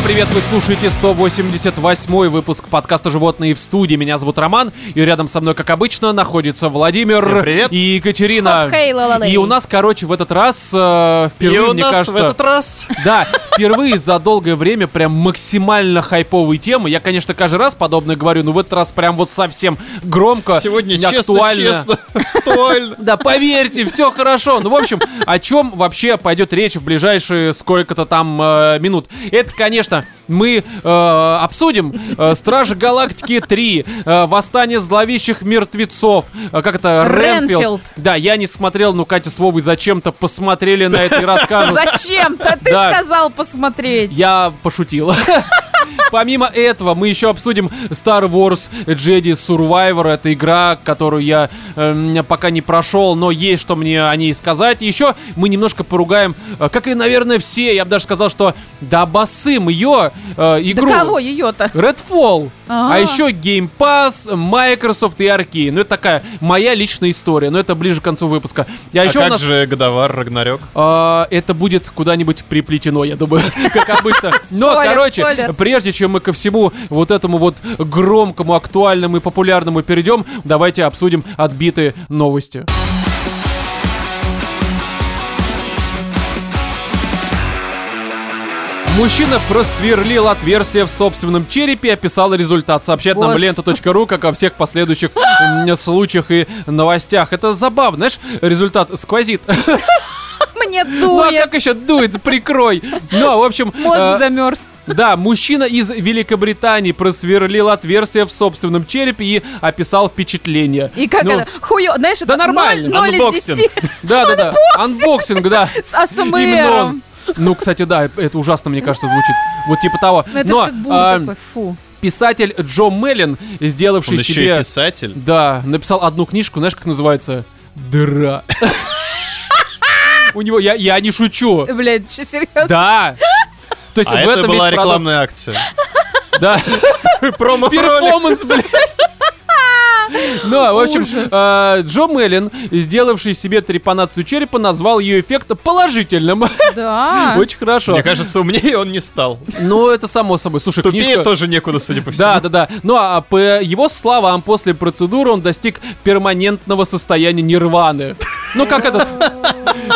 Всем привет, вы слушаете 188 выпуск подкаста «Животные в студии». Меня зовут Роман, и рядом со мной, как обычно, находится Владимир Всем привет. и Екатерина. Хей, ла-ла-лей. И у нас, короче, в этот раз э, впервые, И у мне нас кажется... в этот раз Да, впервые за долгое время прям максимально хайповые темы. Я, конечно, каждый раз подобное говорю, но в этот раз прям вот совсем громко, сегодня не честно, актуально. честно, актуально. Да, поверьте, все хорошо. Ну, в общем, о чем вообще пойдет речь в ближайшие сколько-то там э, минут? Это, конечно, мы э, обсудим э, Стражи Галактики 3, э, Восстание зловещих мертвецов, э, как это, Ренфилд. Ренфилд. Да, я не смотрел, но Катя с Вовой зачем-то посмотрели на это и расскажут. Зачем-то ты Да. сказал посмотреть. Я пошутил. Помимо этого, мы еще обсудим Star Wars Jedi Survivor. Это игра, которую я эм, пока не прошел, но есть что мне о ней сказать. И еще мы немножко поругаем, э, как и, наверное, все. Я бы даже сказал, что да басым ее э, игру. Да кого ее-то? Redfall. А. А. еще Game Pass, Microsoft и Arkane. Ну, это такая моя личная история, но это ближе к концу выпуска. А, А еще как нас... же Годовар Рагнарёк? А, это будет куда-нибудь приплетено, я думаю, как обычно. Но, короче, спойлер. Прежде чем мы ко всему вот этому вот громкому, актуальному и популярному перейдем, давайте обсудим отбитые новости. Мужчина просверлил отверстие в собственном черепе и описал результат. Сообщает нам лента.ру, как о всех последующих случаях и новостях. Это забавно, знаешь, результат сквозит. Мне Ну а дует. как еще дует? Прикрой. Ну, в общем, Мозг э, замерз. да, мужчина из Великобритании просверлил отверстие в собственном черепе и описал впечатление. И как Ну, это? Хуё. Знаешь, да это нормально. 0 из Unboxing. 10 Да, да, да. Unboxing, да. с он. Ну, кстати, да, это ужасно, мне кажется, звучит. Вот типа того. Ну это Но ж как бур а, такой, фу. писатель Джо Меллин, сделавший Он еще себе... и писатель. Да, написал одну книжку, знаешь, как называется? Дыра. У него, я, я не шучу. Блядь, что серьезно? Да. То есть А в это этом была рекламная акция. Да. Промо-ролик. Перформанс, блядь. Ну, а, в общем, э, Джо Меллин, сделавший себе трепанацию черепа, назвал ее эффект положительным. Да. Очень хорошо. Мне кажется, умнее он не стал. Ну, это само собой. Слушай, Тупее книжка... тоже некуда, судя по всему. Да, да, да. Ну, а по его словам, после процедуры он достиг перманентного состояния нирваны. Ну, как этот...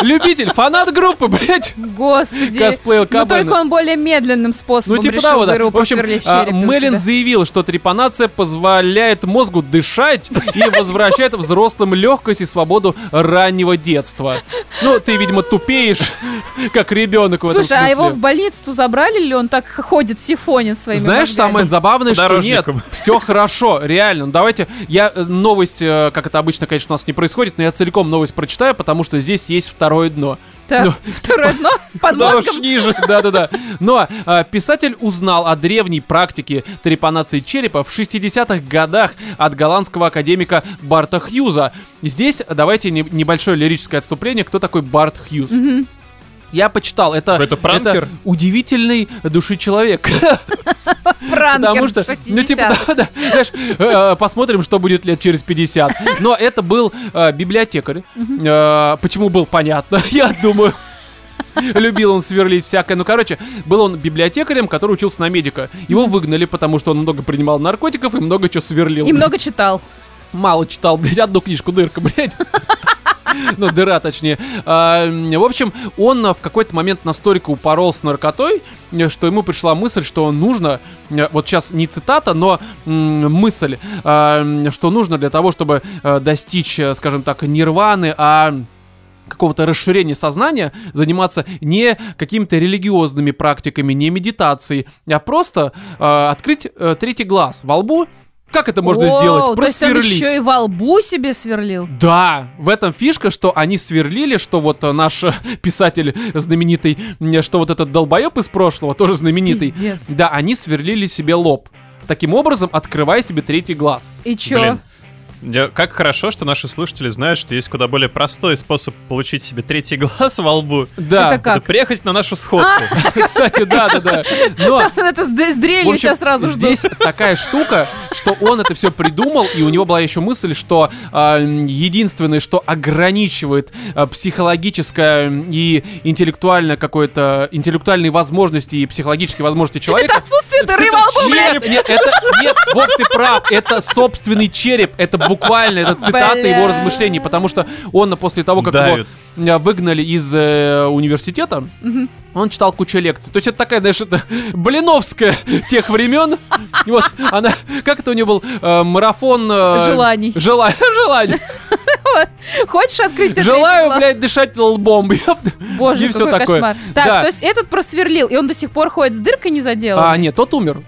Любитель, фанат группы, блядь. Господи. Косплеил Кабана. только он более медленным способом Ну, типа решил того, да. дыру В общем, а, себя. заявил, что трепанация позволяет мозгу дышать и возвращает взрослым легкость и свободу раннего детства. Ну, ты, видимо, тупеешь, как ребенок в этом Слушай, а его в смысле. больницу забрали или он так ходит, сифонит своими Знаешь, мозгами? самое забавное, что нет, все хорошо, реально. Ну, давайте, я э, новость, э, как это обычно, конечно, у нас не происходит, но я целиком новость прочитаю, потому что здесь есть второе дно. Так, Ну. второе дно под Да уж ниже. Да-да-да. Но а, писатель узнал о древней практике трепанации черепа в 60-х годах от голландского академика Барта Хьюза. Здесь давайте не- небольшое лирическое отступление. Кто такой Барт Хьюз? Я почитал, это, Это пранкер? удивительный души человек. Пранкер Потому что, ну, типа, 60-х. да, да, знаешь, э, посмотрим, что будет лет через 50. Но это был э, библиотекарь. Э, Почему был, понятно, я думаю. Любил он сверлить всякое. Ну, короче, был он библиотекарем, который учился на медика. Его выгнали, потому что он много принимал наркотиков и много чего сверлил. И много читал. Мало читал, блядь, одну книжку, дырка, блядь. Ну, дыра, точнее. А, в общем, он а, в какой-то момент настолько упорол с наркотой, э, что ему пришла мысль, что нужно, э, вот сейчас не цитата, но мысль, а, что нужно для того, чтобы э, достичь, скажем так, нирваны, а какого-то расширения сознания, заниматься не какими-то религиозными практиками, не медитацией, а просто э, открыть э, третий глаз во лбу. Как это можно О, сделать? То есть он еще и во лбу себе сверлил? Да, в этом фишка, что они сверлили, что вот э, наш э, писатель знаменитый, что вот этот долбоеб из прошлого, тоже знаменитый, Пиздец. да, они сверлили себе лоб. Таким образом, открывая себе третий глаз. И чё? Блин. Я- Как хорошо, что наши слушатели знают, что есть куда более простой способ получить себе третий глаз во лбу. Да, Это как? Это приехать на нашу сходку. кстати, да, да, да. Но Это с, дрелью тебя сразу ждут. здесь такая штука, что он это все придумал, и у него была еще мысль, что а, единственное, что ограничивает а, психологическое и интеллектуальное какое-то интеллектуальные возможности и психологические возможности человека. Это лбу, блядь. Нет, нет, это, нет, вот ты прав, это собственный череп, это буквально, это цитата его размышлений, потому что он после того, как его выгнали из э, университета, он читал кучу лекций. То есть это такая, знаешь, это Блиновская тех времен. Вот она, как это у нее был э, марафон... э, Желаний. Жела- желаний. Хочешь открыть? Желаю, блядь, дышать лбом. Боже, и какой такое. кошмар. Так, Да. то есть этот просверлил, и он до сих пор ходит с дыркой не заделанной? А, нет, тот умер.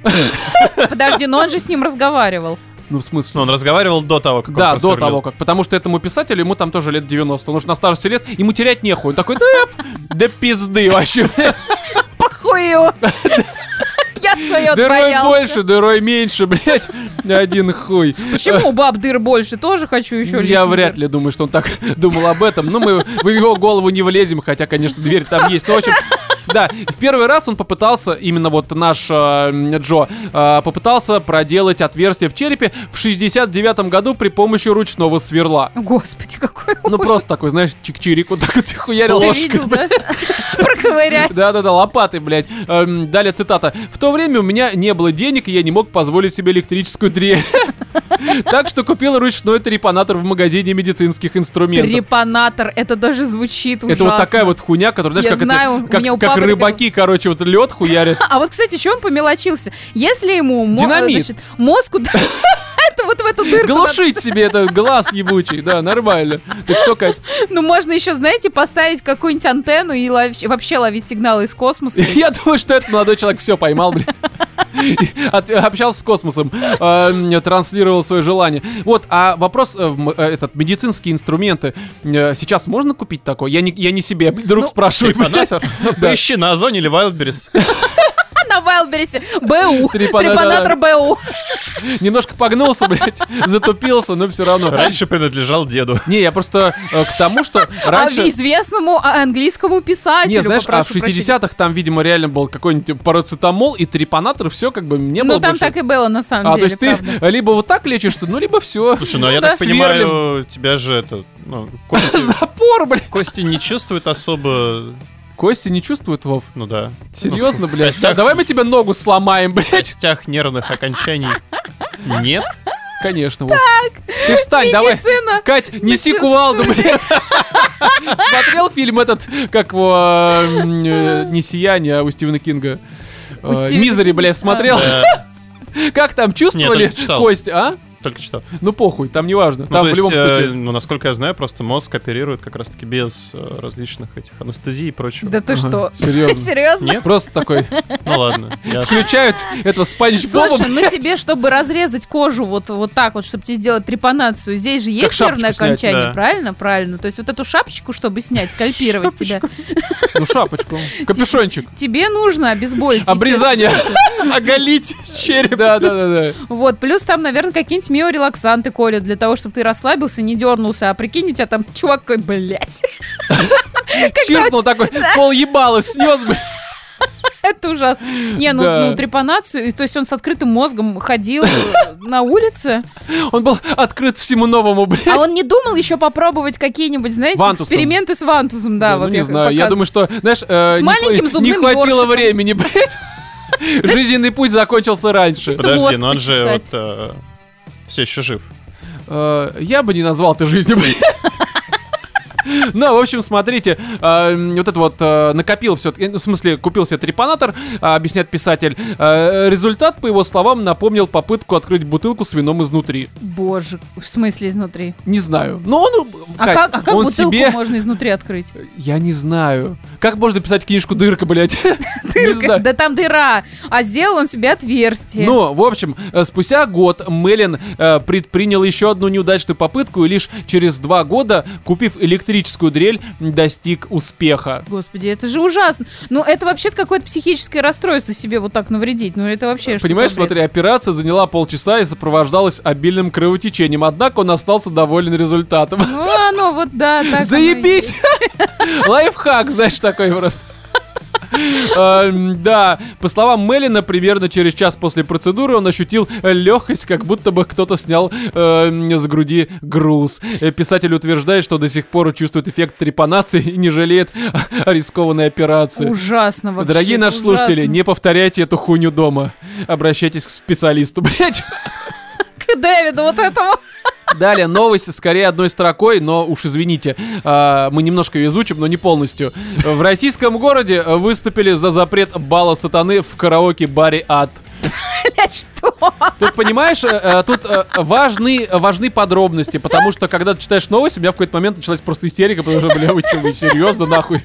Подожди, но он же с ним разговаривал. Ну, в смысле? Ну, он разговаривал до того, как он Да, до просверлил. того как. Потому что этому писателю, ему там тоже лет 90. Он уже на старости лет, ему терять нехуй. Он такой, да, да пизды вообще. Похую. Я свое Дырой больше, дырой меньше, блядь. Один хуй. Почему у баб дыр больше? Тоже хочу еще Я вряд ли думаю, что он так думал об этом. Но мы в его голову не влезем, хотя, конечно, дверь там есть. Ну, в общем, да, в первый раз он попытался, именно вот наш э, Джо, э, попытался проделать отверстие в черепе в 69 году при помощи ручного сверла. Господи, какой Ну, ужас. просто такой, знаешь, чик-чирик, вот так вот хуярил ложкой. да? Проковырять. Да-да-да, лопатой, блядь. Эм, далее цитата. В то время у меня не было денег, и я не мог позволить себе электрическую дрель. Так что купил ручной трепанатор в магазине медицинских инструментов. Трепанатор, это даже звучит ужасно. Это вот такая вот хуйня, которая, знаешь, Я как, знаю, у это, как, меня у как папы рыбаки, короче, вот лед хуярят. А вот, кстати, еще он помелочился. Если ему Динамит. мозг это вот в эту дырку, Глушить себе это глаз ебучий, да, нормально. Так что, Кать? ну можно еще, знаете, поставить какую-нибудь антенну и вообще ловить сигналы из космоса. Я думаю, что этот молодой человек все поймал, блин. От- общался с космосом, э, транслировал свое желание. Вот, а вопрос, э, э, этот, медицинские инструменты, э, сейчас можно купить такой? Я не, я не себе, друг Ну, спрашивает. Трепанатор? Поищи на Озоне или Wildberries. На Вайлдберрисе БУ. Трепанатор, БУ. Немножко погнулся, блядь, затупился, но все равно. Раньше принадлежал деду. Не, я просто э, к тому, что А раньше... известному а, английскому писателю. Не, знаешь, а в попрошу прощения. 60-х там, видимо, реально был какой-нибудь парацетамол и трепанатор, все как бы не было Ну там больше. так и было на самом А, деле. то есть ты либо вот так лечишься, ну, либо все. Слушай, ну я так понимаю, тебя же это... ну, кости, Запор, блядь. кости не чувствуют особо... Кости не чувствует, Вов? Ну да. Серьезно, Ну, в блядь? костях- Да, давай мы тебе ногу сломаем, В блядь. костях нервных окончаний нет. Конечно, Вов. Ты встань, давай. Медицина. Кать, неси кувалду, блядь. Смотрел фильм этот, как его, э, не «Сияние», а у Стивена Кинга. Э, Мизери, блядь, смотрел? Как там, чувствовали кости, а? Только что. Ну похуй, там не важно. Ну, Там в любом есть, э, случае. ну, насколько я знаю, просто мозг оперирует как раз-таки без э, различных этих анестезий и прочего. Да ты Ага, что? серьезно. Серьезно? Нет? Просто такой Ну ладно. включают этого спанч. Слушай, ну тебе, чтобы разрезать кожу вот, вот так вот, чтобы тебе сделать трепанацию, здесь же есть нервное окончание, правильно? Правильно. То есть вот эту шапочку, чтобы снять, скальпировать тебя, Ну, шапочку. Капюшончик. тебе нужно обезболить. Обрезание. Оголить череп. Да, да, да. Вот, плюс там, наверное, какие-нибудь миорелаксанты колят для того, чтобы ты расслабился, не дернулся. А прикинь, у тебя там чувак такой, блядь, Чиркнул такой, пол ебало снес, блядь. это ужасно. Не, ну, Да. ну трепанацию, и то есть он с открытым мозгом ходил э, на улице, Он был открыт всему новому, блядь. а он не думал еще попробовать какие-нибудь, знаете, Вантусом. эксперименты с вантузом, да, ну, вот не я знаю, я показываю. думаю, что, знаешь, э, С не маленьким хва- зубным не хватило ёршиком. времени, блядь. Жизненный путь закончился раньше. Подожди, но он же вот почесать. Все еще жив. Э, Я бы не назвал это жизнью, блядь. Ну, в общем, смотрите, э, вот это вот э, накопил все, в смысле, купил себе трепанатор, а, объясняет писатель. Э, результат, по его словам, напомнил попытку открыть бутылку с вином изнутри. Боже, в смысле изнутри? Не знаю. Но он, А Кать, как, а как он бутылку себе... можно изнутри открыть? Я не знаю. Как можно писать книжку «Дырка», блядь? Знаю. Да там дыра, а сделал он себе отверстие. Ну, в общем, э, спустя год Мелин э, предпринял еще одну неудачную попытку и лишь через два года, купив электрическую электрическую дрель достиг успеха. Господи, это же ужасно. Ну, это вообще-то какое-то психическое расстройство себе вот так навредить. Ну, это вообще Понимаешь, смотри, операция заняла полчаса и сопровождалась обильным кровотечением, однако он остался доволен результатом. Ну, оно вот, да, так Заебись! Лайфхак, знаешь, такой просто. Эм, Да, по словам Меллина, примерно через час после процедуры он ощутил легкость, как будто бы кто-то снял эм, с груди груз. Э, Писатель утверждает, что до сих пор чувствует эффект трепанации и не жалеет о рискованной операции. Ужасно вообще. Дорогие наши слушатели, не повторяйте эту хуйню дома. Обращайтесь к специалисту, блядь. Дэвиду вот этому. Далее новость скорее одной строкой, но уж извините, а, мы немножко ее изучим, но не полностью. В российском городе выступили за запрет бала сатаны в караоке-баре «Ад». Блядь, что? Тут, понимаешь, э, э, тут э, важны, важны подробности, потому что, когда ты читаешь новость, у меня в какой-то момент началась просто истерика, потому что, бля, вы что, вы серьезно, нахуй?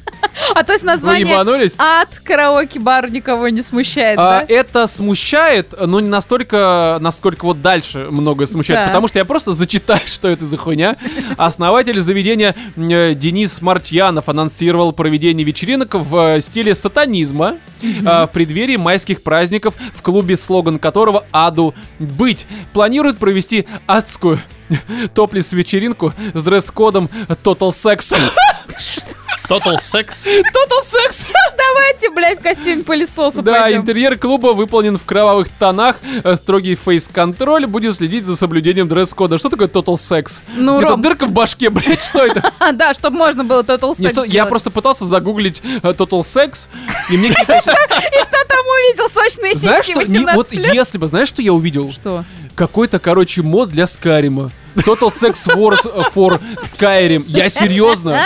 А то есть название ад караоке-бар никого не смущает, А, да? Это смущает, но не настолько, насколько вот дальше многое смущает. Так. Потому что я просто зачитаю, что это за хуйня. Основатель заведения э, Денис Мартьянов анонсировал проведение вечеринок в э, стиле сатанизма э, в преддверии майских праздников в клубе, слоган которого «Аду быть». Планирует провести адскую топлис-вечеринку с дресс-кодом Total Sex. Total Sex. Total Sex! Давайте, блядь, в костюме пылесоса Да, пойдем. интерьер клуба выполнен в кровавых тонах. Э, Строгий фейс-контроль будет следить за соблюдением дресс-кода. Что такое total sex? Ну, это Ром, дырка в башке, блядь, что это? да, чтобы можно было Total Не, Sex что- я просто пытался загуглить э, total sex, и мне. И что там увидел? Сочные Знаешь, сиськи что... не- 18 Вот если бы, знаешь, что я увидел? Что? Какой-то, короче, мод для Скарима. Total Sex Wars э, for Skyrim. Я серьезно.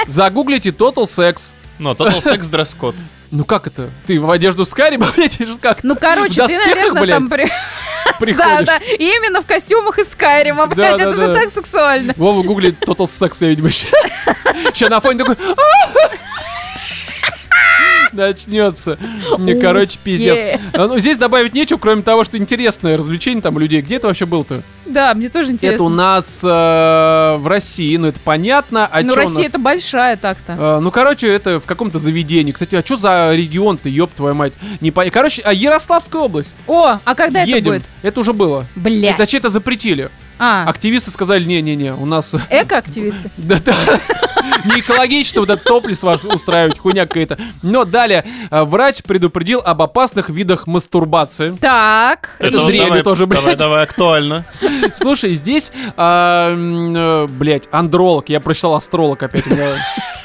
Загуглите Total Sex. Ну, Total Sex дресс-код. Ну как это? Ты в одежду Скарима, блядь, или как? Ну, короче, В ты, доспехах, наверное, блядь, там... при- Да, приходишь. да, и именно в костюмах из Скайрима, блядь, да, это же да. так сексуально. Вова гуглит Total Sex, я, видимо, сейчас на фоне такой... Начнется. Мне, короче, пиздец. А, Ну, здесь добавить нечего, кроме того, что интересное развлечение там у людей. Где это вообще был-то? Да, мне тоже Это у интересно. нас э, в России, ну это понятно. А Ну, Россия нас? это большая так-то. Э, ну, короче, это в каком-то заведении. Кстати, а что за регион-то, ёб твою мать? Не по... Короче, а Ярославская область. О, а когда это будет? Это уже было. Блядь. Это че-то запретили. А, Активисты сказали, не-не-не, у нас... эко-активисты. Да, да. Не экологично вот этот топлис ваш устраивать, хуйня какая-то. Но далее, э, врач предупредил об опасных видах мастурбации. Так. Это зрение тоже, блядь. Давай, давай, актуально. Слушай, здесь, а, э, блядь, андролог, я прочитал астролог опять.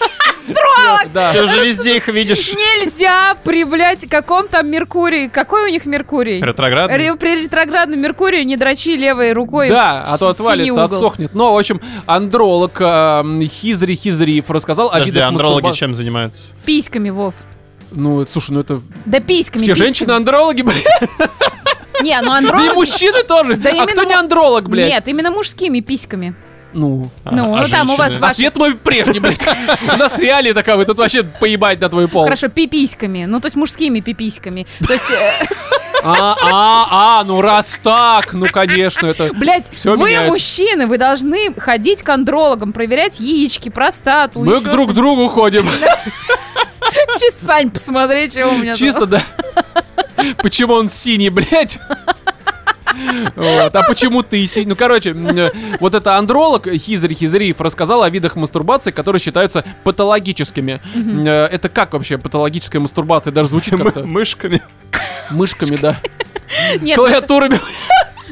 Астролог! Да. Ты уже везде их видишь. Нельзя при, блядь, каком там Меркурий. Какой у них Меркурий? Ретроградный. Ре- При ретроградном Меркурии не дрочи левой рукой Да, а то отвалится, отсохнет. Но, в общем, андролог а, м, Хизри Хизриев рассказал о Подожди, видах андрологи мастурба- чем занимаются? Письками, Вов. Ну, слушай, ну это... Да письками, Все письками. женщины андрологи, блядь. Не, ну Да и мужчины тоже. Да А именно кто не андролог, блядь? Нет, именно мужскими письками. Ну... А, Ну, а ну, там у вас ваш- Ответ мой прежний, блядь. У нас реалии таковы, тут вообще поебать на твой пол. Хорошо, пиписьками. Ну, то есть мужскими пиписьками. То есть, э, А, а, а, ну раз так, ну конечно, это... блядь, Всё вы меняет. мужчины, вы должны ходить к андрологам, проверять яички, простату. Мы к друг другу ходим. Чисто Сань, посмотри, что у меня там. Чисто, да. Почему он синий, блядь? Вот. А почему ты синий? Ну, короче, э, вот это андролог Хизри Хизриев рассказал о видах мастурбации, которые считаются патологическими. Э, Это как вообще патологическая мастурбация? Даже звучит как-то Мышками. мышками, да. Нет, Клавиатурами.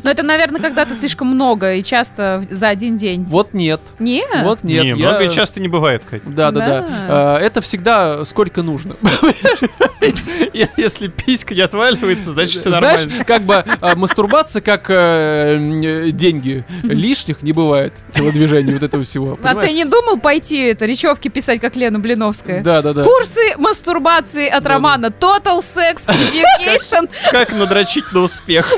Но это, наверное, когда ты слишком много и часто за один день. Вот нет. Не? Вот нет. Не, я- много и часто не бывает, Кать. Да, да, Да. да. Э, Это всегда сколько нужно. Если писька не отваливается, значит все Знаешь, нормально. как бы э, мастурбация, как э, деньги, лишних не бывает телодвижений вот этого всего. А ты не думал пойти это, речевки писать, как Лена Блиновская? Да, да, да. Курсы мастурбации от романа Total Sex Education. Как надрочить на успех?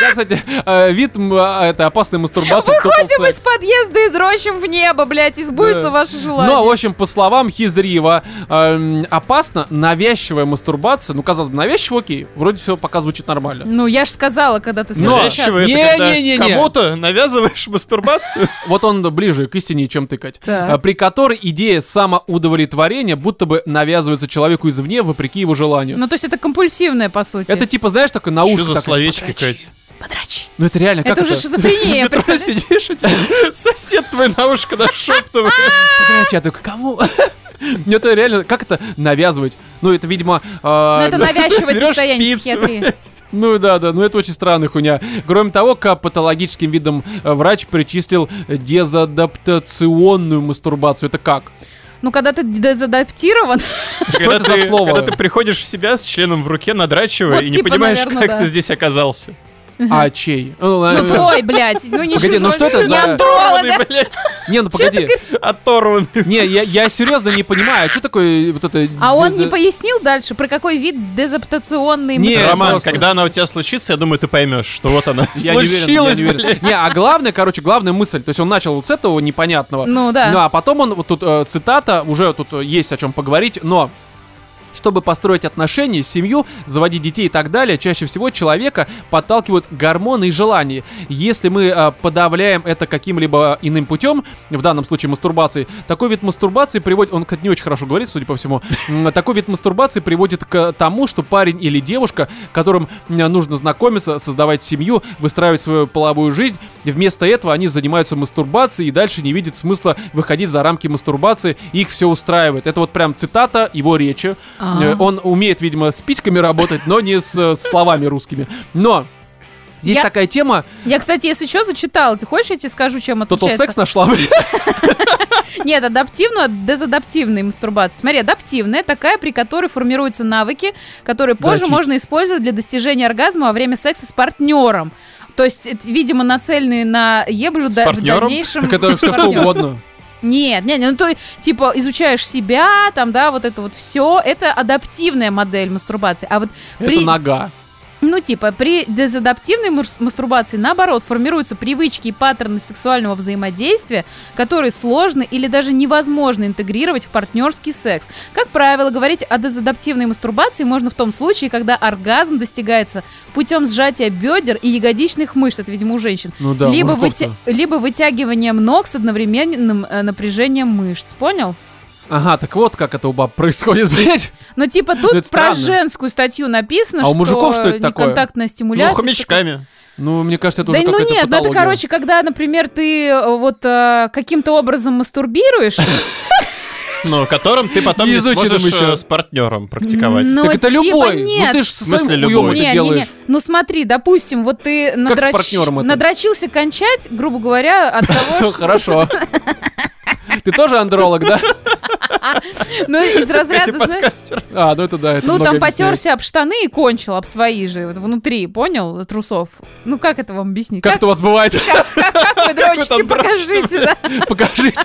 Да, кстати, э, вид а, это опасной мастурбации. Выходим из подъезда и дрочим в небо, блядь, и сбудется Да. ваше желание. Ну, а в общем, по словам Хизрива, эм, опасно навязчивая мастурбация. Ну, казалось бы, навязчиво, окей, вроде все пока звучит нормально. Ну, я ж сказала, когда ты Навязчиво это Не, когда не, не, не. кому-то навязываешь мастурбацию. Вот он ближе к истине, чем тыкать. Так. А, При которой идея самоудовлетворения будто бы навязывается человеку извне, вопреки его желанию. Ну, то есть это компульсивное, по сути. Это типа, знаешь, такой наушник. Что за «Подрочи». Кать? Подрочи. Ну это реально, как Это уже шизофрения, представляешь? сидишь, и тебе сосед твой на ушко нашептывает. Подрочи, я такой, кому? Ну это реально, как это навязывать? Ну это, видимо... а, Ну, это навязчивое состояние психиатрии. Ну да, да, ну это очень странная хуйня. Кроме того, к патологическим видам э, врач причислил дезадаптационную мастурбацию. Это как? Ну, когда ты дезадаптирован, Что это за ты- слово? Когда ты приходишь в себя с членом в руке, надрачивая, Вот и не типа, понимаешь, наверно, как да. ты здесь оказался. А чей? ну, э, твой, блядь, ну не Погоди, ну что это за-. Оторванный, блядь, Не, ну погоди. оторванный. Не, я, я серьезно не понимаю, что такое вот это... А он не пояснил дальше, про какой вид дезаптационный Не? Роман, когда она у тебя случится, я думаю, ты поймешь, что вот она случилась, блядь. Не, а главное, короче, главная мысль, то есть он начал вот с этого непонятного. Ну да. Ну, а потом он, вот тут э, цитата, уже тут э, есть о чем поговорить, но чтобы построить отношения, семью, заводить детей и так далее, чаще всего человека подталкивают гормоны и желания. Если мы э, подавляем это каким-либо иным путем, в данном случае мастурбацией, такой вид мастурбации приводит, он, кстати, не очень хорошо говорит, судя по всему, такой вид мастурбации приводит к тому, что парень или девушка, которым нужно знакомиться, создавать семью, выстраивать свою половую жизнь, вместо этого они занимаются мастурбацией и дальше не видят смысла выходить за рамки мастурбации, их все устраивает. Это вот прям цитата его речи. А. Э, Он умеет, видимо, с письками работать, но не с э, словами русскими. Но Здесь Я- такая тема, Я, кстати, если что, зачитала. Ты хочешь, я тебе скажу, чем Total отличается? секс нашла, блин. Нет, адаптивную от дезадаптивной мастурбации. Смотри, адаптивная такая, при которой формируются навыки, которые позже можно использовать для достижения оргазма во время секса с партнером. То есть, это, видимо, нацеленные на еблю да- в партнером? дальнейшем. Так это все что угодно. Нет, нет, ну то типа изучаешь себя, там, да, вот это вот все, это адаптивная модель мастурбации. А вот Это при, нога. Ну типа при дезадаптивной мас- мастурбации наоборот формируются привычки и паттерны сексуального взаимодействия, которые сложно или даже невозможно интегрировать в партнерский секс. Как правило, говорить о дезадаптивной мастурбации можно в том случае, когда оргазм достигается путем сжатия бедер и ягодичных мышц, это, видимо, у женщин, Ну да, либо, вытя- либо вытягиванием ног с одновременным э, напряжением мышц. Понял? Ага, так вот как это у баб происходит, блядь. Но типа тут Ну, это про странно. женскую статью написано, А у что мужиков что это такое? неконтактная Ну, стимуляция. хомячками. Ну, мне кажется, это Да уже ну нет, ну это, короче, когда, например, ты э, вот э, каким-то образом мастурбируешь, Ну, которым ты потом не сможешь еще. э, с партнером практиковать. ну, Так это типа любой. нет. Ну ты ж со В смысле своим любой? хуём это Не, не, делаешь. не. Ну смотри, допустим, вот ты надрач- надрочился кончать, грубо говоря, от того, что... Хорошо. Ты тоже андролог, да? Ну, из разряда, знаешь... А, ну это да, это Ну, там потерся об штаны и кончил об свои же, вот внутри, понял, трусов. Ну, как это вам объяснить? Как это у вас бывает? как вы дрочите, покажите, да? Покажите.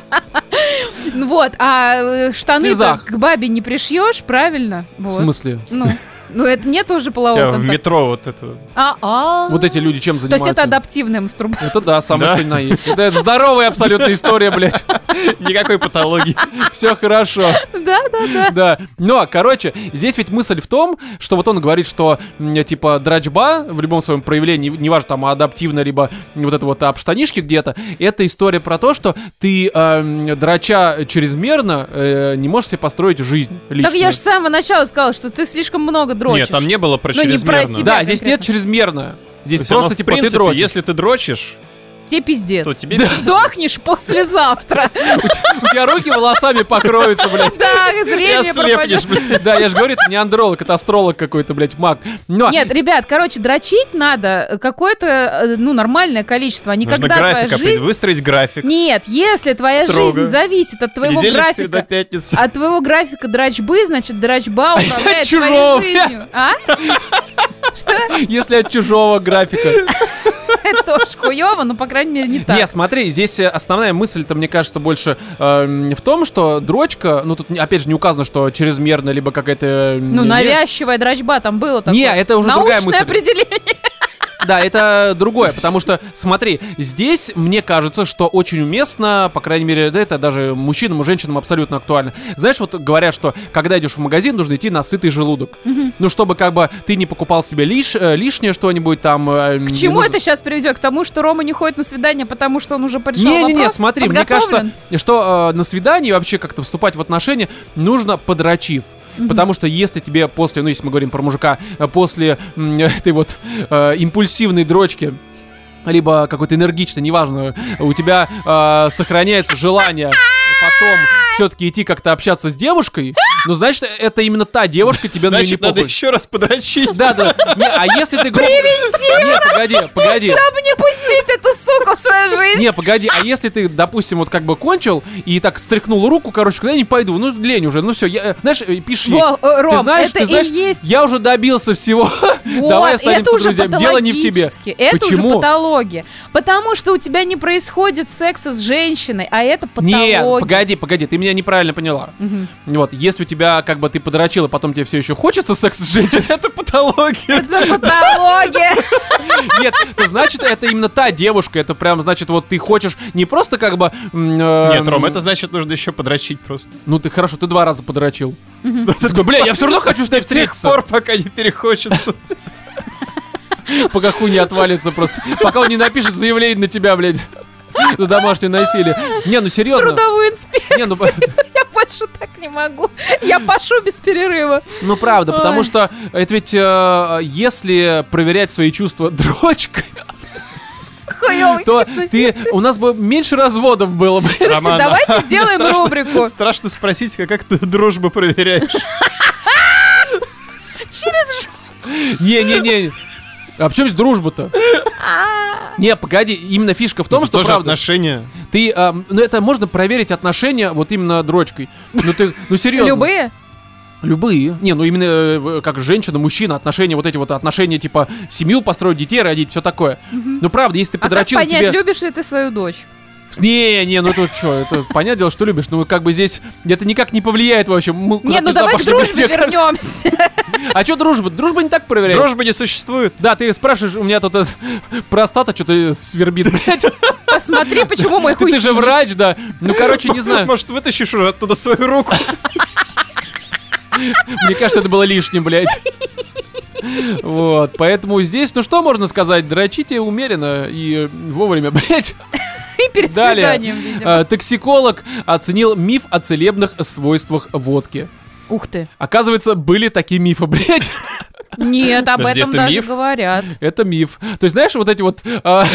Вот, а э, штаны к бабе не пришьешь, правильно? В смысле? Ну, ну, это нет уже полового тебя в контакта. метро вот это... А, а. Вот эти люди чем То есть занимаются? это адаптивная мастурбация. Это да, самое Да. что ни на есть. Это здоровая абсолютно история, блядь. Никакой патологии. Все хорошо. Да, да, да. Да. Но, короче, здесь ведь мысль в том, что вот он говорит, что, м, типа, драчба в любом своем проявлении, неважно, там, адаптивно, либо вот это вот об штанишке где-то, это история про то, что ты, эм, драча чрезмерно, э, не можешь себе построить жизнь Так личную. я же с самого начала сказала, что ты слишком много дрочишь. Нет, там не было про Ну, не про чрезмерно. тебя. Да, здесь нет конкретно. чрезмерно. Здесь просто, в типа, ты принципе, дрочишь. Если ты дрочишь, Тебе пиздец. то тебе... Сдохнешь послезавтра. У тебя руки волосами покроются, блядь. Да, зрение пропадет. блядь. Да, я же говорю, это не андролог, это астролог какой-то, блядь, маг. Нет, ребят, короче, дрочить надо какое-то, э, ну, нормальное количество, а не Нужно когда твоя жизнь... выстроить график. Нет, если твоя жизнь зависит от твоего графика, от твоего графика дрочбы, значит, дрочба если управляет от чужого, твоей жизнью. А? Что? если от чужого графика. Это тоже хуево, но, по крайней мере, не так. Не, смотри, здесь э, основная мысль-то, мне кажется, больше эм, в том, что дрочка, ну тут, опять же, не указано, что чрезмерно, либо какая-то... э, Ну, навязчивая дрочба там было такое. Не, это уже другая Научное мысль. определение. Да, это другое, потому что, смотри, здесь мне кажется, что очень уместно, по крайней мере, да, это даже мужчинам и женщинам абсолютно актуально. Знаешь, вот говорят, что когда идешь в магазин, нужно идти на сытый желудок. Ну, чтобы как бы ты не покупал себе лиш, э, лишнее что-нибудь там. э, К не чему нужно- это сейчас приведет? К тому, что Рома не ходит на свидание, потому что он уже порешал Не-не-не, вопрос? смотри, мне кажется, что э, на свидании вообще как-то вступать в отношения нужно подрачив. Потому что если тебе после, ну если мы говорим про мужика, э, после этой вот э, импульсивной дрочки, либо какой-то энергичной, неважно, у тебя э, сохраняется желание потом все-таки идти как-то общаться с девушкой, ну значит это именно та девушка, тебе на неё не Значит, надо похуй. еще раз подрочить. Да, да. Не, а если ты грубо... Нет, погоди, погоди. Чтобы не пустить эту суку в свою жизнь. Не, погоди, а если ты, допустим, вот как бы кончил и так стряхнул руку, короче, куда я не пойду, ну лень уже, ну все, я, э, знаешь, э, ей, Во, э, Ром, ты знаешь, это ты знаешь, и есть я уже добился всего, Вот, давай останемся это уже друзьями, дело не в тебе. патологически, Это Почему? уже патология. Потому что у тебя не происходит секса с женщиной, а это Нет, патология. погоди, погоди, ты меня неправильно поняла. Мгм. Вот, если у тебя, как бы, ты подрочил, и потом тебе все еще хочется секс с женщиной, Это патология. Это патология. нет, то значит, это именно та девушка, это прям, значит, вот ты хочешь не просто как бы... э, Нет, Ром, это значит, нужно еще подрочить просто. Ну ты хорошо, ты два раза подрочил. Ты такой, бля, я все равно хочу с ней До тех встретиться. пор, пока не перехочется. Пока хуй не отвалится просто. Пока он не напишет заявление на тебя, блядь. За домашнее насилие. Не, ну серьезно. Трудовую инспекцию. Не, ну, Я больше так не могу. Я пашу без перерыва. ну правда, потому что это ведь э, если проверять свои чувства дрочкой, Хуёвый то ты у нас бы меньше разводов было, блядь. Слушайте, Роман, давайте а сделаем страшно- рубрику. Страшно спросить, как, как ты дружбу проверяешь. Через ж- Не-не-не. А в чем здесь дружба-то? Не, погоди, именно фишка в том, Это что тоже правда. отношения. Ты, а, ну это можно проверить отношения вот именно дрочкой. Ну ты, ну серьезно. Любые? Любые. Не, ну именно э, как женщина, мужчина, отношения, вот эти вот отношения, типа семью построить, детей родить, все такое. Ну правда, если ты А как подрочил, понять, тебе... любишь ли ты свою дочь? Не, не, ну это что, это понятное дело, что любишь. Ну как бы здесь это никак не повлияет вообще. Мы Не, ну давай к дружбе вернемся. А что дружба? Дружба не так проверяет. Дружбы не существует. Да, ты спрашиваешь, у меня тут простата что-то свербит, блядь. Посмотри, почему мой хуй ты же врач, да. Ну, короче, не знаю. Может, вытащишь уже оттуда свою руку. Мне кажется, это было лишним, блядь. Вот, поэтому здесь, ну что можно сказать, дрочите умеренно и вовремя, блядь. И перед Далее. свиданием, видимо. А, Токсиколог оценил миф о целебных свойствах водки. Ух ты. Оказывается, были такие мифы, блядь. Нет, об Подожди, этом это даже миф? говорят. Это миф. То есть, знаешь, вот эти вот а,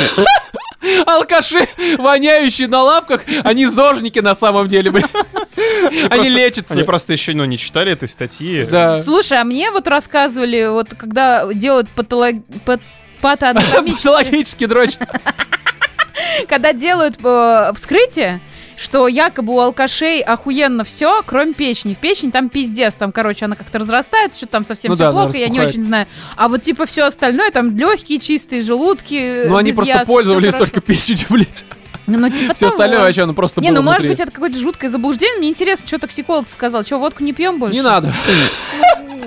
алкаши, воняющие на лавках, они зожники на самом деле, блядь. Они Просто- лечатся. Они просто еще, ну, не читали этой статьи. Да. Слушай, а мне вот рассказывали, вот когда делают патолог... пат- патоанатомические... Патологически дрочат. Когда делают э, вскрытие, что якобы у алкашей охуенно все, кроме печени. В печени там пиздец, там, короче, она как-то разрастается, что там совсем Ну все да, плохо, я не очень знаю. А вот типа все остальное, там легкие, чистые, желудки. Ну, они просто всё пользовались только печенью, блядь. Ну, типа Все остальное вообще, ну просто Не, ну может быть это какое-то жуткое заблуждение. Мне интересно, что токсиколог сказал. Что, водку не пьем больше? Не надо.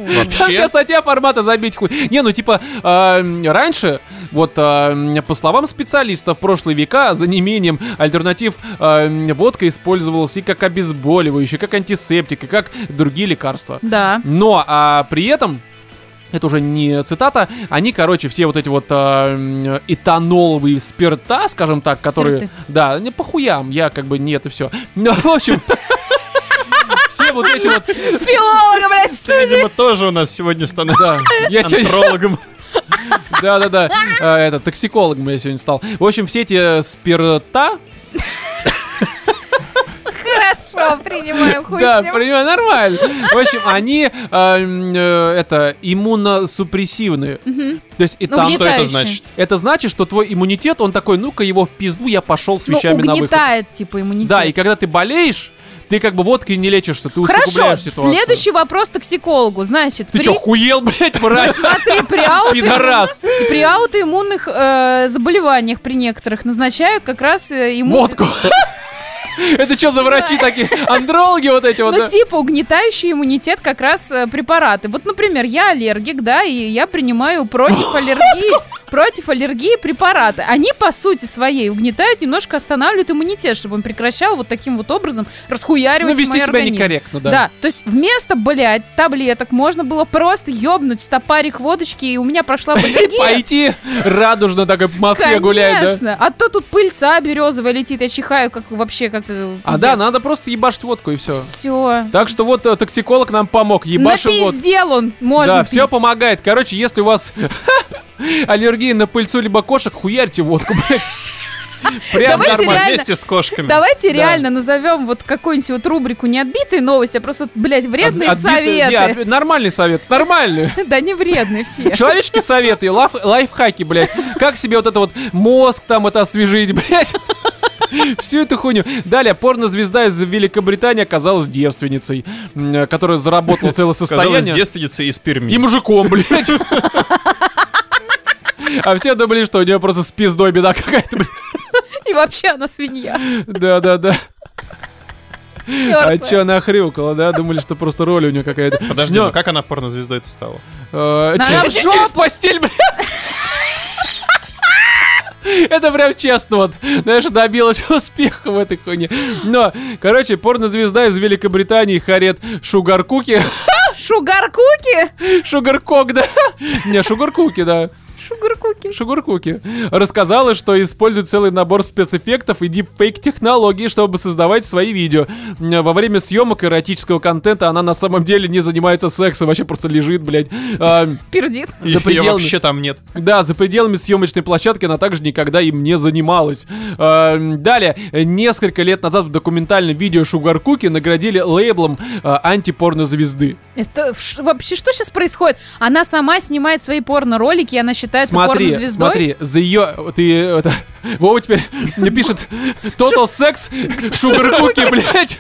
Там вся Вообще, статья формата забить хуй. Не, ну типа, э, раньше, вот э, по словам специалистов, в прошлые века за неимением альтернатив э, водка использовалась и как обезболивающий, как антисептик, и как другие лекарства. Да. Но а, при этом это уже не цитата, они, короче, все вот эти вот м, этаноловые спирта, скажем так, которые... Спирты. Да, не по хуям, я как бы не это все. Ну, в общем... Все вот эти вот... Филолога, блядь, студии. видимо, тоже у нас сегодня становится Да, я сегодня... антрологом. Да-да-да, а, это, токсикологом я сегодня стал. В общем, все эти спирта... Хорошо, принимаем хуй Да, понимаю, нормально. В общем, они м, э, это иммуносупрессивные. То есть и Ну, там... Что это значит? Это значит, что твой иммунитет, он такой, ну-ка его в пизду, я пошел с Ну, вещами на выход. угнетает, типа, иммунитет. Да, и когда ты болеешь, ты как бы водкой не лечишься, ты Хорошо, усугубляешь ситуацию. следующий вопрос токсикологу. Значит, Ты при... чё, хуел, блядь, мразь? Смотри, при, аутоиммун- Пидорас. при аутоиммунных э, заболеваниях при некоторых назначают как раз э, иммун... Водку. Это что за врачи такие? Андрологи вот эти вот, Ну, типа, угнетающий иммунитет как раз э, препараты. Вот, например, я аллергик, да, и я принимаю против аллергии... против аллергии препараты. Они, по сути своей, угнетают, немножко останавливают иммунитет, чтобы он прекращал вот таким вот образом Ну, расхуяривать вести мой себя организм. некорректно, да. Да, то есть вместо, блядь, таблеток можно было просто ёбнуть стопарик водочки, и у меня прошла бы аллергия. Пойти радужно так и по Москве гулять, да? Конечно. А то тут пыльца березовая летит, я чихаю, как вообще, как... э, А да, надо просто ебашить водку и все. Все. Так что вот э, токсиколог нам помог, ебашим водку. Напиздел он, можно Да, пить. все помогает. Короче, если у вас аллергия на пыльцу либо кошек, хуярьте водку, блядь. Прям Давайте нормально. реально- Вместе с кошками. Давайте Да. реально назовем вот какую-нибудь вот рубрику не отбитые новости, а просто, блядь, вредные От- отбитые- советы. не, отби- нормальный совет, нормальный. Да не вредные все. Человеческие советы, лайф, лайфхаки, блядь. Как себе вот это вот мозг там это освежить, блядь. Всю эту хуйню. Далее, порнозвезда из Великобритании оказалась девственницей, м, которая заработала целое состояние. девственница из Перми. И мужиком, блядь. А все думали, что у нее просто с пиздой беда какая-то, блядь. И вообще она свинья. Да-да-да. А чё она хрюкала, да? Думали, что просто роль у нее какая-то. Подожди, Но- ну как она порнозвездой-то стала? Э. Через постель, блядь. Это прям честно, вот, знаешь, добилась успеха в этой хуйне. Но, короче, порнозвезда из Великобритании Харет Шугаркуки. Шугар-куки? Шугаркок, да? Не, Шугаркуки, да. Шугар-куки. Шугаркуки. Рассказала, что использует целый набор спецэффектов и дипфейк технологий, чтобы создавать свои видео. Во время съемок эротического контента она на самом деле не занимается сексом, вообще просто лежит, блядь. А, Пердит. За пределами. вообще там нет. Да, за пределами съемочной площадки она также никогда им не занималась. Эм, Далее, несколько лет назад в документальном видео Шугар Куки наградили лейблом э, антипорнозвезды. Это вообще что сейчас происходит? Она сама снимает свои порно-ролики, и она считается Смотри, порнозвездой? смотри, за ее... Ты это... Вова теперь мне пишет Total Sex Шугар Куки, блядь.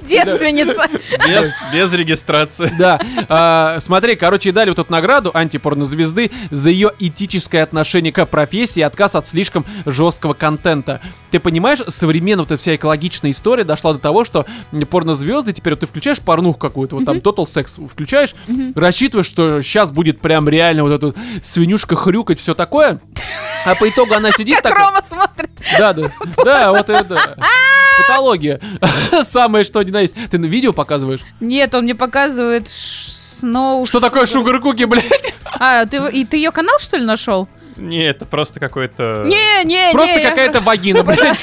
Девственница. Без, без регистрации. Да, а, смотри, короче, и дали вот эту награду антипорнозвезды за ее этическое отношение к профессии и отказ от слишком жесткого контента. Ты понимаешь, современно вот эта вся экологичная история дошла до того, что порнозвезды, теперь вот ты включаешь порнуху какую-то, вот там Total Sex включаешь, рассчитываешь, что сейчас будет прям реально вот эта свинюшка хрюкать, все такое, а по итогу она сидит Как такая... Рома смотрит. Да, да, да, вот это... Патология. Самое что ни на есть. Ты на видео показываешь? Нет, он мне показывает Сноу. Что такое шугар куки, блядь? А, ты, и ты ее канал, что ли, нашел? Не, это просто какой-то... Не, не, Просто не, я какая-то вагина, блядь.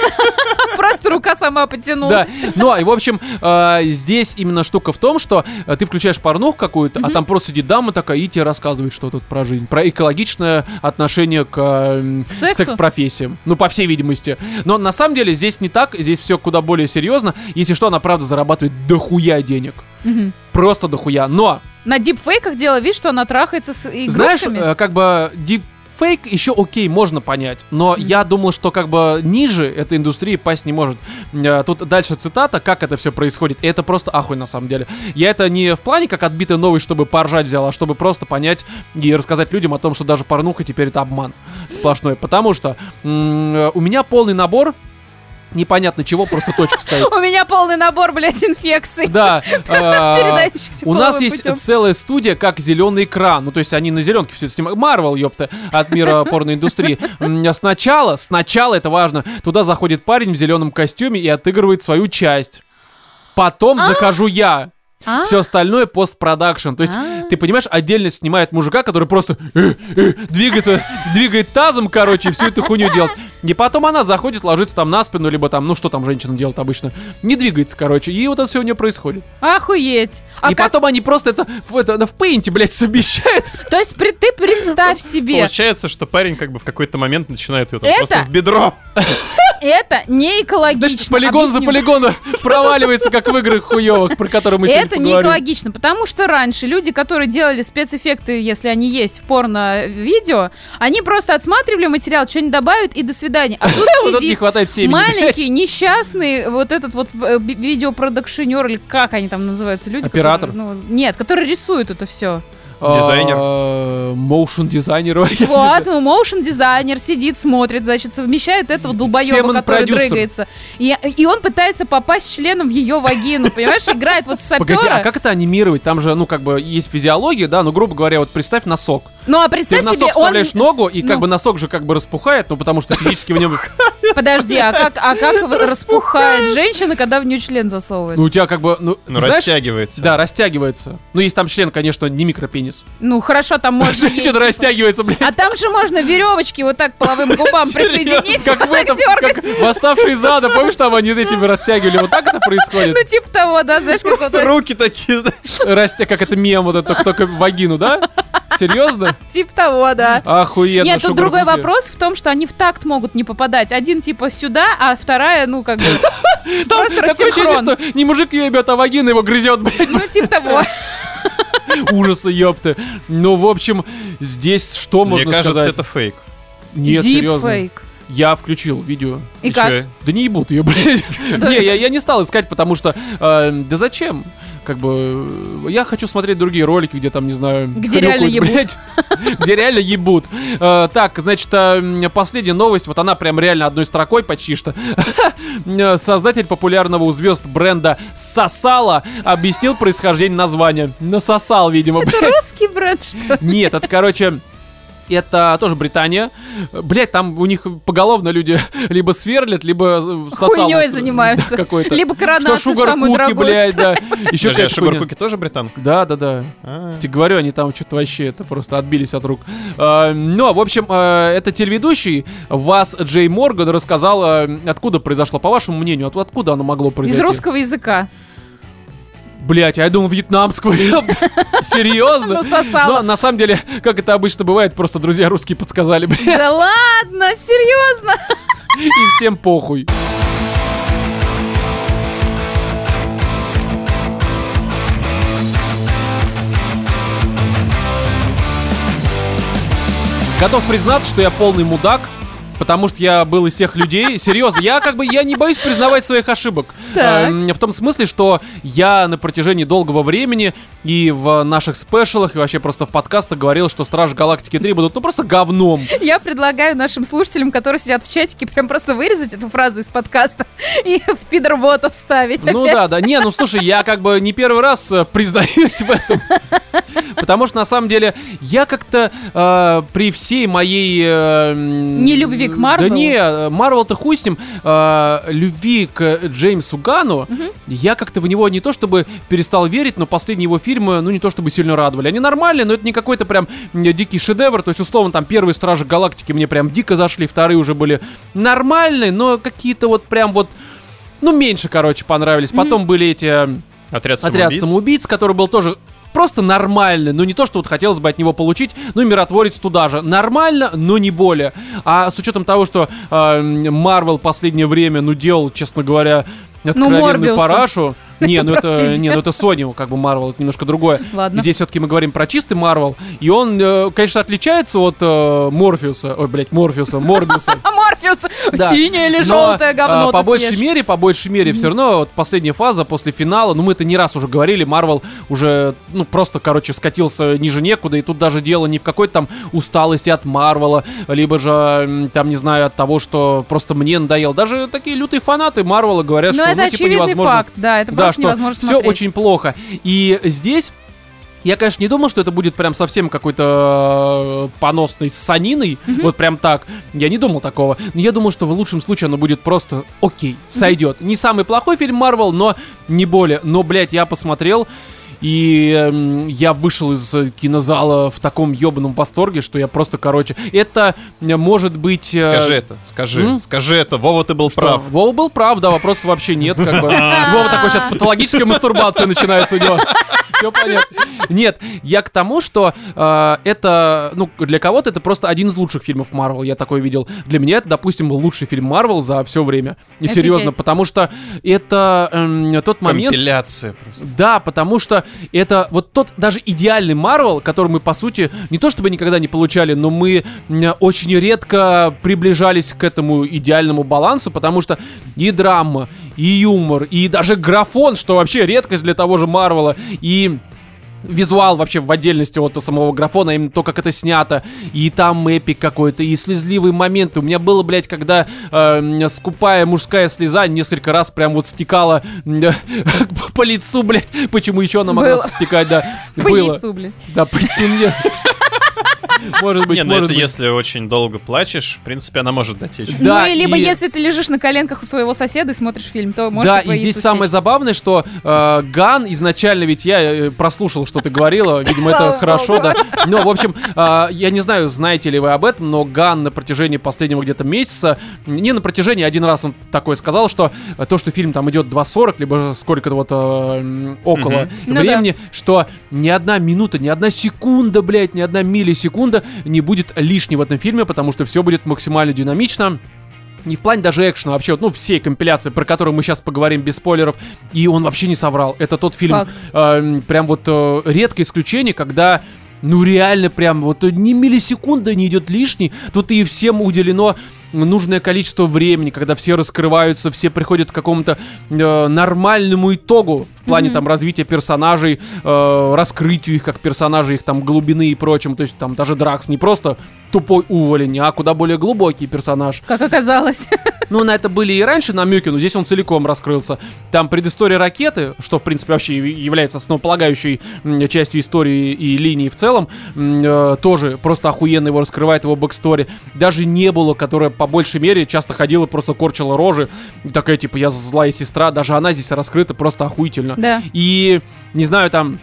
Просто рука сама потянулась. Да. Ну, и, в общем, э, здесь именно штука в том, что э, ты включаешь порнуху какую-то, а там просто сидит дама такая и тебе рассказывает что тут про жизнь, про экологичное отношение к секс-профессиям. Ну, по всей видимости. Но на самом деле здесь не так, здесь все куда более серьезно. Если что, она правда зарабатывает дохуя денег. Просто дохуя. Но, На дипфейках делала вид, что она трахается с знаешь, игрушками. э, как бы дипфейк еще окей, можно понять. Но я думал, что как бы ниже этой индустрии пасть не может. Э, Тут дальше цитата, как это все происходит. И это просто ахуй на самом деле. Я это не в плане как отбитая новость, чтобы поржать взял, а чтобы просто понять и рассказать людям о том, что даже порнуха теперь это обман сплошной. Потому что м, э, у меня полный набор непонятно чего, просто точка стоит. У меня полный набор, блядь, инфекций. Да. э, У нас есть целая студия, как зеленый экран. Ну, то есть они на зеленке все это снимают. Марвел, ёпта, от мира порноиндустрии. Сначала, сначала, это важно, туда заходит парень в зеленом костюме и отыгрывает свою часть. Потом захожу я. А? Все остальное постпродакшн. То есть, А. ты понимаешь, отдельно снимает мужика, который просто э, э, двигается, двигает тазом, короче, и всю эту хуйню делает. И потом она заходит, ложится там на спину, либо там, ну что там женщина делает обычно, не двигается, короче, и вот это все у нее происходит. Охуеть. А и как- потом они просто это в, это, в пейнте, блядь, совмещают. То есть при- ты представь себе, Получается, что парень как бы в какой-то момент начинает ее там Это- просто в бедро. это не экологично. Значит, полигон за Объясню. полигоном проваливается, как в играх хуевых, про которые мы сегодня Это не поговорим. экологично, потому что раньше люди, которые делали спецэффекты, если они есть в порно-видео, они просто отсматривали материал, что-нибудь добавят и до свидания. А тут это не сидит хватает семени. маленький, несчастный, вот этот вот э, видеопродакшенер, или как они там называются, люди? Оператор? которые, ну, нет, которые рисуют это все. Дизайнер. А, Моушн дизайнер. Вот, ну, моушен дизайнер сидит, смотрит, значит, совмещает этого долбоеба, который продюсер. дрыгается. И, и он пытается попасть членом в ее вагину, понимаешь? Играет вот в сапера. Погоди, а как это анимировать? Там же, ну, как бы, есть физиология, да, ну, грубо говоря, вот представь носок. Ну а Ты представь в носок себе, он... вставляешь ногу, и как ну. бы носок же как бы распухает, ну потому что физически в нем... Подожди, а как, а как распухает женщина, когда в нее член засовывает? Ну у тебя как бы, ну, Ну, знаешь, растягивается. Да, растягивается. Ну, есть там член, конечно, не микропенис. Ну хорошо, там можно... Женщина растягивается, блядь. А там же можно веревочки вот так половым губам присоединить, Как в этом, как восставшие из ада, помнишь, там они этими растягивали, вот так это происходит? Ну типа того, да, знаешь, как руки такие, знаешь. Растя, как это мем, вот это только вагину, да? Серьезно? Типа того, да. Охуенно. Нет, тут другой вопрос в том, что они в такт могут не попадать. Один типа сюда, а вторая, ну, как бы, Там просто такое ощущение, что не мужик ее ебет, а вагина его грызет, блядь. ну, типа того. Ужасы, ёпты. Ну, в общем, здесь что Мне можно кажется, сказать? это фейк. Нет, серьезно. Я включил видео. И чё? как? Да не ебут ее, блядь. Не, я, я не стал искать, потому что... э, да зачем? Как бы... э, Я хочу смотреть другие ролики, где там, не знаю... Где реально блядь. Где реально ебут. Э, Так, значит, э, м, последняя новость. Вот она прям реально одной строкой почти что. Э, Создатель популярного у звезд бренда Сосала объяснил происхождение названия. Насосал, видимо, блядь. Русский бренд, что ли? Нет, это, короче, это тоже Британия. Блять, там у них поголовно люди либо сверлят, либо э, сосал Хуйней занимаются. какой-то. Либо Что коронацию шугар самую куки, дорогую. блядь, да. Еще Подожди, а какая-то Шугар хуйня. Куки тоже британка? Да, да, да. А. Тебе говорю, они там что-то вообще это просто отбились от рук. А, ну, в общем, а, это телеведущий Вас Джей Морган рассказал, а, откуда произошло, по вашему мнению, от- откуда оно могло Из произойти? русского языка. Блять, а я думал, вьетнамского. Серьезно? Ну. Но на самом деле, как это обычно бывает, просто друзья русские подсказали, блядь, Да ладно, серьезно? и всем похуй. Готов признаться, что я полный мудак, потому что я был из тех людей. Серьезно, я как бы я не боюсь признавать своих ошибок. Эм, В том смысле, что я на протяжении долгого времени и в наших спешалах, и вообще просто в подкастах говорил, что Стражи Галактики 3 будут ну просто говном. Я предлагаю нашим слушателям, которые сидят в чатике, прям просто вырезать эту фразу из подкаста и в пидорботов вставить. Ну опять. да, да. Не, ну слушай, я как бы не первый раз э, признаюсь в этом. Потому что на самом деле я как-то э, при всей моей... э, Нелюбви к Марвелу? Да не, Марвел-то хуй с ним. э, любви к Джеймсу Гану, я как-то в него не то чтобы перестал верить, но последние его фильмы, ну не то чтобы сильно радовали. Они нормальные, но это не какой-то прям дикий шедевр. То есть, условно, там первые Стражи Галактики мне прям дико зашли, вторые уже были нормальные, но какие-то вот прям вот... Ну, меньше, короче, понравились. Потом были эти... Отряд Отряд самоубийц. самоубийц, который был тоже просто нормальный, но не то, что вот хотелось бы от него получить, ну и миротворец туда же. Нормально, но не более. А с учетом того, что Марвел последнее время, ну, делал, честно говоря, откровенную Морбиуса. парашу. Не, ну это, не, ну это Sony, как бы Марвел, это немножко другое. Ладно. Здесь все-таки мы говорим про чистый Марвел, и он, э, конечно, отличается от э, Морфеуса, ой, блядь, Морфеуса, Морбиуса. Морфеус, синее или желтое а, говно По большей мере, по большей мере, все равно вот последняя фаза после финала, ну мы это не раз уже говорили, Марвел уже, ну просто, короче, скатился ниже некуда, и тут даже дело не в какой-то там усталости от Марвела, либо же, там, не знаю, от того, что просто мне надоел. Даже такие лютые фанаты Марвела говорят, Ну что, ну, типа, невозможно. факт, да, это да, просто что все смотреть. очень плохо. И здесь я, конечно, не думал, что это будет прям совсем какой-то э, поносной саниной, вот прям так. Я не думал такого. Но я думал, что в лучшем случае оно будет просто окей, сойдет. Не самый плохой фильм Марвел, но не более. Но, блядь, я посмотрел. И эм, я вышел из э, кинозала в таком ебаном восторге, что я просто, короче, это э, может быть... э, Скажи это, скажи, м? скажи это. Вова, ты был что, прав. Вова был прав, да, вопросов вообще нет, как бы. Вова такой сейчас патологическая мастурбация начинается у него. Все понятно. Нет, я к тому, что э, это, ну, для кого-то это просто один из лучших фильмов Марвел, я такой видел. Для меня это, допустим, лучший фильм Марвел за все время. И серьезно, потому что это эм, тот момент... Компиляция просто. Да, потому что это вот тот даже идеальный Марвел, который мы, по сути, не то чтобы никогда не получали, но мы очень редко приближались к этому идеальному балансу, потому что и драма, и юмор, и даже графон, что вообще редкость для того же Марвела, и визуал вообще в отдельности от самого графона, именно то, как это снято, и там эпик какой-то, и слезливые моменты. У меня было, блядь, когда э, скупая мужская слеза несколько раз прям вот стекала м, по лицу, блядь. Почему еще она могла Было. стекать, да. По Было. яйцу, блин. Да, по лицу. Может быть, Не, ну это если очень долго плачешь, в принципе, она может дотечь. Да, ну и либо и- если ты лежишь на коленках у своего соседа и смотришь фильм, то может да, и здесь самое забавное, что э, Ган изначально, ведь я э, прослушал, что ты говорила, видимо, это хорошо, да. Но, в общем, э, я не знаю, знаете ли вы об этом, но Ган на протяжении последнего где-то месяца, не на протяжении, один раз он такое сказал, что то, что фильм там идет 2.40, либо сколько-то вот э, около. Ну да. времени, что ни одна минута, ни одна секунда, блядь, ни одна миллисекунда не будет лишней в этом фильме, потому что все будет максимально динамично. Не в плане даже экшена, а вообще, ну, всей компиляции, про которую мы сейчас поговорим без спойлеров. И он вообще не соврал. Это тот фильм, Факт. э, прям вот э, редкое исключение, когда, ну, реально прям вот ни миллисекунда не идет лишней. Тут и всем уделено нужное количество времени, когда все раскрываются, все приходят к какому-то э, нормальному итогу в плане Мгм. там развития персонажей, э, раскрытию их как персонажей, их там глубины и прочим. То есть там даже Дракс не просто тупой уволень, а куда более глубокий персонаж. Как оказалось. Ну, на это были и раньше намеки, но здесь он целиком раскрылся. Там предыстория ракеты, что, в принципе, вообще яв- является основополагающей частью истории и линии в целом, э, тоже просто охуенно его раскрывает, его backstory. Даже не было, которая по большей мере часто ходила, просто корчила рожи. Такая, типа, я злая сестра. Даже она здесь раскрыта просто охуительно. Да. И, не знаю, там,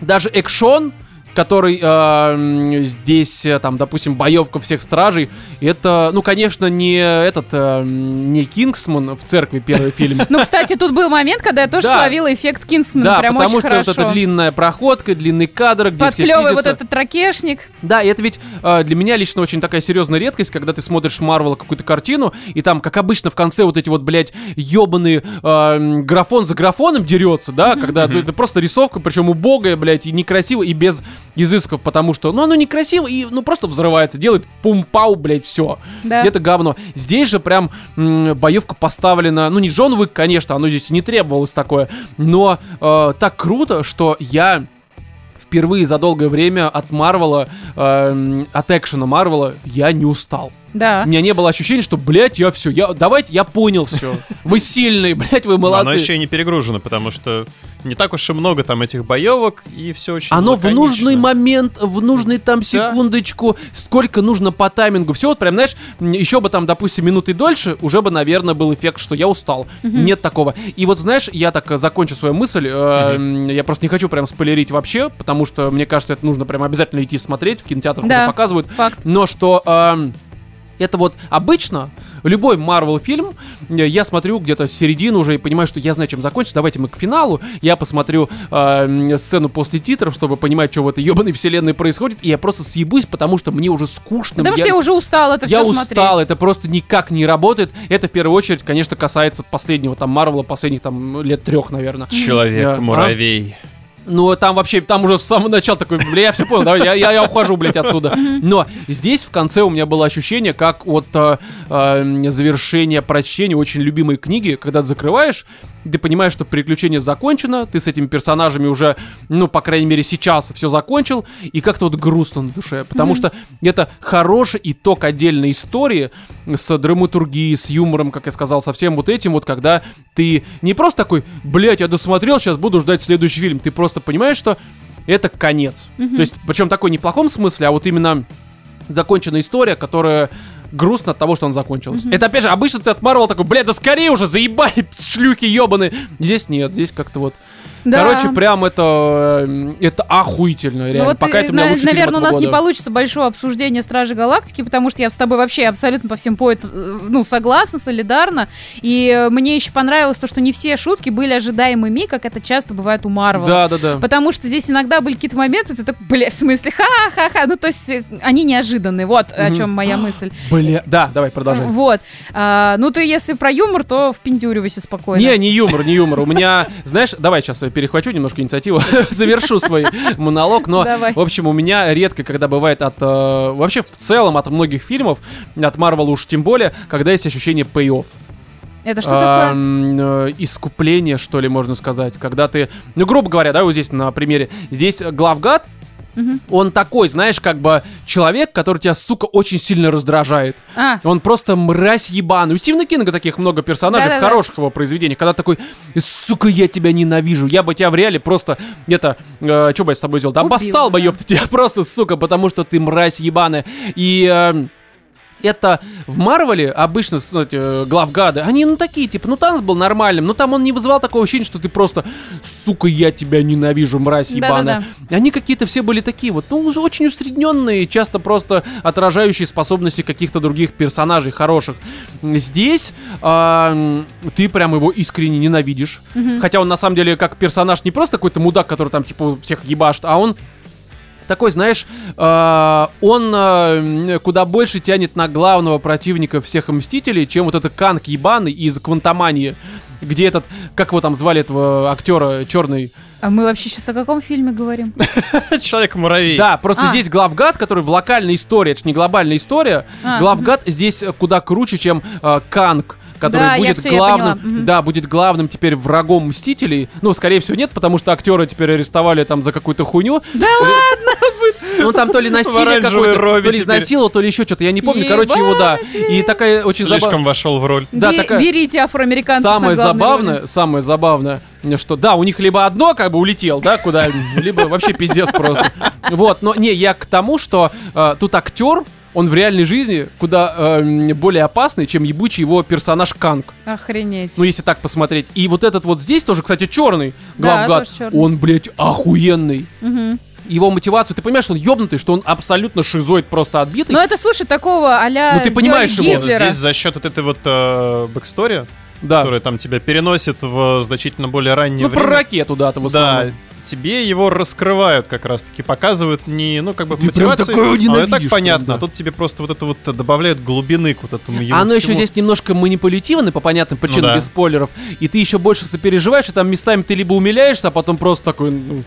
даже экшен, который э, здесь, э, там, допустим, боевка всех стражей, это, ну, конечно, не этот, э, не Кингсман в церкви первый фильм. Ну, кстати, тут был момент, когда я тоже Да. словила эффект Кингсмана. Да, прям потому очень что хорошо. вот эта длинная проходка, длинный кадр, где все Подклевый вот этот ракешник. Да, и это ведь э, для меня лично очень такая серьезная редкость, когда ты смотришь Марвела какую-то картину, и там, как обычно, в конце вот эти вот, блядь, ебаные графон за графоном дерется, да, когда это просто рисовка, причем убогая, блядь, и некрасиво, и без изысков, потому что, ну, оно некрасиво, и, ну, просто взрывается, делает пум-пау, блядь, все. Да. Это говно. Здесь же прям м, боевка поставлена, ну, не Джон Уик, конечно, оно здесь не требовалось такое, но э, так круто, что я впервые за долгое время от Марвела, э, от экшена Марвела, я не устал. Да. У меня не было ощущения, что, блядь, я все, я, давайте, я понял все. Вы сильные, блядь, вы Но оно молодцы. еще и не перегружено, потому что не так уж и много там этих боевок, и все очень Оно в лаконично. нужный момент, в нужный там секундочку, сколько нужно по таймингу. Все, вот прям, знаешь, еще бы там, допустим, минуты дольше, уже бы, наверное, был эффект, что я устал. Нет такого. И вот, знаешь, я так э, закончу свою мысль. э, м, Я просто не хочу прям спойлерить вообще, потому что, мне кажется, это нужно прям обязательно идти смотреть. В кинотеатрах Да. уже показывают. Факт. Но что эм, это вот обычно любой Марвел фильм э, я смотрю где-то в середину уже и понимаю, что я знаю, чем закончится. Давайте мы к финалу. Я посмотрю эм, сцену после титров, чтобы понимать, что в этой ебаной вселенной происходит. И я просто съебусь, потому что мне уже скучно. Потому я, что я уже устал это я все устал, смотреть. это просто никак не работает. Это в первую очередь, конечно, касается последнего там Марвела, последних там лет трех, наверное. Я- Человек-муравей. Ну, там вообще, там уже с самого начала такой, бля, я все понял, давай, я, я, я ухожу, блядь, отсюда. Но здесь в конце у меня было ощущение, как от э, э, завершения прочтения очень любимой книги, когда ты закрываешь, ты понимаешь, что приключение закончено, ты с этими персонажами уже, ну, по крайней мере, сейчас все закончил, и как-то вот грустно на душе, потому что это хороший итог отдельной истории с драматургией, с юмором, как я сказал, со всем вот этим вот, когда ты не просто такой, блядь, я досмотрел, сейчас буду ждать следующий фильм, ты просто понимаешь, что это конец. То есть, причем такой не в плохом смысле, а вот именно законченная история, которая грустно от того, что он закончилась. Это опять же, обычно ты от Марвел такой, блядь, да скорее уже, заебали, шлюхи ебаные. Здесь нет, здесь как-то вот. Да. Короче, прям это, э, это охуительно, Ну реально. вот, Пока э, это у меня на- лучший наверное, у нас не года. получится большое обсуждение Стражи Галактики, потому что я с тобой вообще абсолютно по всем поэтам, э, ну, согласна, солидарна. И мне еще понравилось то, что не все шутки были ожидаемыми, как это часто бывает у Марвела. Да, да, да. Потому что здесь иногда были какие-то моменты, ты такой, бля, в смысле, ха-ха-ха. Ну, то есть, они неожиданные. Вот о Мгм. чем моя мысль. Бля, да, давай, продолжай. Вот. А, ну, ты если про юмор, то впендюривайся спокойно. Не, не юмор, не юмор. У меня, знаешь, давай сейчас перехвачу немножко инициативу, завершу свой монолог, но, Давай. в общем, у меня редко, когда бывает от, э, вообще в целом от многих фильмов, от Марвела уж тем более, когда есть ощущение pay-off. Это что такое? Ам, э, искупление, что ли, можно сказать. Когда ты, ну, грубо говоря, да, вот здесь на примере, здесь главгад, Мгм. Он такой, знаешь, как бы человек, который тебя, сука, очень сильно раздражает. А, Он просто мразь ебаный. У Стивена Кинга таких много персонажей в Да-да-да. хороших его произведениях, когда такой, сука, я тебя ненавижу. Я бы тебя в реале просто, это, что бы я с тобой сделал? Да обоссал бы, ёпта, тебя просто, сука, потому что ты мразь ебаная. И... э, это в Марвеле обычно, знаете, э, главгады, они ну такие, типа, ну Танос был нормальным, но там он не вызывал такого ощущения, что ты просто, сука, я тебя ненавижу, мразь ебаная. Они какие-то все были такие вот, ну, очень усредненные, часто просто отражающие способности каких-то других персонажей хороших. Здесь м, ты прям его искренне ненавидишь. Хотя он на самом деле как персонаж не просто какой-то мудак, который там типа всех ебашит, а он такой, знаешь, э, он э, куда больше тянет на главного противника всех Мстителей, чем вот этот Канг ебаный из Квантомании, где этот, как его там звали, этого актера черный. а мы вообще сейчас о каком фильме говорим? Человек-муравей. Да, просто А. здесь главгад, который в локальной истории, это же не глобальная история, А, главгад здесь куда круче, чем э, Канг. Который Да, будет главным. Мгм. да, будет главным теперь врагом Мстителей. Ну, скорее всего, нет, потому что актера теперь арестовали там за какую-то хуйню. Да Ну, там то ли насилие какое-то, то ли изнасиловал, то ли еще что-то. Я не помню. Короче, его, да. И такая очень Слишком забавная... вошел в роль. Да, такая- Берите афроамериканцев Самое забавное, самое забавное, что да, у них либо одно как бы улетел, да, куда, либо вообще пиздец просто. Вот, но не, я к тому, что э, тут актер, он в реальной жизни куда э, более опасный, чем ебучий его персонаж Канг. Охренеть. Ну, если так посмотреть. И вот этот вот здесь тоже, кстати, черный Да, главгад. чёрный. Он, блядь, охуенный. Мгм. Его мотивацию, ты понимаешь, что он ебнутый, что он абсолютно шизоид просто отбитый. Ну это, слушай, такого а-ля Ну, ты понимаешь его. Но Гитлера. здесь за счет вот этой вот э, backstory, да. которая там тебя переносит в значительно более раннее Ну, про время. ракету, да, ты в Да, основном. Тебе его раскрывают как раз-таки, показывают не, ну, как бы Ты прям мотивации, такого а это так прям, понятно, да. а тут тебе просто вот это вот добавляют глубины к вот этому его Оно еще здесь немножко манипулятивно, по понятным причинам, да. без спойлеров. И ты еще больше сопереживаешь, и там местами ты либо умиляешься, а потом просто такой, ну,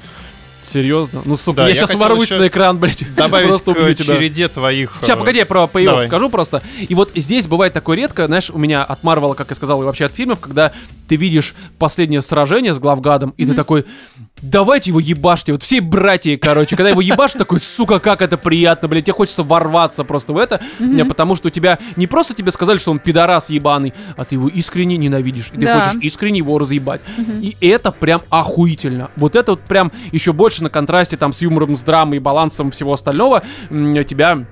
серьезно? Ну, сука, Да, я, я сейчас ворвусь на экран, блядь. добавить просто к убью тебя. череде твоих... Сейчас, э, погоди, я про давай. скажу просто. И вот здесь бывает такое редко, знаешь, у меня от Марвела, как я сказал, и вообще от фильмов, когда ты видишь последнее сражение с главгадом, и ты такой, давайте его ебашьте, вот все братья, короче, когда его ебашь, такой, сука, как это приятно, блядь, тебе хочется ворваться просто в это, э, потому что у тебя, не просто тебе сказали, что он пидорас ебаный, а ты его искренне ненавидишь, и ты Да. хочешь искренне его разъебать. И это прям охуительно. Вот это вот прям еще больше на контрасте там с юмором, с драмой и балансом всего остального тебя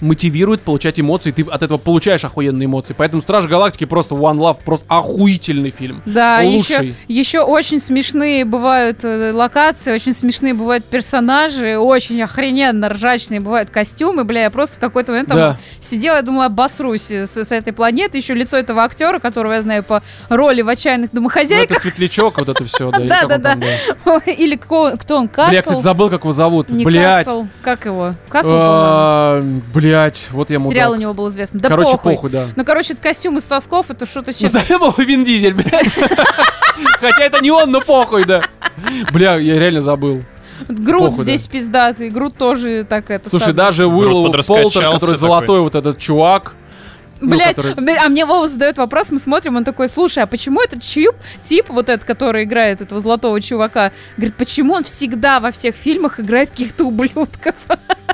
мотивирует получать эмоции, ты от этого получаешь охуенные эмоции. Поэтому Страж Галактики просто One Love, просто охуительный фильм. Да, Лучший. еще, еще очень смешные бывают э, локации, очень смешные бывают персонажи, очень охрененно ржачные бывают костюмы. Бля, я просто в какой-то момент там Да. сидела, я думала, обосрусь с, с этой планеты. Еще лицо этого актера, которого я знаю по роли в «Отчаянных Ну, домохозяйках». это светлячок, вот это все, да. Да, да, да. Или кто он, Касл? Бля, я, кстати, забыл, как его зовут. Блять. Как его? Касл, по-моему. Блять, вот я мудак. Сериал у него был известный. Да Короче, похуй. похуй, да. Ну, короче, это костюм из сосков, это что-то чем Назовем его Вин Дизель, блядь. Хотя это не он, но похуй, да. Бля, я реально забыл. Грут Похуй, да. здесь пиздатый, Грут тоже так это Слушай, самое. даже Грут Уилл подраскачался Полтер, который такой. золотой вот этот чувак. Ну, Блять, который- а мне Вова задает вопрос, мы смотрим, он такой, слушай, а почему этот чип, тип вот этот, который играет этого золотого чувака, говорит, почему он всегда во всех фильмах играет каких-то ублюдков?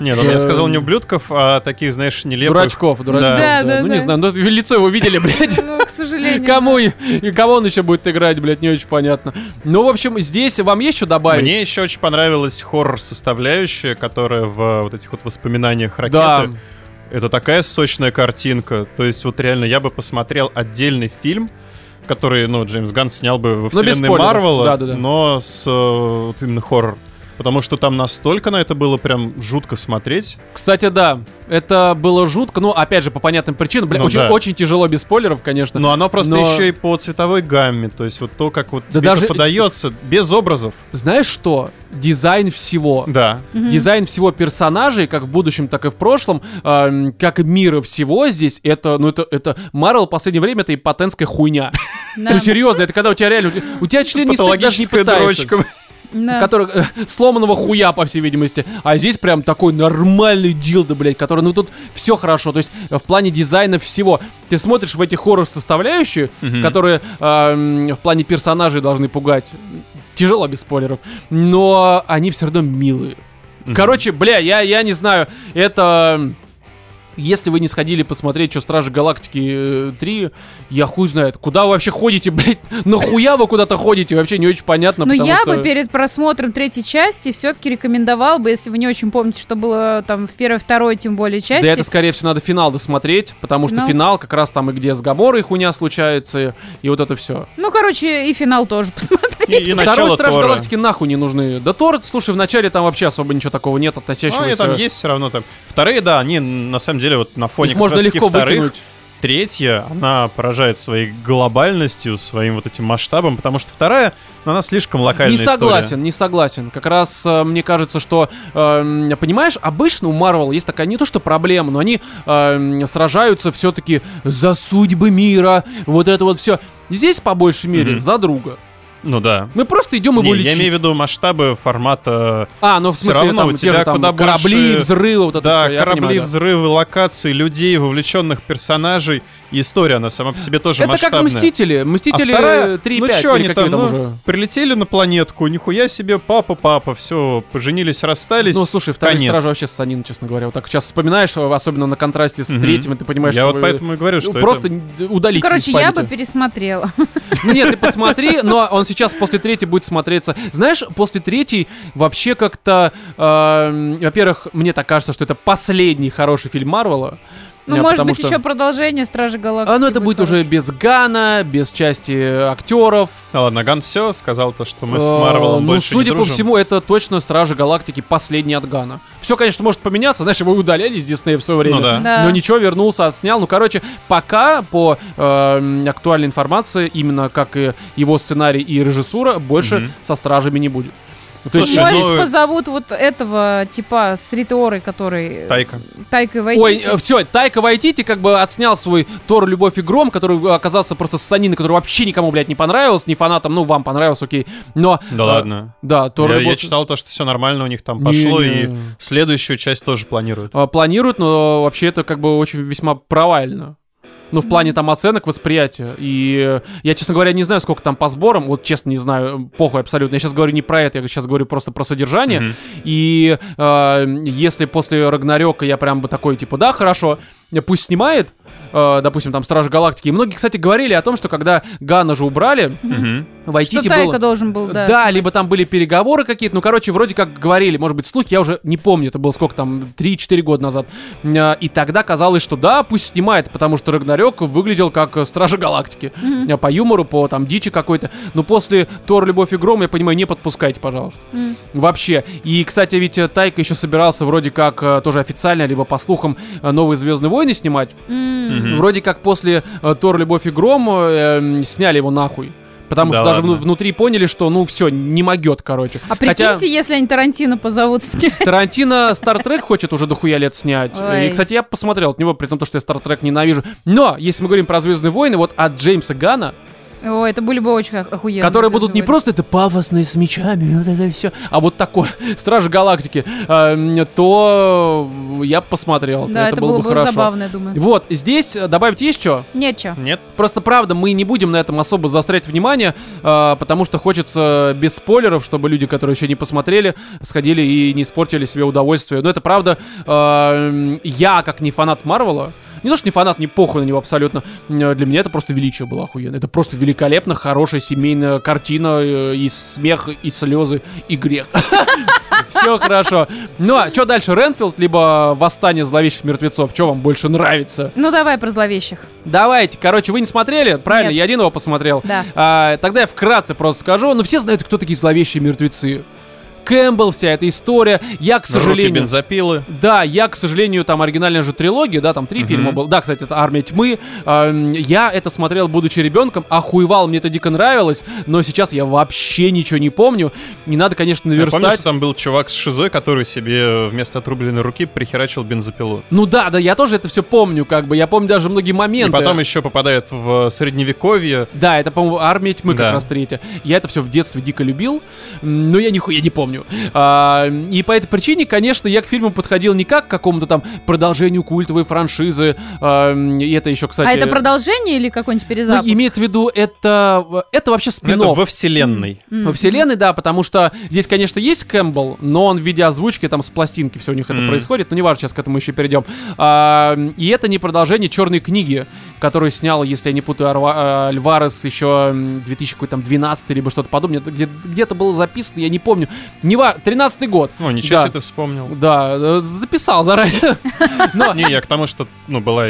Не, ну я Эм. сказал не ублюдков, а таких, знаешь, нелепых. Дурачков, дурачков. Да, да, Ну, да. не знаю, ну лицо его видели, блядь. Ну, к сожалению. Кому и, и кого он еще будет играть, блядь, не очень понятно. Ну, в общем, здесь вам есть что добавить? Мне еще очень понравилась хоррор-составляющая, которая в вот этих вот воспоминаниях ракеты. Да. Это такая сочная картинка. То есть вот реально я бы посмотрел отдельный фильм, который, ну, Джеймс Ганн снял бы во без вселенной. Марвела, Да-да-да. но с э, вот именно хоррор. Потому что там настолько на это было прям жутко смотреть. Кстати, да, это было жутко, ну, опять же, по понятным причинам, бля, Ну очень, да. очень тяжело без спойлеров, конечно. Но оно просто Но- еще и по цветовой гамме. То есть вот то, как вот Да тебе это даже- подается, без образов. Знаешь что? Дизайн всего. Да. Мгм. Дизайн всего персонажей, как в будущем, так и в прошлом, эм, как и мира всего здесь, это, ну, это, это, Марвел в последнее время это и потенская хуйня. Ну, серьезно, это когда у тебя реально, у тебя- член не стоит, даже не пытаешься. Да. который э, сломанного хуя, по всей видимости. А здесь прям такой нормальный дилдо, блядь, который, ну тут все хорошо. То есть э, в плане дизайна всего. Ты смотришь в эти хоррор-составляющие, Мгм. которые э, в плане персонажей должны пугать. Тяжело без спойлеров. Но они все равно милые. Мгм. Короче, бля, я, я не знаю, это... Если вы не сходили посмотреть, что Стражи Галактики э, 3, я хуй знает, куда вы вообще ходите, блядь, нахуя вы куда-то ходите, вообще не очень понятно, Но потому я что... бы перед просмотром третьей части все-таки рекомендовал бы, если вы не очень помните, что было там в первой, второй, тем более части. Да это, скорее всего, надо финал досмотреть, потому что Ну. финал как раз там и где с Гаморой хуйня случается, и вот это все. Ну, короче, и финал тоже посмотреть. И, и Второй Страж Тора. Галактики нахуй не нужны. Да Тор, слушай, в начале там вообще особо ничего такого нет, Ну, относящегося... они там есть все равно там. Вторые, да, они на самом деле вот на фоне Их можно легко вторых, выкинуть. Третья, она поражает своей глобальностью, своим вот этим масштабом, потому что вторая, ну, она слишком локальная Не история. согласен, не согласен. Как раз э, мне кажется, что, э, понимаешь, обычно у Марвел есть такая не то что проблема, но они э, сражаются все-таки за судьбы мира, вот это вот все. Здесь по большей мере Мгм. за друга. Ну да. Мы просто идем его Не, лечить. я имею в виду масштабы формата А, ну в смысле равно там у те тебя же там куда корабли, больше- взрывы, вот это да, все. корабли, взрывы, локации, людей, вовлеченных персонажей. И история, она сама по себе тоже Это как масштабная. Мстители. Мстители А вторая, 3 ну 5 чё или они там, там ну, уже. прилетели на планетку, нихуя себе, папа, папа, все, поженились, расстались. Ну, слушай, второй конец. страж вообще ссанин, честно говоря. Вот так сейчас вспоминаешь, особенно на контрасте с Мгм. третьим, и ты понимаешь, Я что вот поэтому и говорю, что ну, это- просто удалить. Ну, короче, я бы пересмотрела. Ну нет, ты посмотри, но он сейчас после третьей будет смотреться. Знаешь, после третьей вообще как-то, э, во-первых, мне так кажется, что это последний хороший фильм Марвела. Ну, может быть, что- еще продолжение Стражи Галактики. А, ну это будет уже хорошее. без Гана, без части актеров. А ладно, Ган все сказал то, что мы с Э, Марвелом Ну, больше судя не по дружим. всему, это точно Стражи Галактики последний от Гана. Все, конечно, может поменяться. Знаешь, его удаляли из Диснея в свое время. Ну да. Да. Но ничего, вернулся, отснял. Ну, короче, пока по э, актуальной информации, именно как и его сценарий и режиссура, больше Мгм. со Стражами не будет. Ну, То есть, Может, ну- позовут вот этого типа с Риторой, который... Тайка. Тайкой Ой, Вайтити. все, Тайка Вайтити как бы отснял свой Тор Любовь и Гром, который оказался просто ссаниной, который вообще никому, блядь, не понравился, не фанатам, ну, вам понравился, окей. Но... Да э, ладно. Да, Тор Я, я Любовь... читал то, что все нормально у них там пошло, Не, и не. следующую часть тоже планируют. э, планируют, но вообще это как бы очень весьма провально. Ну, в плане там оценок, восприятия. И я, честно говоря, не знаю, сколько там по сборам. Вот, честно, не знаю. Похуй абсолютно. Я сейчас говорю не про это, я сейчас говорю просто про содержание. Мгм. И э, если после Рагнарёка я прям бы такой, типа, да, хорошо, пусть снимает, э, допустим, там, Стражи Галактики. И многие, кстати, говорили о том, что когда Гана же убрали, Мгм. Что Вайтити Тайка было... должен был, да. Да, либо там были переговоры какие-то, ну, короче, вроде как говорили, может быть, слухи, я уже не помню, это было сколько там, 3-4 года назад. А, И тогда казалось, что да, пусть снимает, потому что Рагнарёк выглядел как э, Стражи Галактики. А, По юмору, по там дичи какой-то. Но после Тор, Любовь и Гром, я понимаю, не подпускайте, пожалуйста. М. Вообще. И, кстати, ведь э, Тайка еще собирался вроде как э, тоже официально, либо по слухам, э, новые Звездные войны снимать. М. Мгм. Вроде как после э, Тор, Любовь и Гром э, м, сняли его нахуй. Потому Да что даже ладно. вну- внутри поняли, что ну все, не могет, короче. А Хотя прикиньте, если они Тарантино позовут снять. Тарантино Стартрек хочет уже дохуя лет снять. Ой. И, кстати, я посмотрел от него, при том, что я Стартрек ненавижу. Но, если мы говорим про Звездные войны, вот от Джеймса Гана, Ой, это были бы очень ох- охуенно. которые будут не просто это пафосные с мечами, вот это все, а вот такое, Стражи Галактики, э, то я бы посмотрел. Да, это, было бы хорошо. забавно, я думаю. Вот, здесь э, добавить есть что? Нечего. Нет? Просто правда, мы не будем на этом особо заострять внимание, э, потому что хочется без спойлеров, чтобы люди, которые еще не посмотрели, сходили и не испортили себе удовольствие. Но это правда, э, я как не фанат Марвела, не то, что не фанат, не похуй на него абсолютно. э, Для меня это просто величие было охуенно. Это просто великолепно хорошая семейная картина, э, и смех, и слезы, и грех. Все хорошо. Ну а что дальше? Ренфилд, либо Восстание зловещих мертвецов? Что вам больше нравится? Ну, давай про зловещих. Давайте, короче, вы не смотрели? Правильно, Нет. я один его посмотрел. Да. А, тогда я вкратце просто скажу. Ну, все знают, кто такие зловещие мертвецы. Кэмпбелл, вся эта история. Я, к Руки сожалению... бензопилы. Да, я, к сожалению, там оригинальная же трилогия, да, там три Мгм. фильма было. Да, кстати, это «Армия тьмы». Эм, Я это смотрел, будучи ребенком, охуевал, мне это дико нравилось, но сейчас я вообще ничего не помню. Не надо, конечно, Я помню, наверстать. что там был чувак с шизой, который себе вместо отрубленной руки прихерачил бензопилу. Ну да, да, я тоже это все помню, как бы. Я помню даже многие И моменты. потом еще попадает в средневековье. Да, это, по-моему, армия тьмы Да. как раз третья. Я это все в детстве дико любил, но я нихуя не помню. Помню. А, и по этой причине, конечно, я к фильму подходил не как к какому-то там продолжению культовой франшизы. а, и это еще, кстати... А это продолжение или какой-нибудь ну, перезапуск? имеется в виду, это, это вообще Ну, спин Это во вселенной. Во вселенной, да, потому что здесь, конечно, есть Кэмпбелл, но он в виде озвучки, там с пластинки все у них это Мгм. происходит, но не важно, сейчас к этому еще перейдем. А, и это не продолжение черной книги, которую снял, если я не путаю, Арва- э, Альварес еще м, 2012 либо что-то подобное, Это где- где-то было записано, я не помню. Не ва... 13 год. О, ничего Да. себе ты вспомнил. Да, э, записал заранее. Но Не, я к тому, что, ну, была...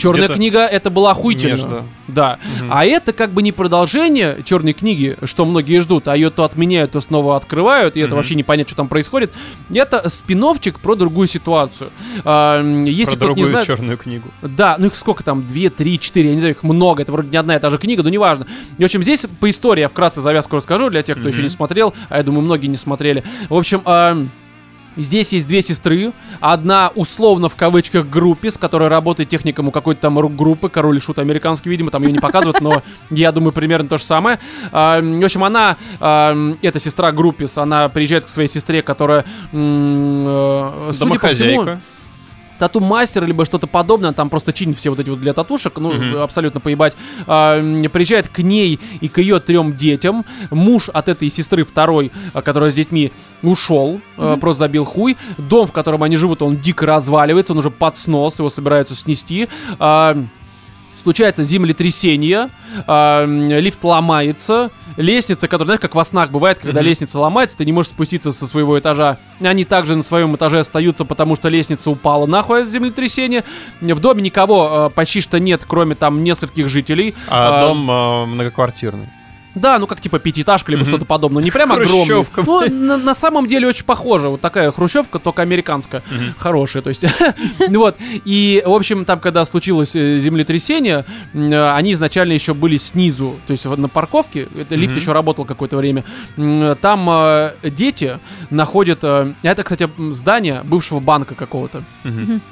черная книга это была охуительно. между. Да. Мгм. А это как бы не продолжение черной книги, что многие ждут, а ее то отменяют, то снова открывают, и это Мгм. вообще не понять, что там происходит. Это спиновчик про другую ситуацию. А, если Про кто-то не другую знает. черную книгу. Да, ну их сколько там? Две, три, четыре, я не знаю, их много. Это вроде не одна и та же книга, но неважно. И, в общем, здесь по истории я вкратце завязку расскажу для тех, кто еще Мгм. не смотрел, а я думаю, многие не смотрели. В общем, ам, Здесь есть две сестры. Одна условно в кавычках группе, с которой работает техником у какой-то там рок-группы. Король и шут американский, видимо, там ее не показывают, но я думаю, примерно то же самое. А, В общем, она, а, эта сестра Группис, она приезжает к своей сестре, которая, э, судя по всему. Тату-мастер, либо что-то подобное, там просто чинит все вот эти вот для татушек, ну, Мгм. абсолютно поебать, А, приезжает к ней и к ее трем детям, муж от этой сестры второй, а, которая с детьми, ушел, а, просто забил хуй, дом, в котором они живут, он дико разваливается, он уже под снос, его собираются снести, А, Случается землетрясение, м, лифт ломается, лестница, которая, знаешь, как во снах бывает, когда Мгм. лестница ломается, ты не можешь спуститься со своего этажа. Они также на своем этаже остаются, потому что лестница упала нахуй от землетрясения. В доме никого а, почти что нет, кроме там нескольких жителей. А А, дом а, многоквартирный. Да, ну как типа пятиэтажка либо Мгм. что-то подобное. Не прям огромный. Хрущевка, Ну, на, на самом деле очень похоже. Вот такая хрущевка, только американская. Мгм. Хорошая, то есть. Вот. И, в общем, там, когда случилось э, землетрясение, э, они изначально еще были снизу, то есть вот на парковке. Это лифт еще работал какое-то время. М, Там э, дети находят... э, Это, кстати, здание бывшего банка какого-то.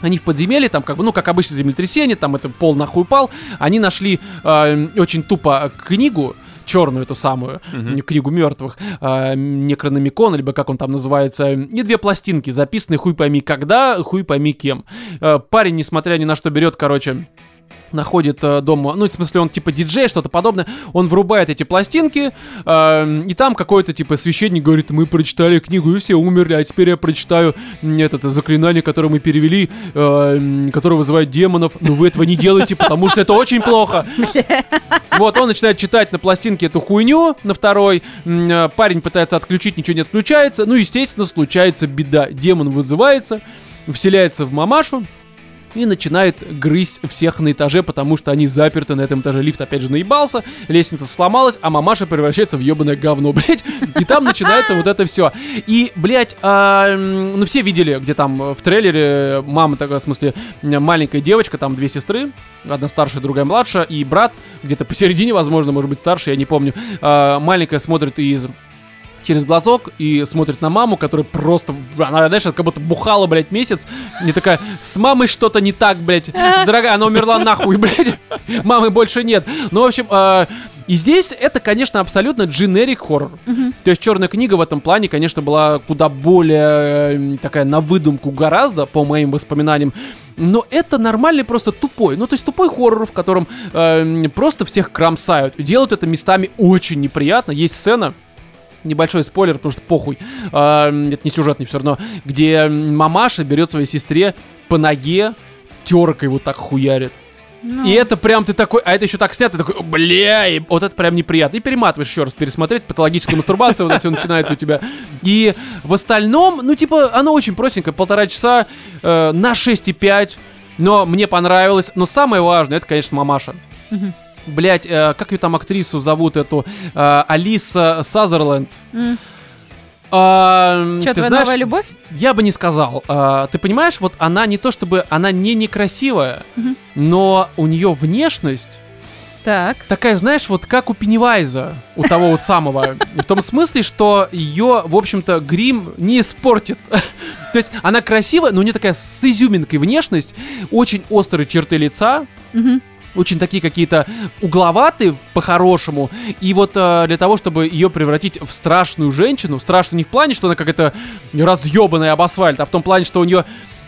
Они в подземелье, там как бы, ну, как обычно землетрясение, там это пол нахуй упал. Они нашли э, очень тупо книгу, черную эту самую, м, книгу мертвых, э, Некрономикон, либо как он там называется, и две пластинки, записанные хуй пойми когда, хуй пойми кем. Э, парень, несмотря ни на что, берет, короче, находит э, дома, ну, в смысле, он типа диджей, что-то подобное, он врубает эти пластинки, э, и там какой-то типа священник говорит, мы прочитали книгу, и все умерли, а теперь я прочитаю м, это заклинание, которое мы перевели, э, которое вызывает демонов, но вы этого не делайте, потому что это очень плохо. Вот, он начинает читать на пластинке эту хуйню, на второй, э, парень пытается отключить, ничего не отключается, ну, естественно, случается беда, демон вызывается, вселяется в мамашу, и начинает грызть всех на этаже, потому что они заперты на этом этаже. Лифт опять же наебался, лестница сломалась, а мамаша превращается в ебаное говно, блядь. И там начинается вот это все. И, блядь, а, ну все видели, где там в трейлере мама такая, в смысле, маленькая девочка, там две сестры, одна старшая, другая младшая, и брат, где-то посередине, возможно, может быть, старший, я не помню. А, маленькая смотрит из через глазок и смотрит на маму, которая просто, она, знаешь, как будто бухала, блядь, месяц. Не такая, с мамой что-то не так, блядь. Дорогая, она умерла нахуй, блядь. Мамы больше нет. Ну, в общем, э, и здесь это, конечно, абсолютно дженерик хоррор. То есть черная книга в этом плане, конечно, была куда более э, такая на выдумку гораздо, по моим воспоминаниям. Но это нормальный просто тупой. Ну, то есть тупой хоррор, в котором э, просто всех кромсают. Делают это местами очень неприятно. Есть сцена, небольшой спойлер, потому что похуй, а, это не сюжетный все равно, где мамаша берет своей сестре по ноге теркой вот так хуярит. Ну, И это прям ты такой, а это еще так снято, ты такой, бля, и вот это прям неприятно. И перематываешь еще раз, пересмотреть, патологическая мастурбация, вот это все начинается у тебя. И в остальном, ну типа, оно очень простенькое, полтора часа э, на 6,5, но мне понравилось. Но самое важное, это, конечно, мамаша. Мгм. Блять, как ее там актрису зовут, эту э, Алиса Сазерленд. м. А, Чё, ты твоя знаешь, новая любовь? я бы не сказал. А, ты понимаешь, вот она не то чтобы она не некрасивая, Мгм. но у нее внешность Так. такая, знаешь, вот как у Пеннивайза, у того вот самого. В том смысле, что ее, в общем-то, грим не испортит. То есть она красивая, но у нее такая с изюминкой внешность, очень острые черты лица. Очень такие какие-то угловатые по-хорошему. И вот э, для того, чтобы ее превратить в страшную женщину, страшную не в плане, что она какая-то разъебанная об асфальт, а в том плане, что у нее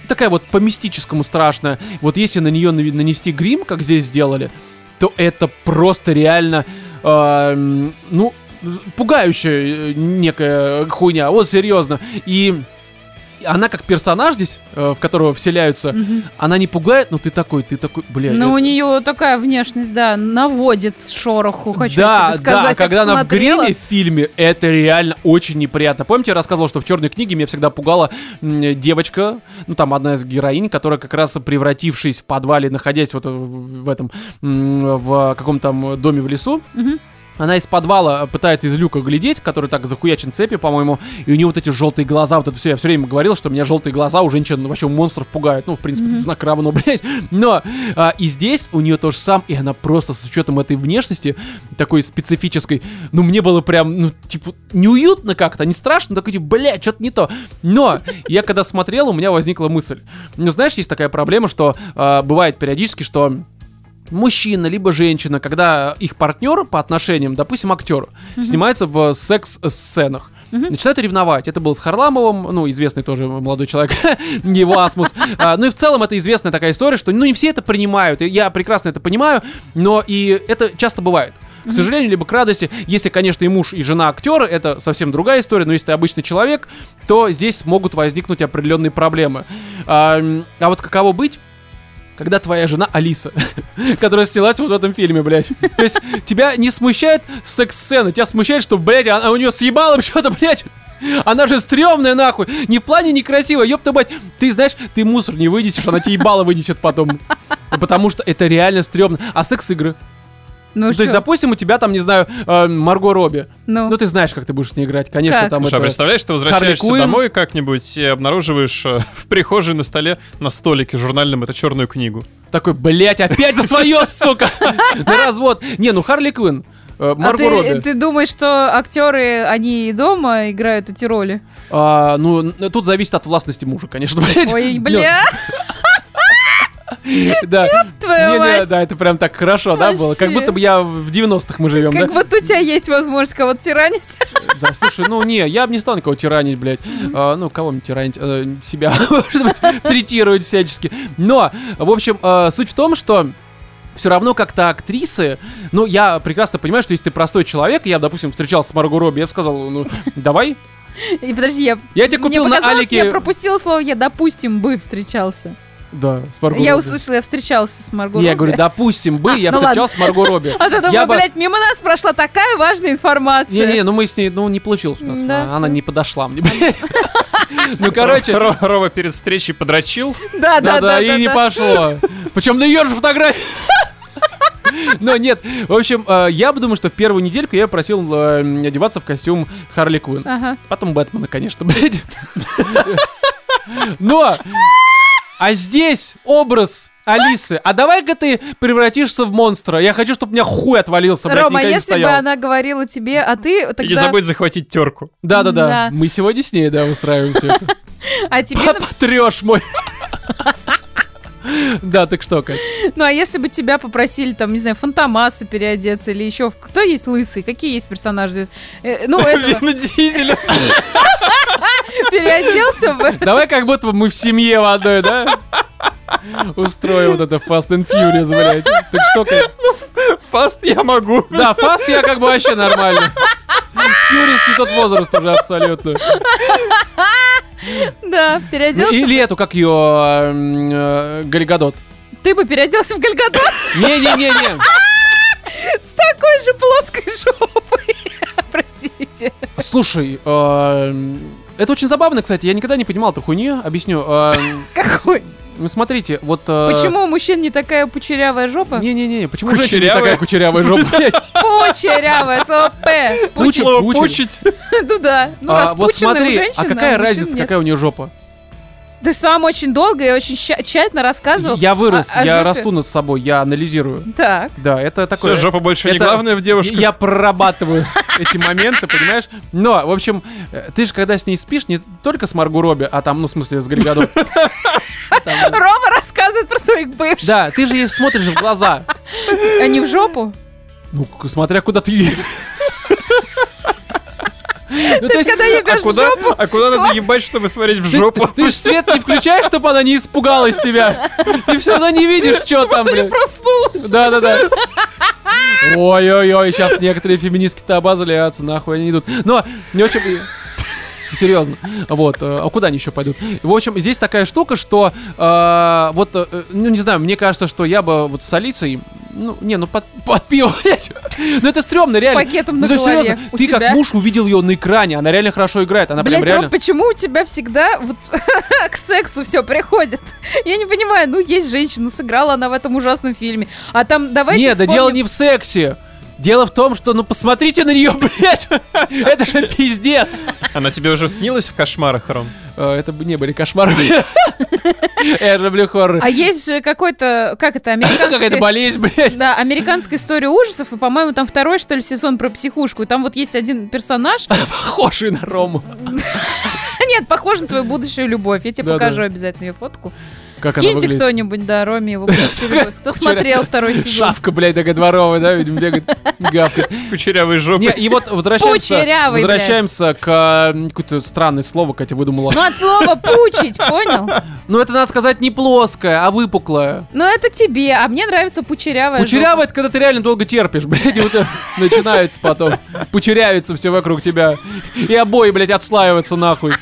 такая вот по мистическому страшная. Вот если на нее нанести грим, как здесь сделали, то это просто реально, э, ну, пугающая э, некая хуйня. Вот серьезно. И она как персонаж здесь, э, в которого вселяются, Мгм. она не пугает, но ты такой, ты такой, бля. Ну, это- у нее такая внешность, да, наводит шороху, хочу да, тебе сказать. да, когда она в посмотрела. гриме в фильме, это реально очень неприятно. Помните, я рассказывал, что в черной книге меня всегда пугала девочка, ну там одна из героинь, которая как раз превратившись в подвале, находясь вот в, в этом, в каком-то там доме в лесу, Мгм. Она из подвала пытается из люка глядеть, который так захуячен цепи, по-моему, и у нее вот эти желтые глаза, вот это все, я все время говорил, что меня желтые глаза у женщин, вообще у монстров пугают, ну, в принципе, это знак равно, блядь, но а, и здесь у нее то же самое, и она просто с учетом этой внешности, такой специфической, ну, мне было прям, ну, типа, неуютно как-то, не страшно, такой, типа, блядь, что-то не то, но я когда смотрел, у меня возникла мысль, ну, знаешь, есть такая проблема, что а, бывает периодически, что мужчина либо женщина, когда их партнер по отношениям, допустим, актер, снимается в секс-сценах. Мгм. Начинают ревновать. Это был с Харламовым, ну, известный тоже молодой человек, его Асмус. А, ну и в целом это известная такая история, что ну не все это принимают. Я прекрасно это понимаю, но и это часто бывает. К сожалению, либо к радости, если, конечно, и муж, и жена актеры, это совсем другая история, но если ты обычный человек, то здесь могут возникнуть определенные проблемы. А, а вот каково быть, когда твоя жена Алиса, которая снялась вот в этом фильме, блядь. То есть тебя не смущает секс-сцена, тебя смущает, что, блядь, она, у нее съебало что-то, блядь. Она же стрёмная, нахуй. Не в плане некрасивая, ёпта мать. Ты знаешь, ты мусор не вынесешь, она тебе ебало вынесет потом. Потому что это реально стрёмно. А секс-игры? Ну, Ну, то есть, допустим, у тебя там, не знаю, э, Марго Робби. Ну. Ну, ты знаешь, как ты будешь с ней играть. Конечно, Как? там Слушай, а это... представляешь, ты возвращаешься домой как-нибудь и обнаруживаешь э, в прихожей на столе на столике журнальном эту черную книгу. Такой, блядь, опять за свое, сука! На развод. Не, ну Харли Квинн. э, А Марго ты, Робби. ты думаешь, что актеры, они и дома играют эти роли? А, ну, тут зависит от властности мужа, конечно, блядь. Ой, Ну, бля, Да. твою мать. да, это прям так хорошо, да, было? Как будто бы я в 90-х мы живем, да? Как будто у тебя есть возможность кого-то тиранить. Да, слушай, ну не, я бы не стал никого тиранить, блядь. А, ну, кого-нибудь тиранить, э, себя, может быть, третировать всячески. Но, в общем, э, суть в том, что все равно как-то актрисы, ну, я прекрасно понимаю, что если ты простой человек, я, допустим, встречался с Марго Робби, я бы сказал, ну, давай, И подожди, я... я тебе купил Мне на Алике... я пропустила слово «я», допустим, бы встречался. Да, с Марго Я Робби. услышала, я встречался с Марго я Робби. говорю, допустим, бы, я ну встречался с Марго Робби. А то Я бы- блядь, мимо нас прошла такая важная информация. Не-не, ну мы с ней, ну не получилось у нас. Да, Она не подошла мне, блядь. Ну, короче, Ро- Рова перед встречей подрочил. Да, да, да, и не пошло. Причем на ее же фотографии. Но нет, в общем, э, я бы думаю, что в первую недельку я просил э, одеваться в костюм Харли Квинн. Ага. Потом Бэтмена, конечно, блядь. Но, а здесь образ Алисы. А давай-ка ты превратишься в монстра. Я хочу, чтобы у меня хуй отвалился, блядь, Рома, если бы стоял. она говорила тебе, а ты И тогда... не забудь захватить терку. Да-да-да. Да. Мы сегодня с ней, да, устраиваем все это. А тебе... Потрешь мой. Да, так что, Кать? Ну, а если бы тебя попросили, там, не знаю, Фантомаса переодеться или еще... Кто есть лысый? Какие есть персонажи здесь? Э, ну, это, Вин Дизель. переоделся бы. Давай как будто бы мы в семье в одной, да? Устроим вот это Fast and Furious, блядь. Так что, Кать? Фаст я могу. Да, Fast я как бы вообще нормально. Фьюрис не тот возраст уже абсолютно. Да, переоделся. Или эту, как ее, э, Галигадот. Ты бы переоделся в Гальгадот Не-не-не-не. с такой же плоской жопой. Простите. Слушай, эм, это очень забавно, кстати. Я никогда не понимал эту хуйню. Объясню. Эм, Какой? Ну, смотрите, вот... э, Почему у мужчин не такая пучерявая жопа? Не-не-не, почему женщина не Кучерявая? такая кучерявая жопа, блядь? Пучерявая, слово П. Пучить, пучить. Ну да. Ну, А, распученная у смотри, женщины, а какая у разница, какая у нее жопа? Ты сам очень долго и очень ща- тщательно рассказывал. Я вырос, о- о я жопе. расту над собой, я анализирую. Так. Да, это такое... Все, жопа больше не это- главное в девушках. Я прорабатываю эти моменты, понимаешь? Но, в общем, э, ты же когда с ней спишь, не только с Марго Робби, а там, ну, в смысле, с. Там, Рома рассказывает про своих бывших. Да, ты же ей смотришь в глаза. А не в жопу? Ну, смотря куда ты... Ну, То есть, когда А ебешь в жопу, а куда надо ебать, чтобы смотреть в жопу? ты ж свет не включаешь, чтобы она не испугалась тебя. Ты все равно не видишь, что там, блядь. Проснулась. Да-да-да. Ой-ой-ой, сейчас некоторые феминистки-то обозлятся, нахуй они идут. Но, не очень... Серьезно. Вот. э, А куда они еще пойдут? В общем, здесь такая штука, что э, вот, э, ну не знаю, мне кажется, что я бы вот с Алисой, ну, не, ну под, под пиво, блядь. Ну это стрёмно, С реально. пакетом Ну, на голове серьезно, у ты себя. как муж увидел ее на экране, она реально хорошо играет, она Блять, прям реально... Ром, почему у тебя всегда вот к сексу все приходит? Я не понимаю, ну есть женщина, ну сыграла она в этом ужасном фильме, а там давайте Нет, да вспомним- дело не в сексе. Дело в том, что, ну посмотрите на нее, блядь. Это же пиздец. Она тебе уже снилась в кошмарах, Ром? Э, Это бы не были кошмары. Я же люблю хоррор. А есть же какой-то, как это, Какая-то американская... болезнь, блядь. Да, американская история ужасов, и, по-моему, там второй, что ли, сезон про психушку. И там вот есть один персонаж. Похожий на Рому. Нет, похож на твою будущую любовь. Я тебе покажу обязательно ее фотку. Как Скиньте кто-нибудь, да, Роме его. Кто смотрел второй сезон? Шавка, блядь, такая дворовая, да, видимо, бегает, гавкает. С кучерявой жопой. Не, и вот возвращаемся, возвращаемся к э, какое-то странное слово, Катя выдумала. Ну, от слова пучить, понял? Ну, это, надо сказать, не плоское, а выпуклое. Ну, это тебе, а мне нравится пучерявая Кучерявое, это когда ты реально долго терпишь, блядь, и вот начинается потом. Пучерявится все вокруг тебя. И обои, блядь, отслаиваются нахуй.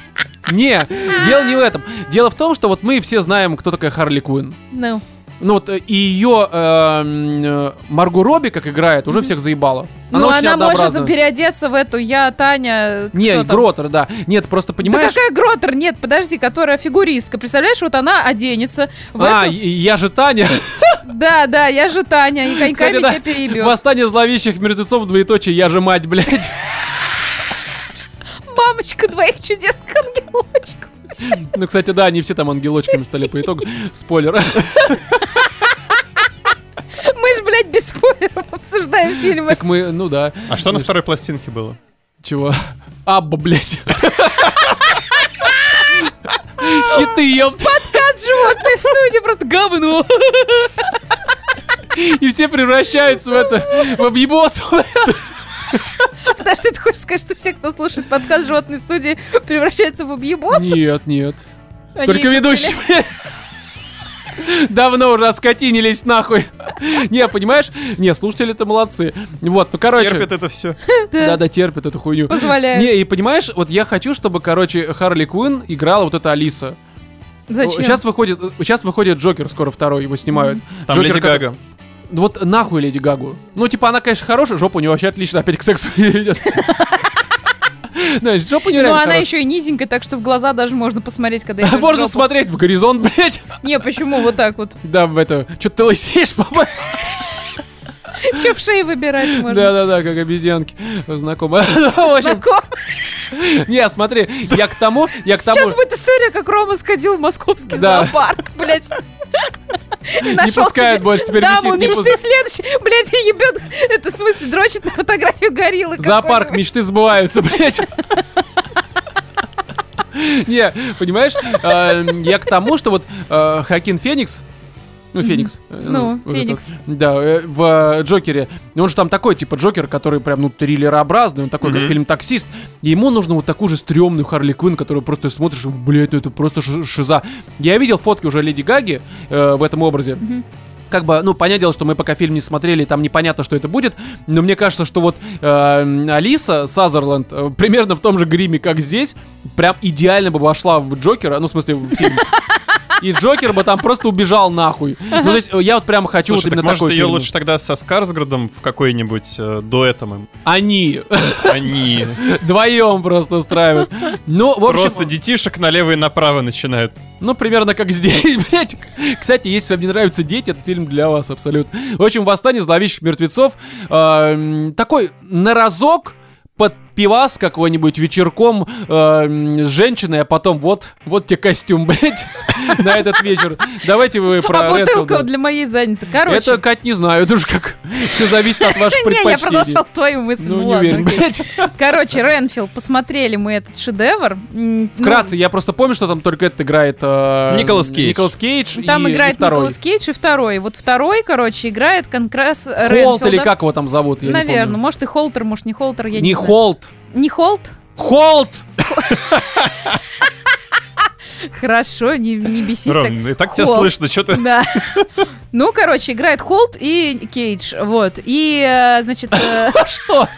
Не, дело не в этом. Дело в том, что вот мы все знаем, кто такая Харли жопа. Ну, Ну вот, э, и ее эм, э, Марго Робби, как играет, уже всех заебала. ну очень она может переодеться в эту «Я, Таня...» Не? Гротер, да. Нет, просто Да понимаешь... какая Гротер? Нет, подожди, которая фигуристка. Представляешь, вот она оденется в А, эту... я же Таня. Да, да, я же Таня, и коньками да, тебя переебет. Восстание зловещих мертвецов, двоеточие, я же мать, блядь. Мамочка двоих чудесных ангелочков. Ну, кстати, да, они все там ангелочками стали по итогу. Спойлер. Мы ж, блядь, без спойлеров обсуждаем фильмы. Так мы, ну да. А что на второй пластинке было? Чего? Абба, блядь. Хиты, ёпта. Подкаст животные в студии, просто говно. И все превращаются в это, в объебос. Подожди, ты хочешь сказать, что все, кто слушает подкаст животной студии, превращаются в объебос? Нет, нет. Они Только ведущий. Давно уже оскотинились нахуй. Не, понимаешь? Не, слушатели-то молодцы. Вот, ну, короче. Терпит это все. Да-да, терпит эту хуйню. Позволяют. Не, и понимаешь, вот я хочу, чтобы, короче, Харли Квинн играла вот эта Алиса. Зачем? Сейчас выходит, сейчас выходит Джокер, скоро второй, его снимают. Там Джокер, Леди как- Гага. Вот нахуй Леди Гагу. Ну, типа, она, конечно, хорошая, жопа у нее вообще отлично, опять к сексу идет. Знаешь, жопа нее Ну, она еще и низенькая, так что в глаза даже можно посмотреть, когда идешь Можно смотреть в горизонт, блядь. Не, почему вот так вот? Да, в это... Что ты лысеешь, папа? Еще в шее выбирать можно. Да-да-да, как обезьянки. Знакомо. Ну, В общем, Знаком? не, смотри, я к тому, я к тому... Сейчас будет история, как Рома сходил в московский Да. зоопарк, блядь. Не пускают себе больше, теперь даму висит, мечты следующий, блядь, и ебет, это в смысле дрочит на фотографию гориллы. Зоопарк, мечты сбываются, блядь. Не, понимаешь, э, я к тому, что вот э, Хакин Феникс, ну, Феникс. э, Ну, вот Феникс. Да, э, в э, Джокере. Он же там такой, типа, Джокер, который прям, ну, триллерообразный, он такой, как фильм «Таксист». И ему нужно вот такую же стрёмную Харли Квинн, которую просто смотришь, блядь, ну это просто ши- шиза. Я видел фотки уже Леди Гаги э, в этом образе. Как бы, ну, понятное дело, что мы пока фильм не смотрели, там непонятно, что это будет, но мне кажется, что вот э, Алиса Сазерленд э, примерно в том же гриме, как здесь, прям идеально бы вошла в Джокера, ну, в смысле, в фильм. И Джокер бы там просто убежал нахуй. Ну, то есть, я вот прям хочу Слушай, вот именно так может такой ее фильм. лучше тогда со Скарсградом в какой-нибудь э, дуэтом им? Они Они вдвоем просто устраивают. Ну, в общем, просто детишек налево и направо начинают. ну, примерно как здесь, блядь. Кстати, если вам не нравятся дети, это фильм для вас абсолютно. В общем, «Восстание зловещих мертвецов» э, такой на разок под пивас какой-нибудь вечерком э, с женщиной, а потом вот, вот тебе костюм, блядь, на этот вечер. Давайте вы про а бутылка для моей задницы. Короче. Это, Кать, не знаю, это уж как все зависит от ваших Не, я предпочтений. продолжал твою мысль. Ну, не ладно, уверен, блядь. Короче, Ренфилд, посмотрели мы этот шедевр. Ну, Вкратце, я просто помню, что там только этот играет... э, Николас Кейдж. Николас Кейдж Там играет. Николас Кейдж и второй. Вот второй, короче, играет как раз Холт или как его там зовут, я Наверное, не может и Холтер, может не Холтер, я не, Не. Холт. Не Холт? Холт! Хорошо, не, не бесись так. Ром, и так тебя Холт. слышно, что ты... Да. Ну, короче, играет Холт и Кейдж, вот. И, э, значит, э, Что?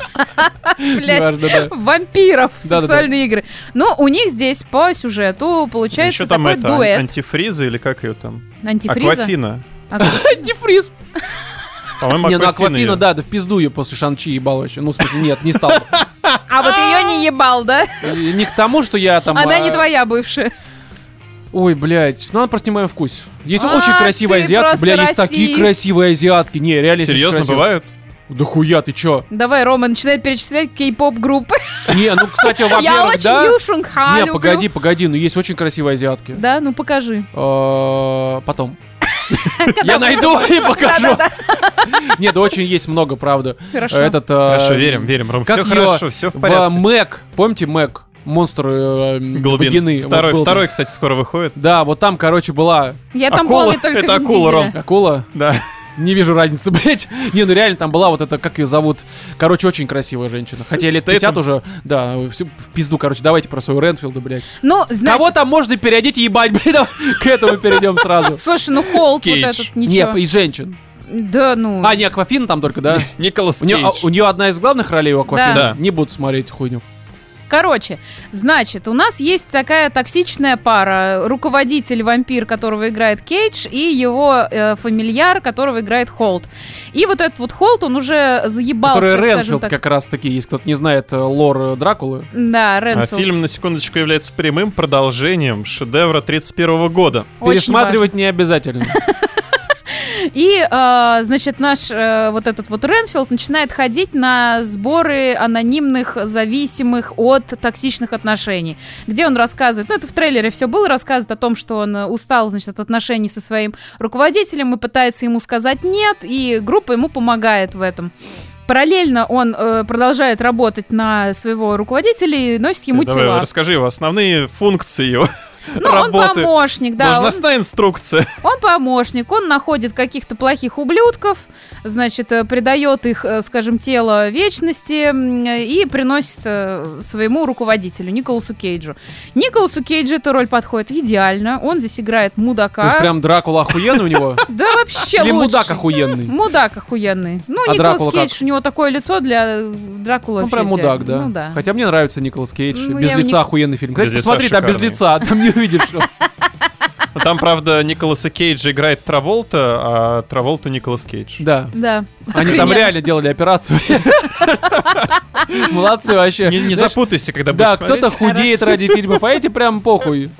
блядь, вампиров, Да-да-да. сексуальные игры. Но у них здесь по сюжету получается Еще там такой это, ан- дуэт. антифриза или как ее там? Антифриза. Аквафина. Антифриз. По-моему, Не, ну Аквафина да, да в пизду ее после Шанчи ебал вообще. Ну, в смысле, нет, не стал. А вот ее не ебал, да? Не к тому, что я там... Она а, не твоя бывшая. Ой, блядь, ну она просто не моем вкусе. Есть А, очень красивые азиатки. Бля, есть такие красивые азиатки. Не, реально Серьезно, бывают? Да хуя, ты чё? Давай, Рома, начинает перечислять кей-поп группы. Не, ну, кстати, Я во-первых, очень да. Не, люблю. погоди, погоди, ну есть очень красивые азиатки. Да, ну покажи. Э, Потом. Я найду и покажу. Нет, очень есть много, правда. Хорошо. Этот, э, Хорошо, верим, верим, Ром. как Все хорошо, все в В порядке. Мэг, помните Мэг? Монстр э, Глубин. вагины. Вот Второй, второй, кстати, скоро выходит. Да, вот там, короче, была Я там Акула. помню только Это акула. Ром. акула. Да. Не вижу разницы, блядь. Не, ну реально там была вот эта, как ее зовут. Короче, очень красивая женщина. Хотя лет 50 Стэйтем. уже. Да, в пизду, короче. Давайте про свою Ренфилда, блядь. Ну, значит... Кого там можно переодеть и ебать, блядь? Давай К этому перейдем сразу. Слушай, ну Холт вот этот, ничего. Не, и женщин. Да, ну... А, не, Аквафина там только, да? Николас У нее, Кейдж. у нее одна из главных ролей у Аквафины. Да. Не буду смотреть хуйню. Короче, значит, у нас есть такая токсичная пара. Руководитель-вампир, которого играет Кейдж, и его э, фамильяр, которого играет Холт. И вот этот вот Холт, он уже заебался, Который Ренфилд так. как раз таки, если кто-то не знает э, лор э, Дракулы. Да, А Ренфилд. фильм, на секундочку, является прямым продолжением шедевра 31 года. Очень Пересматривать не обязательно. И, э, значит, наш э, вот этот вот Ренфилд начинает ходить на сборы анонимных зависимых от токсичных отношений, где он рассказывает, ну это в трейлере все было, рассказывает о том, что он устал, значит, от отношений со своим руководителем и пытается ему сказать нет, и группа ему помогает в этом. Параллельно он э, продолжает работать на своего руководителя и носит ему Давай, тела. расскажи его основные функции его Ну, он помощник, да. он- Должностная инструкция. Он помощник, он находит каких-то плохих ублюдков, значит, э, придает их, э, скажем, тело вечности э, и приносит своему руководителю, Николасу Кейджу. Николасу Кейджу эта роль подходит идеально, он здесь играет То есть мудака. прям Дракула охуенный у него? Да вообще Или лучше. мудак охуенный? Мудак охуенный. Ну, А Николас Дракула Кейдж, у него такое лицо для Дракулы Ну, вообще прям мудак, да. Ну, да. Хотя мне нравится Николас Кейдж. Ну, без лица охуенный фильм. Кстати, посмотри, да, без лица, там не увидишь. что. Ну, Там, правда, Николаса Кейджа играет Траволта, а Траволту Николас Кейдж. Да. Да. Они там реально делали операцию. Молодцы вообще. Не, не Знаешь, запутайся, когда Да, будешь смотреть. кто-то худеет ради фильмов, а эти прям похуй.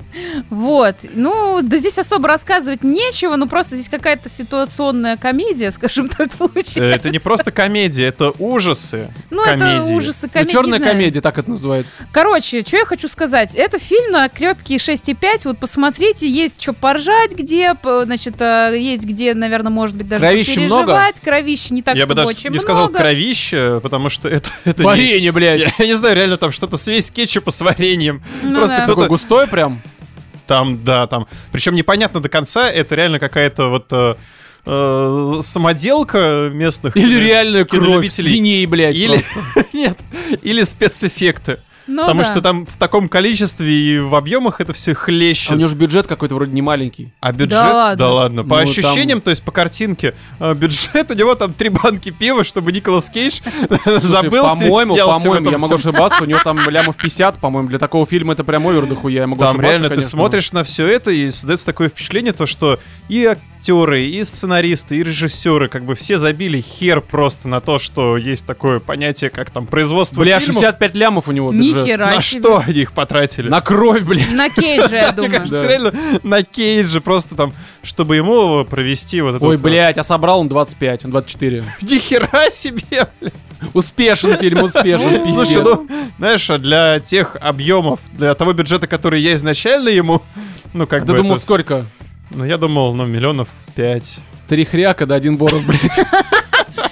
Вот. Ну, да здесь особо рассказывать нечего, ну просто здесь какая-то ситуационная комедия, скажем так, получается. Э, Это не просто комедия, это ужасы. Ну, это комедии. ужасы Ну, комедии. черная комедия, так это называется. Короче, что я хочу сказать. Это фильм на крепкие 6,5. Вот посмотрите, есть что поржать где, значит, э, есть где, наверное, может быть, даже Кровищи много? переживать. Кровищи не так, Я бы даже очень не сказал много. кровище, потому что это, это не- Варенье, блядь. Я, я не знаю, реально там что-то связь кетчупа с вареньем. Ну Просто да. кто-то Такой густой прям. там, да, там. Причем непонятно до конца, это реально какая-то вот э, э, самоделка местных. Или реальная кровь свиней, блядь. Или, нет, или спецэффекты. Ну потому да. что там в таком количестве и в объемах это все А у хлещет. него же бюджет какой-то вроде не маленький. А бюджет? Да ладно. ладно. По Ну, там- ощущениям, то есть по картинке, э, бюджет у него там три банки пива, чтобы Николас Кейдж Слушай, забылся По-моему, по-моему, я могу ошибаться, у него там лямов 50, по-моему, для такого фильма это прям овер дохуя, я могу Там ошибаться, реально ты смотришь на все это и создается такое впечатление, то что и актеры, и сценаристы, и режиссеры, как бы все забили хер просто на то, что есть такое понятие, как там производство Бля, фильмов. 65 лямов у него бюджет. Нихера На себе. что они их потратили? На кровь, блядь. На Кейджа, я Мне думаю. кажется, Да. реально на Кейдже просто там, чтобы ему провести вот это Ой, вот, блядь, а собрал он 25, он 24. Ни хера себе, блядь. Успешен фильм, успешен, Слушай, пиздец. ну, знаешь, а для тех объемов, для того бюджета, который я изначально ему, ну, как Ты бы думал, это с- сколько? Ну, я думал, ну, миллионов пять. Три хряка, да один боров, блядь.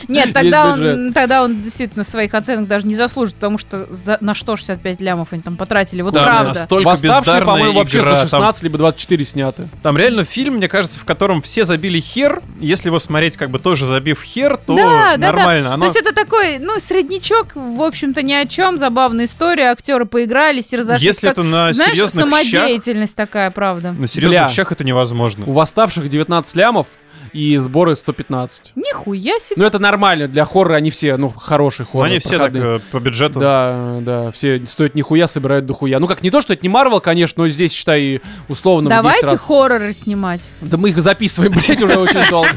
Нет, тогда он, тогда он действительно своих оценок даже не заслужит, потому что за- на что 65 лямов они там потратили, вот Да, правда. настолько Восставшие, по-моему, вообще игра. за Там- 16 либо 24 сняты. Там реально фильм, мне кажется, в котором все забили хер. Если его смотреть, как бы тоже забив хер, то Да, да, да. нормально. То Оно... есть это такой, ну, среднячок, в общем-то, ни о чем, забавная история, актеры поигрались и разошлись. Если Как, это на знаешь, серьезных щах, самодеятельность такая, правда. на серьезных Бля. щах это невозможно. У восставших 19 лямов и сборы 115. Нихуя себе. Ну, это нормально, для хоррора они все, ну, хорошие Но хорроры. они все так э, по бюджету. Да, да, все стоят нихуя, собирают дохуя. Ну, как не то, что это не Марвел, конечно, но здесь, считай, условно в 10 Давайте раз. хорроры снимать. Да мы их записываем, блядь, уже очень долго.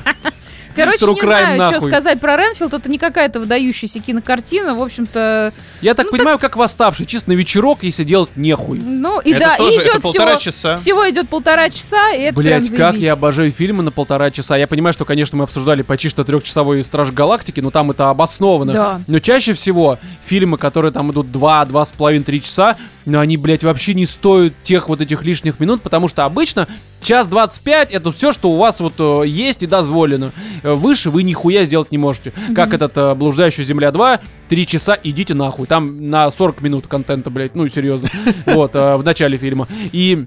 Короче, True не знаю, что сказать про Ренфилд. Это не какая-то выдающаяся кинокартина. В общем-то, Я так Ну, понимаю, как восставший, чисто на вечерок, если делать нехуй. ну и Это да, тоже- и это идет полтора всего, часа. всего идет полтора часа, и это Блять, как я обожаю фильмы на полтора часа. Я понимаю, что, конечно, мы обсуждали почти что трехчасовой Страж Галактики, но там это обосновано. Да. Но чаще всего фильмы, которые там идут 2, 2,5, 3 часа, но они, блядь, вообще не стоят тех вот этих лишних минут, потому что обычно час 25 это все, что у вас вот э, есть и дозволено. Э, Выше вы нихуя сделать не можете. Как этот э, «Блуждающая земля 2», 3 часа, идите нахуй. Там на 40 минут контента, блядь, ну серьезно. Вот, э, в начале фильма. И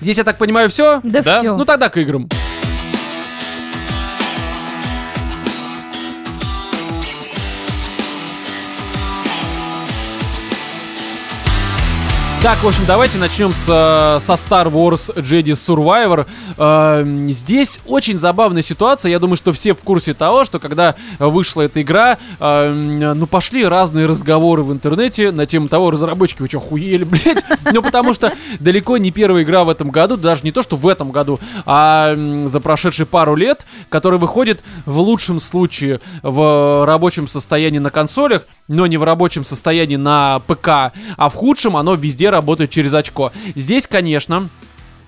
здесь, я так понимаю, все? Да, Да? все. Ну тогда к играм. Так, в общем, давайте начнем с, э, со Star Wars Jedi Survivor. Э, Здесь очень забавная ситуация. Я думаю, что все в курсе того, что когда вышла эта игра, э, ну пошли разные разговоры в интернете на тему того, разработчики, вы что, хуели, блядь? Ну потому что далеко не первая игра в этом году, даже не то, что в этом году, а за прошедшие пару лет, которая выходит в лучшем случае в рабочем состоянии на консолях, но не в рабочем состоянии на ПК, а в худшем оно везде работает через очко. Здесь, конечно,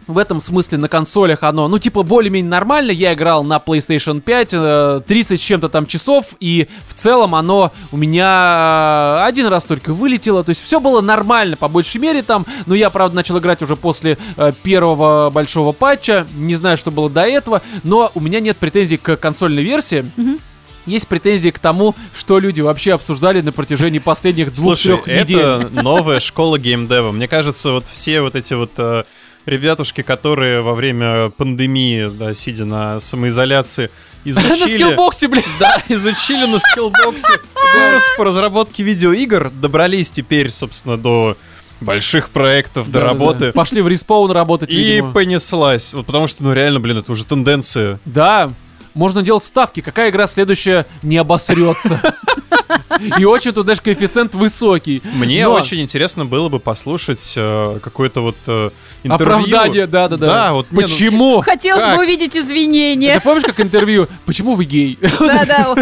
в этом смысле на консолях оно, ну, типа, более-менее нормально. Я играл на PlayStation 5 э, 30 с чем-то там часов, и в целом оно у меня э, один раз только вылетело. То есть все было нормально, по большей мере там. Но я, правда, начал играть уже после э, первого большого патча. Не знаю, что было до этого. Но у меня нет претензий к консольной версии. Мгм. Есть претензии к тому, что люди вообще обсуждали на протяжении последних двух-трех недель. это новая школа gamedev а. Мне кажется, вот все вот эти вот э, ребятушки, которые во время пандемии, да, сидя на самоизоляции, На изучили... Skillbox е, блин. Да, изучили на Skillbox е курс по разработке видеоигр, добрались теперь, собственно, до больших проектов, до Да-да-да. работы. Пошли в Respawn работать, И видимо. понеслась. Вот потому что, ну реально, блин, это уже тенденция. Да, можно делать ставки, какая игра следующая не обосрется. И очень тут, знаешь, коэффициент высокий. Мне Но очень интересно было бы послушать э, какое-то вот э, интервью. Оправдание, да-да-да. Да, вот не, ну, Почему? Хотелось Как? бы увидеть Ты извинения. помнишь, как интервью? Почему вы гей? Да-да.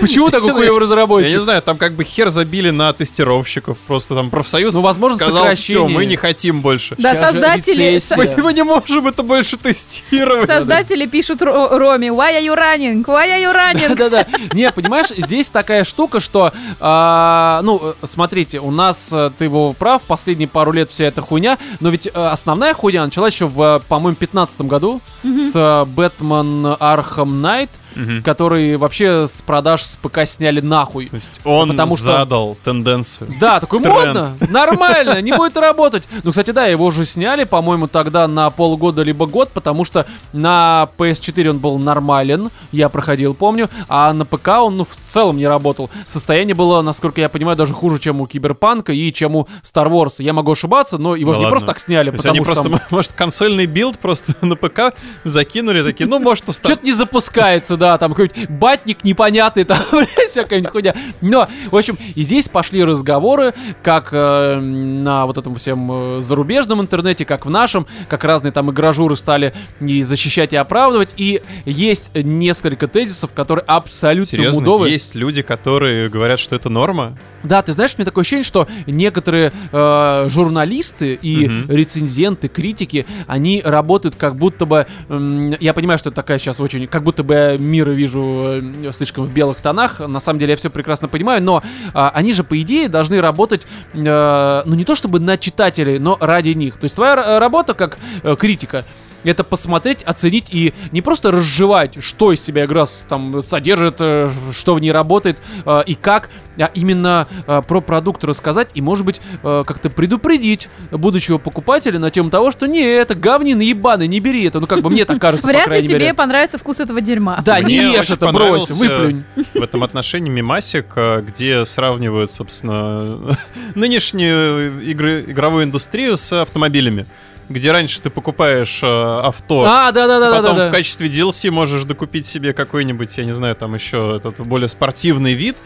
Почему такой хуевый Я не разработчик? знаю, там как бы хер забили на тестировщиков. Просто там профсоюз Ну, возможно, сказал, все, мы не хотим больше. Да, Сейчас создатели... Мы, мы не можем это больше тестировать. Создатели пишут Ро- Роме, why are you running? Why are you running? Да-да. Не, понимаешь, здесь такая штука, что, а, ну, э, смотрите, у нас, э, ты его прав, последние пару лет вся эта хуйня, но ведь э, основная хуйня началась еще в, по-моему, 15 году с э, Batman Arkham Knight, Мгм. который вообще с продаж с ПК сняли нахуй. То есть он Потому что- задал тенденцию. Да, такой Тренд. модно, нормально, не будет работать. Ну, кстати, да, его же сняли, по-моему, тогда на полгода либо год, потому что на PS4 он был нормален, я проходил, помню, а на ПК он, ну, в целом не работал. Состояние было, насколько я понимаю, даже хуже, чем у Киберпанка и чем у Star Wars. Я могу ошибаться, но его Да же не ладно. просто так сняли, потому они что просто, там может, консольный билд просто на ПК закинули, такие, ну, может. Что-то не запускается, да, там какой-нибудь батник непонятный, там всякая хуйня. Но, в общем, и здесь пошли разговоры, как э, на вот этом всем э, зарубежном интернете, как в нашем, как разные там игражуры стали и защищать, и оправдывать. И есть несколько тезисов, которые абсолютно Серьезно, мудовые. есть люди, которые говорят, что это норма. Да, ты знаешь, мне такое ощущение, что некоторые э, журналисты и Мгм. рецензенты, критики, они работают как будто бы, м, я понимаю, что это такая сейчас очень, как будто бы мира вижу э, слишком в белых тонах. На самом деле я все прекрасно понимаю, но а, они же, по идее, должны работать, э, ну не то чтобы на читателей, но ради них. То есть твоя работа как э, критика это посмотреть, оценить и не просто разжевать, что из себя игра там содержит, э, что в ней работает э, и как, а именно э, про продукт рассказать и, может быть, как-то предупредить будущего покупателя на тему того, что не, это говнина ебаный, не бери это. Ну, как бы мне так кажется, Вряд ли тебе мере. понравится вкус этого дерьма. Да, не Мне ешь очень это, брось, выплюнь. В этом отношении мемасик, э, где сравнивают, собственно, нынешнюю игры, игровую индустрию с автомобилями. Где раньше ты покупаешь э, авто, А, да-да-да-да. потом да. в качестве DLC можешь докупить себе какой-нибудь, я не знаю, там еще этот более спортивный вид.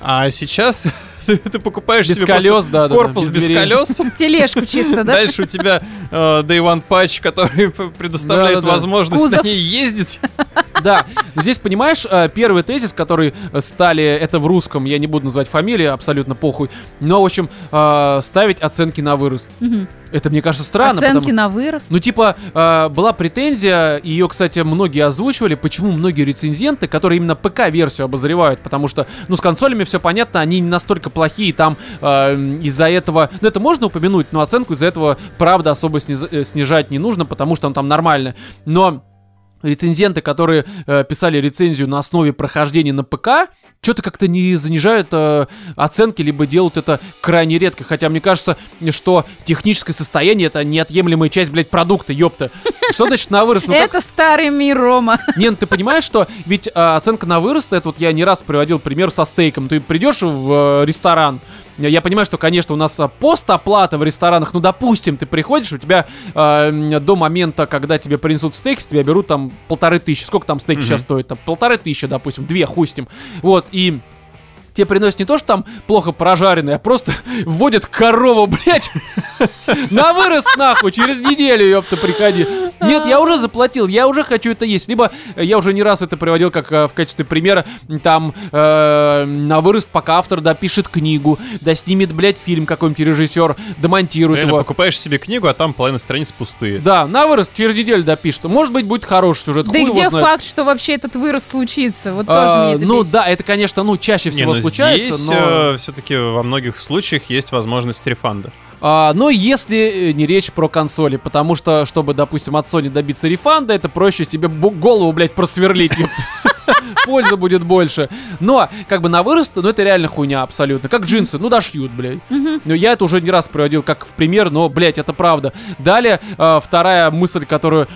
А сейчас ты, ты покупаешь Без себе колес, да, да, корпус без, дверей. колес. Тележку чисто, да? Дальше у тебя э, Day One Patch, который предоставляет Да-да-да. возможность Кузов. на ней ездить. Да, но здесь, понимаешь, э, первый тезис, который э, стали, это в русском, я не буду называть фамилии, абсолютно похуй, но, в общем, э, ставить оценки на вырост. Мгм. Это, мне кажется, странно, Оценки потому- на вырост. Ну, типа, э, была претензия, ее, кстати, многие озвучивали, почему многие рецензенты, которые именно ПК-версию обозревают, потому что, ну, с консолями все понятно, они не настолько плохие, там э, из-за этого, ну, это можно упомянуть, но оценку из-за этого, правда, особо сниз- э, снижать не нужно, потому что он там нормально. Но рецензенты, которые э, писали рецензию на основе прохождения на ПК, что-то как-то не занижают э, оценки, либо делают это крайне редко. Хотя мне кажется, что техническое состояние это неотъемлемая часть, блядь, продукта, ёпта. Что значит на вырост? Ну Это старый мир, Рома. не, ну ты понимаешь, что ведь а, оценка на вырост, это вот я не раз приводил пример со стейком. Ты придешь в э, ресторан, я понимаю, что, конечно, у нас а, постоплата в ресторанах, ну, допустим, ты приходишь, у тебя м, до момента, когда тебе принесут стейк, с тебя берут там полторы тысячи. Сколько там стейки Мгм. сейчас стоят? Там полторы тысячи, допустим, две, хустим. Вот, и тебе приносят не то, что там плохо прожаренное, а просто вводят корову, блядь, на вырост нахуй, через неделю, ёпта, приходи. Нет, я уже заплатил, я уже хочу это есть. Либо э, я уже не раз это приводил как э, в качестве примера, там э, на вырост, пока автор допишет книгу, да снимет, блядь, фильм какой-нибудь режиссер, домонтирует Реально, его. покупаешь себе книгу, а там половина страниц пустые. Да, на вырост через неделю допишет. Может быть, будет хороший сюжет. Да хуй и его где знает. факт, что вообще этот вырост случится? Вот тоже А, мне ну бесит. да, это, конечно, ну чаще Не, всего ну случается, здесь но... все-таки во многих случаях есть возможность рефанда. А, но если э, не речь про консоли, потому что, чтобы, допустим, от Sony добиться рефанда, это проще себе голову, блядь, просверлить. Пользы будет больше. Но, как бы на вырост, ну это реально хуйня абсолютно. Как джинсы, ну дошьют, блядь. Ну я это уже не раз приводил как в пример, но, блядь, это правда. Далее, э, вторая мысль, которую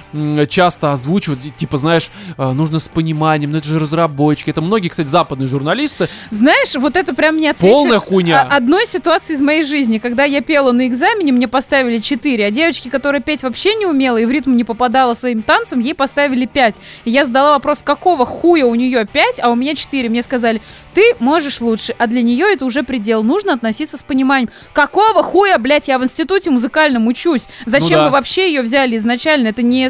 часто озвучивают, типа, знаешь, э, нужно с пониманием, ну это же разработчики. Это многие, кстати, западные журналисты. Знаешь, вот это прям меня отсвечивает Полная хуйня. о- одной ситуации из моей жизни, когда я пела на экзамене, мне поставили 4, а девочке, которая петь вообще не умела и в ритм не попадала своим танцем, ей поставили 5. И я задала вопрос, какого хуя у нее 5, а у меня 4. Мне сказали, ты можешь лучше, а для нее это уже предел. Нужно относиться с пониманием. Какого хуя, блядь, я в институте музыкальном учусь? Зачем Ну да. вы вообще ее взяли изначально? Это не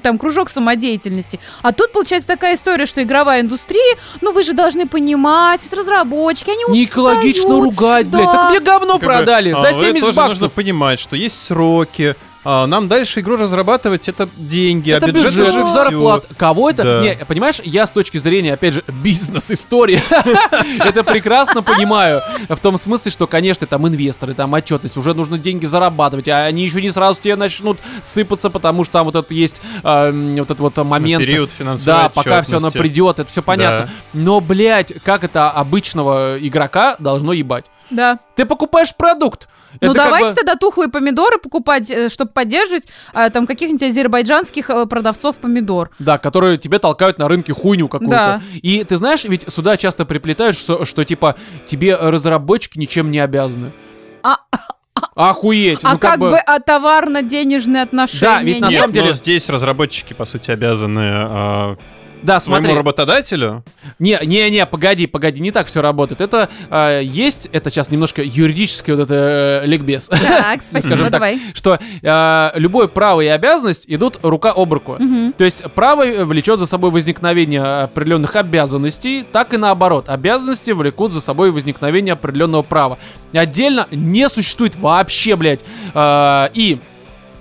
там кружок самодеятельности. А тут получается такая история, что игровая индустрия, ну вы же должны понимать, это разработчики, они Не экологично устают. ругать, блядь. Да. Так мне говно Как бы, продали а, за вы 70 тоже баксов. нужно понимать, что есть сроки. А, нам дальше игру разрабатывать это деньги, Это а бюджет, бюджет, же зарплат. Кого это? Да. Не, понимаешь, я с точки зрения, опять же, бизнес-истории, это прекрасно понимаю. В том смысле, что, конечно, там инвесторы, там отчетность, уже нужно деньги зарабатывать, а они еще не сразу тебе начнут сыпаться, потому что там вот это есть а, вот этот вот момент. период финансовой Да, пока все оно придет, это все понятно. Но, блядь, как это обычного игрока должно ебать? Да. Ты покупаешь продукт. Ну Это как давайте бы- тогда тухлые помидоры покупать, чтобы поддерживать а, там каких-нибудь азербайджанских э, продавцов помидор. Да, которые тебе толкают на рынке хуйню какую-то. Да. И ты знаешь, ведь сюда часто приплетают, что, что типа тебе разработчики ничем не обязаны. А- Охуеть. а ну, как, бы, а товарно-денежные отношения? Да, ведь на нет? самом деле- здесь разработчики, по сути, обязаны а, Да, своему смотри. работодателю. Не, не, не, погоди, погоди, не так все работает. Это э, есть, это сейчас немножко юридический вот это э, ликбез. Так, спасибо, так, давай. что э, любое право и обязанность идут рука об руку. То есть право э, влечет за собой возникновение определенных обязанностей, так и наоборот. Обязанности влекут за собой возникновение определенного права. Отдельно не существует вообще, блядь. Э, и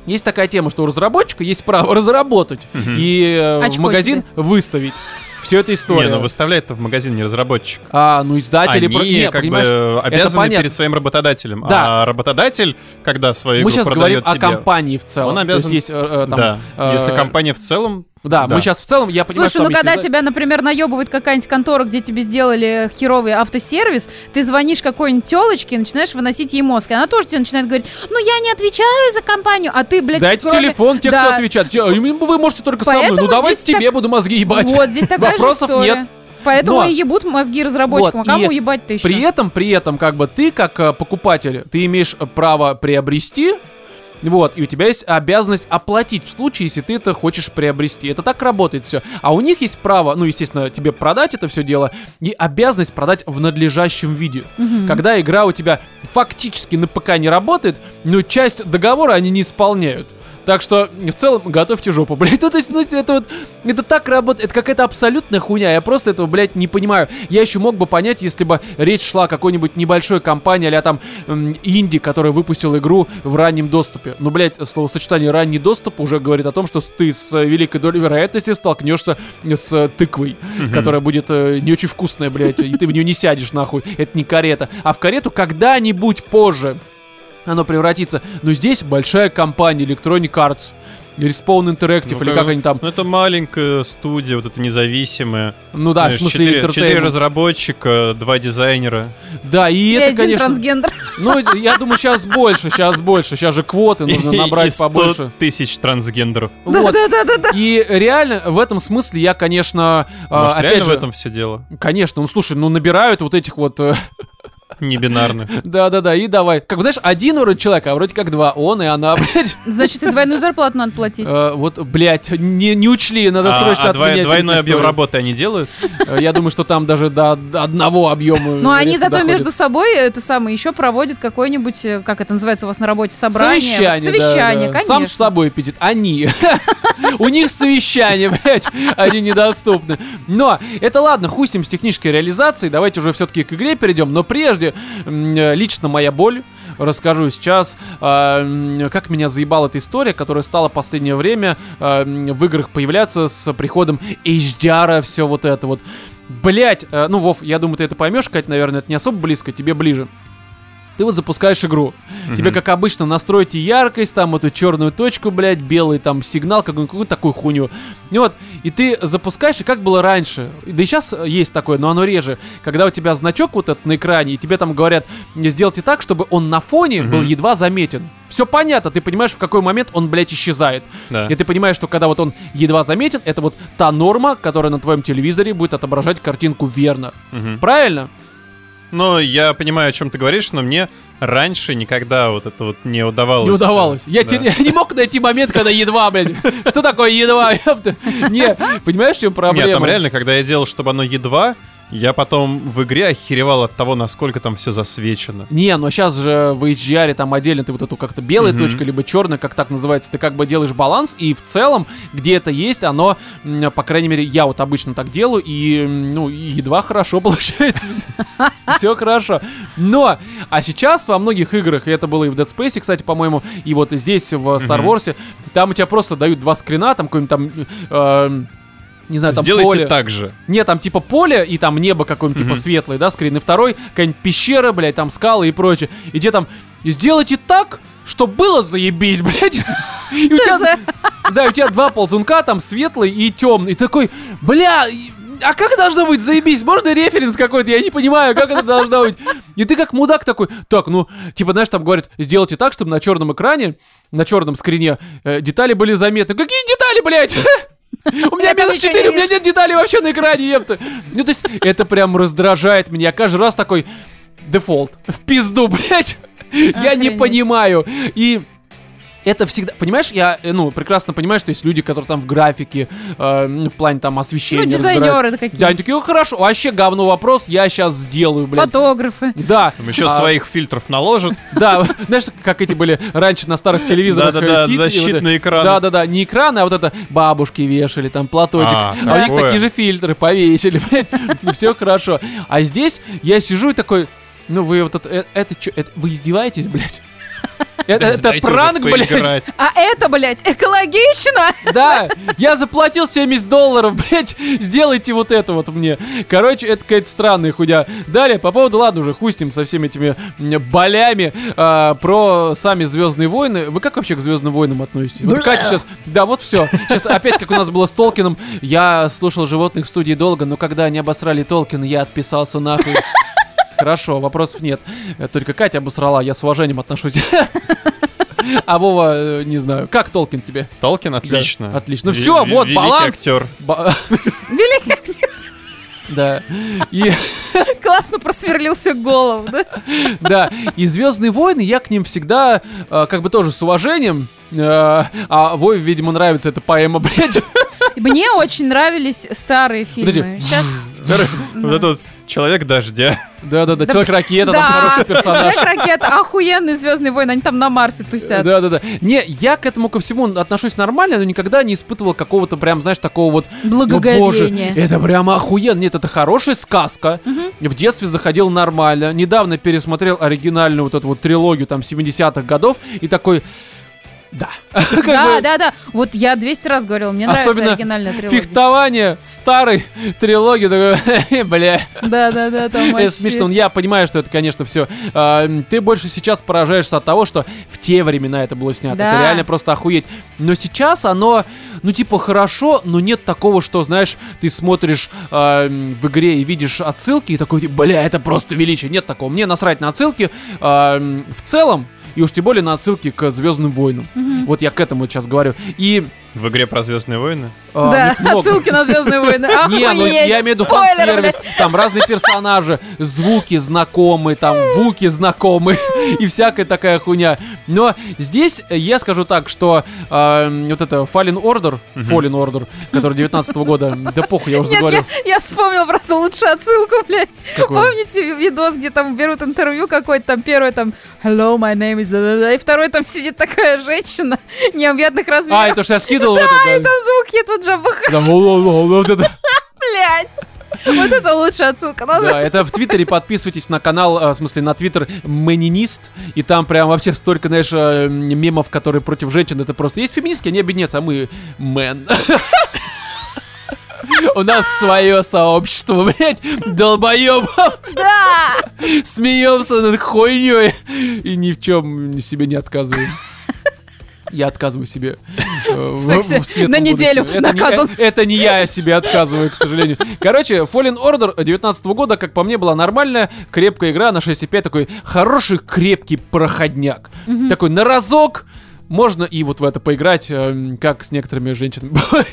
есть такая тема, что у разработчика есть право разработать Мгм. и э, в Очко магазин себе. выставить. Все это история. Не, ну выставляет-то в магазин не разработчик. А, ну издатели... Они про- не, как бы обязаны перед своим работодателем. Да. А работодатель, когда свою мы игру сейчас говорим о компании в целом. Он То обязан- есть есть, э, э, там, да. э, Если компания в целом, Да, Да. мы сейчас в целом, я понимаю, Слушай, что ну когда тебя, например, наебывает какая-нибудь контора, где тебе сделали херовый автосервис, ты звонишь какой-нибудь телочке и начинаешь выносить ей мозг. И она тоже тебе начинает говорить, ну я не отвечаю за компанию, а ты, блядь, Дайте кроме- телефон, те, Да. кто отвечает. Вы можете только со мной. Поэтому Ну давайте здесь тебе буду мозги ебать. Вот, здесь такая Вопросов же история. нет. Поэтому Но- и ебут мозги разработчикам. Вот, а кому и ебать-то еще? При этом, при этом, как бы ты, как э, покупатель, ты имеешь э, право приобрести, вот, и у тебя есть обязанность оплатить в случае, если ты это хочешь приобрести. Это так работает все. А у них есть право, ну, естественно, тебе продать это все дело, и обязанность продать в надлежащем виде. Мгм. Когда игра у тебя фактически на ПК не работает, но часть договора они не исполняют. Так что, в целом, готовьте жопу, блядь. Ну, то есть, ну, это вот, это так работает, это какая-то абсолютная хуйня. Я просто этого, блядь, не понимаю. Я еще мог бы понять, если бы речь шла о какой-нибудь небольшой компании, а там инди, которая выпустила игру в раннем доступе. Ну, блядь, словосочетание ранний доступ уже говорит о том, что ты с э, великой долей вероятности столкнешься с э, тыквой, которая будет э, не очень вкусная, блядь, и ты в нее не сядешь, нахуй. Это не карета. А в карету когда-нибудь позже оно превратится. Но здесь большая компания Electronic Arts. Respawn Interactive, ну, или как они там. Ну, это маленькая студия, вот это независимая. Ну да, в смысле четыре, четыре разработчика, два дизайнера. Да, и И это, один конечно... трансгендер. Ну, я думаю, сейчас больше, сейчас больше. Сейчас же квоты нужно набрать и 100 побольше. тысяч трансгендеров. Вот. Да-да-да. И реально, в этом смысле я, конечно, а, Может, опять реально же, в этом все дело? конечно, ну слушай, ну набирают вот этих вот, э, Не бинарных. да-да-да, и давай. Как, знаешь, один вроде человек, а вроде как два, он и она, блядь. Значит, и двойную зарплату надо платить. Э, вот, блядь, не, не учли, надо А- срочно а отменять двойной объем работы они делают? Э, Я думаю, что там даже до одного объема. Но Ну, они зато доходит. между собой это самое еще проводят какое-нибудь, э, как это называется у вас на работе, собрание. Совещание, Вот, да, совещание, да. конечно. Сам с собой пиздит. Они. У них совещание, блядь. Они недоступны. Но это ладно, ним с технической реализацией. Давайте уже все-таки к игре перейдем. Но прежде, э, лично моя боль. Расскажу сейчас, м, как меня заебала эта история, которая стала в последнее время м, в играх появляться с приходом HDR, все вот это вот. Блять, ну, Вов, я думаю, ты это поймешь, Кать, наверное, это не особо близко, тебе ближе. Ты вот запускаешь игру. Тебе, как обычно, настройте яркость, там эту черную точку, блядь, белый там сигнал, какую- какую-то такую хуйню. И вот, и ты запускаешь, и как было раньше, да и сейчас есть такое, но оно реже, когда у тебя значок вот этот на экране, и тебе там говорят, сделайте так, чтобы он на фоне был едва заметен. Все понятно, ты понимаешь, в какой момент он, блядь, исчезает. Да. И ты понимаешь, что когда вот он едва заметен, это вот та норма, которая на твоем телевизоре будет отображать картинку верно. Мгм. Правильно? Ну, я понимаю, о чем ты говоришь, но мне раньше никогда вот это вот не удавалось. Не удавалось. Я, Да. те- я не мог найти момент, когда едва, блядь. Что такое едва? Не, понимаешь, в чем проблема? Нет, там реально, когда я делал, чтобы оно едва, я потом в игре охеревал от того, насколько там все засвечено. Не, но сейчас же в HDR там отдельно ты вот эту как-то белая Мгм. точка, либо черная, как так называется, ты как бы делаешь баланс, и в целом, где это есть, оно, по крайней мере, я вот обычно так делаю, и, ну, едва хорошо получается. Все хорошо. Но, а сейчас во многих играх, и это было и в Dead Space, кстати, по-моему, и вот здесь, в Star. Wars, там у тебя просто дают два скрина, там какой-нибудь там... не знаю, там Сделайте поле. так же. Не, там типа поле, и там небо какое-нибудь типа Мгм. светлое, да, скрин. И второй, какая-нибудь пещера, блядь, там скалы и прочее. И где там, сделайте так, что было заебись, блядь. И у тебя, да, у тебя два ползунка, там светлый и темный. И такой, бля, и- а как должно быть заебись? Можно референс какой-то? Я не понимаю, как это должно быть. И ты как мудак такой, так, ну, типа, знаешь, там говорят, сделайте так, чтобы на черном экране, на черном скрине э, детали были заметны. Какие детали, блядь? У меня минус ничего 4, не у меня нет деталей вообще на экране, епта. Ну, то есть, это прям раздражает меня. Каждый раз такой дефолт. В пизду, блядь. Я не понимаю. И это всегда, понимаешь, я, э, ну, прекрасно понимаю, что есть люди, которые там в графике, э, ну, в плане там освещения Ну, дизайнеры Да, какие-то. они такие, «О, хорошо, вообще говно вопрос, я сейчас сделаю, блядь. Фотографы. Да, Там еще А, своих фильтров наложат. да, знаешь, как эти были раньше на старых телевизорах. Да-да-да, э, защитные это- экраны. Да-да-да, не экраны, а вот это бабушки вешали, там платочек. А, А, у них такие же фильтры повесили, блядь, все хорошо. А здесь я сижу и такой, ну вы вот это, э, это чё, это, вы издеваетесь, блядь? Это, это пранк, блядь. поиграть. А это, блядь, экологично! Да, я заплатил 70 долларов, блядь, сделайте вот это вот мне. Короче, это какая-то странная хуйня. Далее, по поводу, ладно уже, ним со всеми этими болями, а, про сами Звездные войны. Вы как вообще к Звездным войнам относитесь? Вот. Катя сейчас, да, вот все. Сейчас опять, как у нас было с Толкином, я слушал животных в студии долго, но когда они обосрали Толкина, я отписался нахуй. Хорошо, вопросов нет. Э, Только Катя обосрала, я с уважением отношусь. А Вова, э, не знаю. Как Толкин тебе? Толкин отлично. Да, отлично. Ну ви- вот, великий баланс. актер. Великий актер. Да. И, Классно просверлился голову, да? да. И Звездные войны, я к ним всегда, э, как бы тоже с уважением. э, а Вове, видимо, нравится эта поэма, блядь. Мне очень нравились старые фильмы. Подожди. Сейчас... Вот этот человек дождя. Да-да-да, Да, Человек-ракета, там хороший персонаж. Человек-ракета, охуенный Звездный войны, они там на Марсе тусят. Да, да, да. Не, я к этому ко всему отношусь нормально, но никогда не испытывал какого-то прям, знаешь, такого вот. Боже, Благоговение. это прям охуенно. Нет, это хорошая сказка. В детстве заходил нормально. Недавно пересмотрел оригинальную вот эту вот трилогию там 70-х годов и такой. Да. Да, да, да. Вот я 200 раз говорил, мне нравится оригинальная трилогия. Фехтование старой трилогии, такой, бля, Да, да, да, там это смешно. Я понимаю, что это, конечно, все. Ты больше сейчас поражаешься от того, что в те времена это было снято. Это реально просто охуеть. Но сейчас оно, ну, типа, хорошо, но нет такого, что, знаешь, ты смотришь а, в игре и видишь отсылки, и такой, типа, бля, это просто величие. Нет такого. Мне насрать на отсылки. А, В целом, и уж тем более на отсылки к Звездным войнам. Мгм. Вот я к этому сейчас говорю. И В игре про Звездные войны. а, Да, отсылки на Звездные войны. Не, ну я имею в виду фан-сервис, там разные персонажи, звуки знакомые, там вуки знакомые и всякая такая хуйня. Но здесь я скажу так, что э, вот это Fallen Order, Fallen Order, который 19 года, да похуй, я уже Нет, заговорил. я, я вспомнил просто лучшую отсылку, блядь. Какую? Помните видос, где там берут интервью какой-то, там первый там Hello, my name is да-да-да, и второй там сидит такая женщина необъятных размеров. А, это что я скидывал в это, И да. там звуки тут же бах, Да, вот это. блядь. Вот это лучшая отсылка. Ну, Да, это в Твиттере подписывайтесь на канал, э, в смысле на Твиттер Мэнинист, и там прям вообще столько, знаешь, э, мемов, которые против женщин, это просто есть феминистки, они объединяются, а мы мэн. У нас свое сообщество, блядь, долбоебов, Да! смеемся над хуйней и ни в чем себе не отказываем. Я отказываю себе. э, на неделю будущем. Это не- наказан. Это не я себе отказываю, к сожалению. Короче, Fallen Order 19 года, как по мне, была нормальная, крепкая игра на 6.5, такой хороший, крепкий проходняк. Такой на разок можно и вот в это поиграть, э, как с некоторыми женщинами бывает.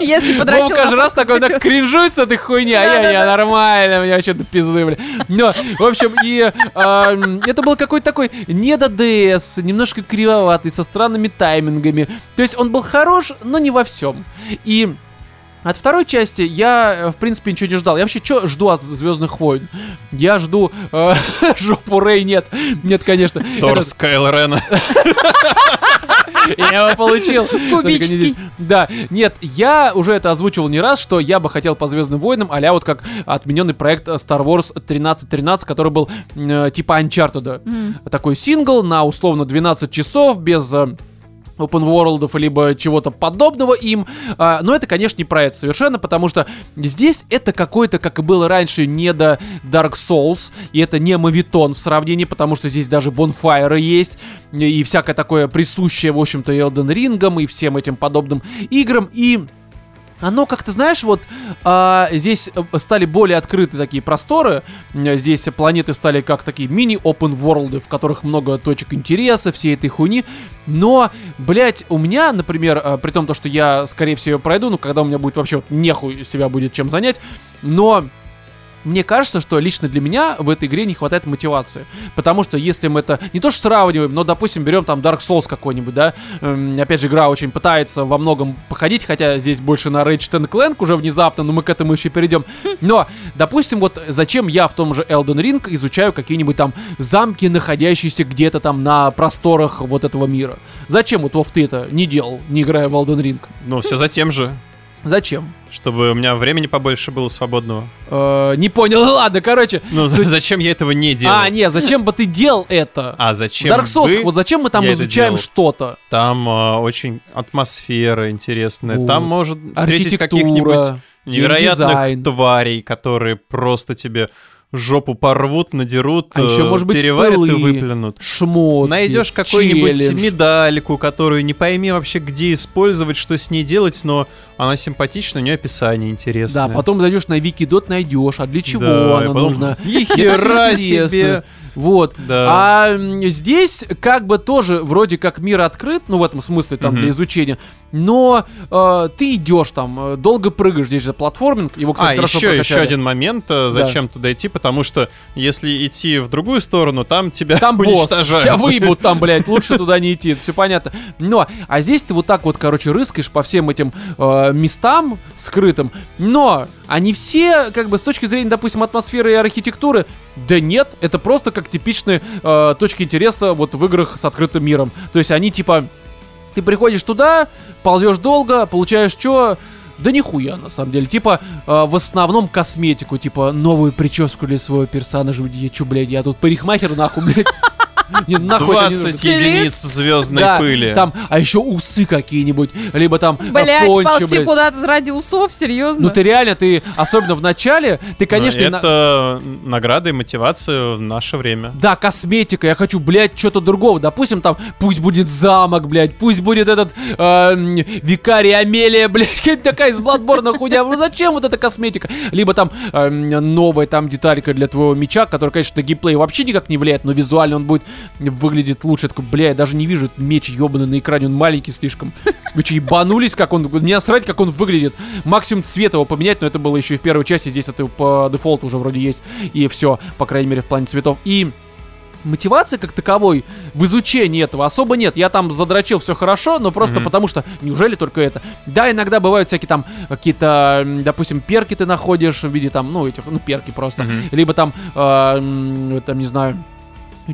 Если подрочил... Вова каждый раз такой так кринжует с этой хуйни, а я, я нормально, у меня вообще-то пизды, бля. Но, в общем, и это был какой-то такой не до ДС, немножко кривоватый, со странными таймингами. То есть он был хорош, но не во всем. И от второй части я, э, в принципе, ничего не ждал. Я вообще что жду от Звездных войн? Я жду э, жопу Рэй, нет. Нет, конечно. Торс Кайло Рена. Я его получил. Кубический. Да, нет, я уже это озвучивал не раз, что я бы хотел по Звездным войнам, а вот как отмененный проект Star Wars 1313, который был э, типа Uncharted. Такой сингл на условно 12 часов без э, open world либо чего-то подобного им. А, но это, конечно, не про это совершенно, потому что здесь это какой-то, как и было раньше, не до Dark Souls, и это не мавитон в сравнении, потому что здесь даже бонфайры есть, и и всякое такое присущее, в общем-то, Elden Ring и всем этим подобным играм, и оно как-то, знаешь, вот а, здесь э, стали более открыты такие просторы. Здесь планеты стали как такие мини-open world, в которых много точек интереса, всей этой хуйни. Но, блядь, у меня, например, а, при том, то, что я, скорее всего, пройду, ну, когда у меня будет вообще вот нехуй себя будет чем занять, но мне кажется, что лично для меня в этой игре не хватает мотивации. Потому что если мы это не то что сравниваем, но, допустим, берем там Dark Souls какой-нибудь, да, эм, опять же, игра очень пытается во многом походить, хотя здесь больше на Ratchet Clank уже внезапно, но мы к этому еще перейдем. Но, допустим, вот зачем я в том же Elden Ring изучаю какие-нибудь там замки, находящиеся где-то там на просторах вот этого мира? Зачем вот Вов ты это не делал, не играя в Elden Ring? Ну, все за тем же. Зачем? Чтобы у меня времени побольше было свободного. Э, не понял, ладно, короче. Ну, за- зачем я этого не делал? А, не, зачем бы ты делал это? А зачем Dark Souls, вот зачем мы там изучаем что-то? Там а, очень атмосфера интересная. Вот. Там может встретить каких-нибудь невероятных тварей, которые просто тебе жопу порвут, надерут, А еще, э, может быть, переварят и выплюнут. шмотки, Найдешь какую-нибудь медальку, которую не пойми вообще где использовать, что с ней делать, но она симпатична, у нее описание интересное. Да, потом зайдешь на Викидот, найдешь, а для чего Да, она потом, нужна? Ни Это хера всё интересно. себе! Вот. Да. А здесь как бы тоже вроде как мир открыт, ну в этом смысле там Мгм. для изучения, но э, ты идешь там, э, долго прыгаешь, здесь же платформинг, его, кстати, а, хорошо еще, еще один момент, э, зачем туда идти, потому что если идти в другую сторону, там тебя Там босс, уничтожают. тебя выебут там, блядь, лучше туда не идти, все понятно. Но, а здесь ты вот так вот, короче, рыскаешь по всем этим э, местам скрытым, но они все, как бы, с точки зрения, допустим, атмосферы и архитектуры, да нет, это просто как типичные э, точки интереса вот в играх с открытым миром. То есть они типа, ты приходишь туда, ползешь долго, получаешь что? Да нихуя, на самом деле. Типа, э, в основном косметику, типа, новую прическу для своего персонажа. Я чё, блядь, я тут парикмахер, нахуй, блядь. Не, нахуй это не 20 нужно. Стилист? единиц звездной Да, пыли. Там, а еще усы какие-нибудь, либо там э, Блять, пончо, ползти блядь. куда-то ради усов, серьезно? Ну ты реально, ты, особенно в начале, ты, конечно... Но на- Это награда и мотивация в наше время. Да, косметика, я хочу, блядь, что-то другого. Допустим, там, пусть будет замок, блядь, пусть будет этот э, викарий Амелия, блядь, какая-то такая из Бладборна хуйня. Ну зачем вот эта косметика? Либо там э, новая там деталька для твоего меча, которая, конечно, на геймплей вообще никак не влияет, но визуально он будет выглядеть лучше. Я такой, бля, я даже не вижу этот меч ебаный на экране, он маленький слишком. Вы что, ебанулись, как он... Мне срать, как он выглядит. Максимум цвет его поменять, но это было еще и в первой части, здесь это по дефолту уже вроде есть. И все, по крайней мере, в плане цветов. И мотивации как таковой в изучении этого особо нет. Я там задрочил все хорошо, но просто Мгм. потому что неужели только это? Да, иногда бывают всякие там какие-то, допустим, перки ты находишь в виде там, ну, этих, ну, перки просто. Мгм. Либо там, э, там, не знаю,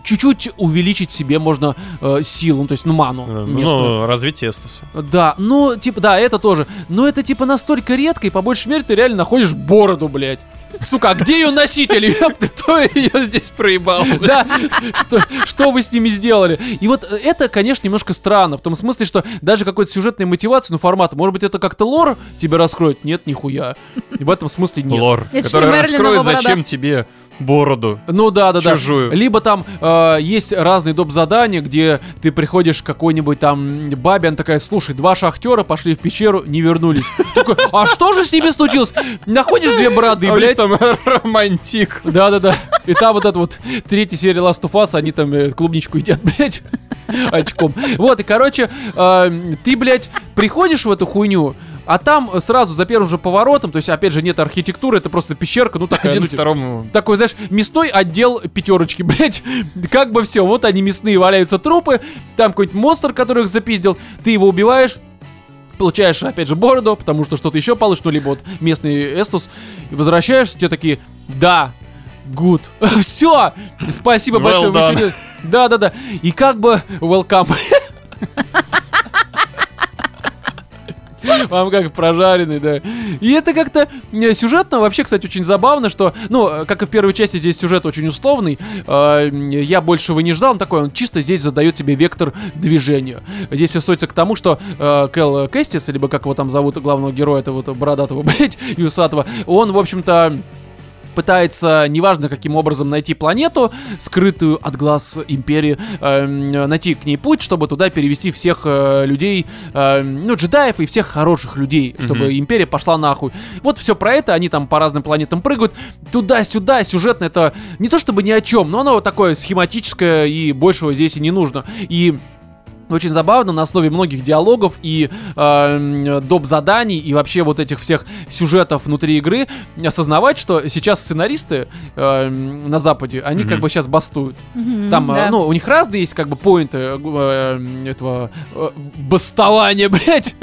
чуть-чуть увеличить себе можно э, силу, ну, то есть, ну, ману Э, местную. Ну, развитие эстуса. Да, ну, типа, да, это тоже. Но это, типа, настолько редко, и по большей мере ты реально находишь бороду, блядь. Сука, а где ее носитель? Ёпта, Кто ее здесь проебал? да, что, что вы с ними сделали? И вот это, конечно, немножко странно, в том смысле, что даже какой-то сюжетной мотивации, ну, формата, может быть, это как-то лор тебе раскроет? Нет, нихуя. И в этом смысле нет. Лор, Это который раскроет, зачем тебе бороду. Ну да, да, да. Чужую. Либо там э, есть разные доп. задания, где ты приходишь к какой-нибудь там бабе, она такая, слушай, два шахтера пошли в пещеру, не вернулись. Такой, а что же с ними случилось? Находишь две бороды, А блядь. там романтик. Да-да-да. И там вот эта вот третья серия Last of Us, они там э, клубничку едят, блядь, очком. Вот, и, короче, э, ты, блядь, приходишь в эту хуйню, а там сразу за первым же поворотом, то есть, опять же, нет архитектуры, это просто пещерка, ну такая, Один второму. такой, знаешь, мясной отдел пятерочки, блядь. Как бы все, вот они мясные валяются трупы, там какой-нибудь монстр, который их запиздил, ты его убиваешь, получаешь, опять же, бороду, потому что что-то еще получишь, ну, либо вот местный эстус, и возвращаешься, тебе такие, да, good. Все, спасибо Well большое. Да-да-да. И как бы welcome. Вам как прожаренный, да. И это как-то э, сюжетно вообще, кстати, очень забавно, что, ну, э, как и в первой части, здесь сюжет очень условный. Э, Я большего не ждал, он такой, он чисто здесь задает тебе вектор движения. Здесь все сводится к тому, что Кэл Кэстис, либо как его там зовут, главного героя, этого вот бородатого, блядь, Юсатого, он, в общем-то, пытается, неважно каким образом, найти планету, скрытую от глаз империи, эм, найти к ней путь, чтобы туда перевести всех э, людей, эм, ну, джедаев и всех хороших людей, чтобы Мгм. империя пошла нахуй. Вот все про это, они там по разным планетам прыгают, туда-сюда, сюжетно это не то чтобы ни о чем, но оно вот такое схематическое, и большего здесь и не нужно. И очень забавно на основе многих диалогов и э, доп. заданий и вообще вот этих всех сюжетов внутри игры осознавать, что сейчас сценаристы э, на Западе, они как Мгм. бы сейчас бастуют. Мгм, Там, э, да. ну, у них разные есть как бы поинты э, этого э, бастования, блядь.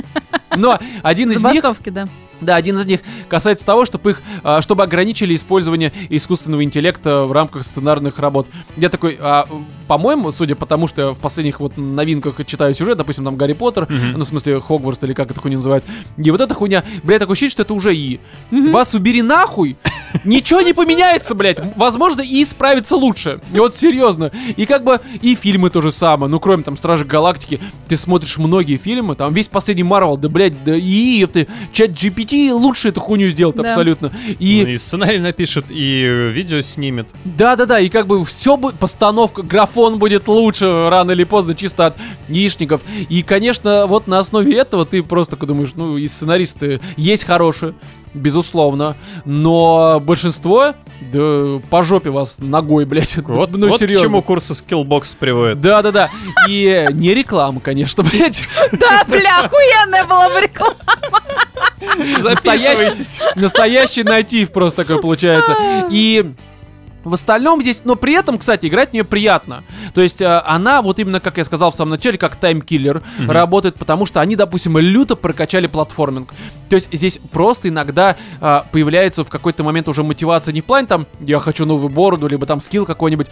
Но один из них Забастовки, да. Да, один из них касается того, чтобы их, а, чтобы ограничили использование искусственного интеллекта в рамках сценарных работ. Я такой, а, по-моему, судя по тому, что я в последних вот новинках читаю сюжет, допустим, там Гарри Поттер, ну, в смысле, Хогвартс или как это хуйня называют, и вот эта хуйня, блядь, такое ощущение, что это уже И. Вас убери нахуй, ничего не поменяется, блядь. Возможно, И справится лучше. И вот серьезно. И как бы и фильмы то же самое. Ну, кроме там Стражи Галактики, ты смотришь многие фильмы, там весь последний Марвел, да, блядь, да и ты, чат GPT лучше эту хуйню сделает Да. абсолютно. Ну, И и сценарий напишет, и видео снимет. да-да-да, и как бы все будет, постановка, графон будет лучше рано или поздно, чисто от яичников. И, конечно, вот на основе этого ты просто думаешь, ну, и сценаристы есть хорошие, безусловно, но большинство, да, по жопе вас ногой, блядь. Вот, ну, вот к серьезно. чему курсы Skillbox приводят. Да-да-да. И не реклама, конечно, блядь. Да, бля, охуенная была бы реклама. Записывайтесь. Настоящий натив просто такой получается. И в остальном здесь, но при этом, кстати, играть в нее приятно. То есть э, она, вот именно, как я сказал в самом начале, как таймкиллер, работает, потому что они, допустим, люто прокачали платформинг. То есть здесь просто иногда э, появляется в какой-то момент уже мотивация не в плане там, я хочу новую бороду, либо там скилл какой-нибудь,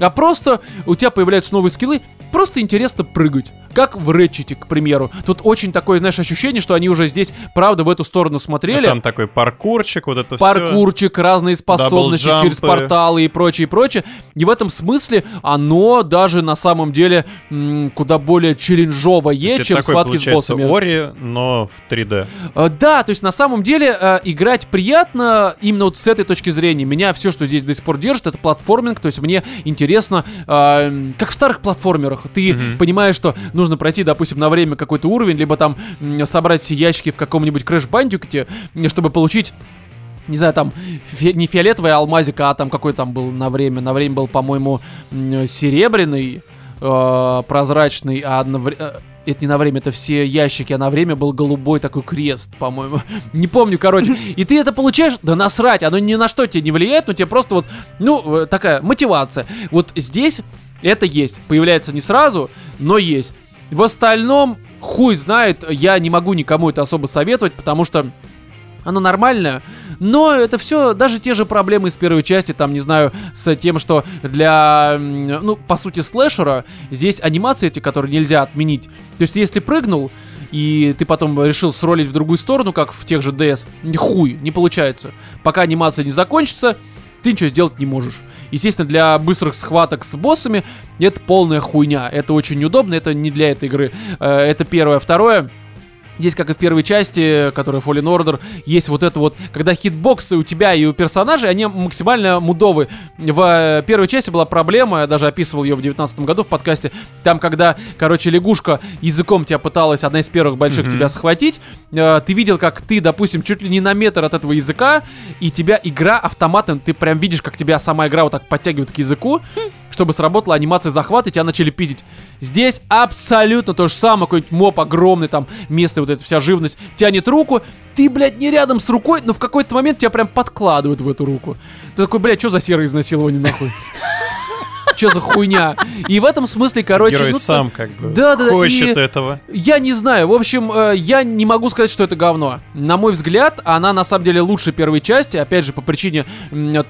а просто у тебя появляются новые скиллы, просто интересно прыгать. Как в Рэчете, к примеру. Тут очень такое, знаешь, ощущение, что они уже здесь, правда, в эту сторону смотрели. Там такой паркурчик, вот это все. паркурчик, разные способности через порталы и прочее, и прочее. И в этом смысле оно даже на самом деле куда более челленджовое, чем такой, схватки с боссами. Ори, но в 3D. Э, Да, то есть на самом деле э, играть приятно именно вот с этой точки зрения. Меня все, что здесь до сих пор держит, это платформинг. То есть мне интересно, э, как в старых платформерах. Ты Мгм. понимаешь, что нужно пройти, допустим, на время какой-то уровень, либо там собрать ящики в каком-нибудь м, чтобы получить не знаю, там, фе- не фиолетовый алмазик, а там какой там был на время. На время был, по-моему, серебряный, э, прозрачный, а одновре- э, это не на время, это все ящики, а на время был голубой такой крест, по-моему. Не помню, короче. И ты это получаешь, да насрать, оно ни на что тебе не влияет, но тебе просто вот, ну, э, такая мотивация. Вот здесь это есть. Появляется не сразу, но есть. В остальном, хуй знает, я не могу никому это особо советовать, потому что оно нормальное, но это все, даже те же проблемы из первой части, там, не знаю, с тем, что для, ну, по сути, слэшера, здесь анимации эти, которые нельзя отменить. То есть, если прыгнул, и ты потом решил сролить в другую сторону, как в тех же DS, хуй, не получается. Пока анимация не закончится, ты ничего сделать не можешь. Естественно, для быстрых схваток с боссами это полная хуйня. Это очень неудобно, это не для этой игры. Э, Это первое. Второе, есть, как и в первой части, которая Fallen Order, есть вот это вот, когда хитбоксы у тебя и у персонажей, они максимально мудовы. В э, первой части была проблема, я даже описывал ее в 2019 году в подкасте, там, когда, короче, лягушка языком тебя пыталась, одна из первых больших, Мгм. тебя схватить, э, ты видел, как ты, допустим, чуть ли не на метр от этого языка, и тебя игра автоматом, ты прям видишь, как тебя сама игра вот так подтягивает к языку, чтобы сработала анимация захвата, и тебя начали пиздить. Здесь абсолютно то же самое, какой-нибудь моп огромный, там, место, вот эта вся живность, тянет руку, ты, блядь, не рядом с рукой, но в какой-то момент тебя прям подкладывают в эту руку. Ты такой, блядь, что за серое изнасилование, нахуй? Что за хуйня? И в этом смысле, короче... Герой ну, сам как бы Да, да, хочет и- этого. я не знаю. В общем, э, я не могу сказать, что это говно. На мой взгляд, она на самом деле лучше первой части. Опять же, по причине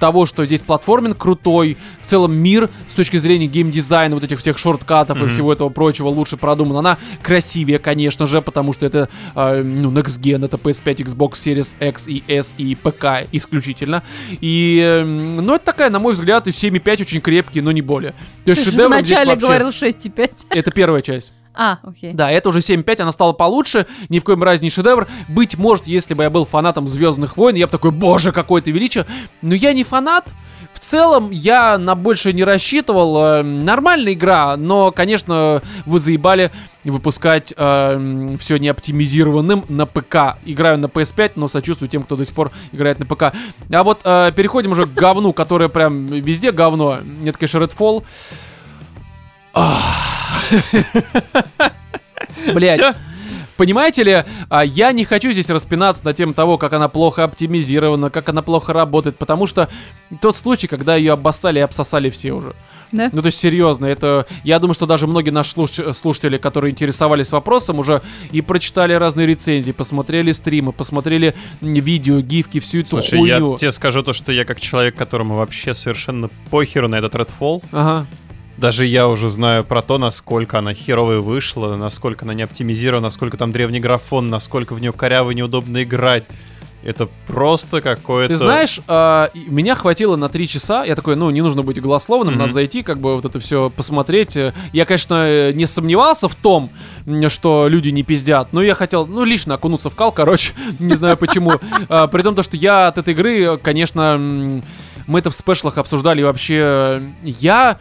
того, что здесь платформинг крутой. В целом мир с точки зрения геймдизайна, вот этих всех шорткатов и Мгм. всего этого прочего лучше продуман. Она красивее, конечно же, потому что это э, ну, Next Gen, это PS5, Xbox Series X и S и ПК исключительно. И, э, ну, это такая, на мой взгляд, и 7,5 очень крепкие, но не более. То есть Ты шедевр здесь вначале вообще- говорил 6,5. Это первая часть. А, окей. Да, это уже 7.5, она стала получше, ни в коем разе не шедевр. Быть может, если бы я был фанатом Звездных войн, я бы такой, боже, какое то величие. Но я не фанат. В целом, я на больше не рассчитывал. Э, Нормальная игра, но, конечно, вы заебали выпускать все не оптимизированным на ПК. Играю на PS5, но сочувствую тем, кто до сих пор играет на ПК. А вот э, переходим уже к говну, которое прям везде говно. Это, конечно, Redfall. Блять. Понимаете ли, а, я не хочу здесь распинаться на тему того, как она плохо оптимизирована, как она плохо работает, потому что тот случай, когда ее обоссали и обсосали все уже. Да? Ну, то есть, серьезно, это... Я думаю, что даже многие наши слуш- слушатели, которые интересовались вопросом, уже и прочитали разные рецензии, посмотрели стримы, посмотрели видео, гифки, всю эту Слушай, я хуйню. тебе скажу то, что я как человек, которому вообще совершенно похеру на этот Redfall, Ага. Даже я уже знаю про то, насколько она херовая вышла, насколько она не оптимизирована, насколько там древний графон, насколько в нее коряво и неудобно играть. Это просто какое-то... Ты знаешь, и меня хватило на три часа. Я такой, ну, не нужно быть голословным, Мгм. надо зайти, как бы вот это все посмотреть. Э, Я, конечно, э, не сомневался в том, что люди не пиздят, но я хотел, ну, лично окунуться в кал, короче, не знаю почему. А, При том, то, что я от этой игры, э, конечно, мы это в спешлах обсуждали вообще. э, Я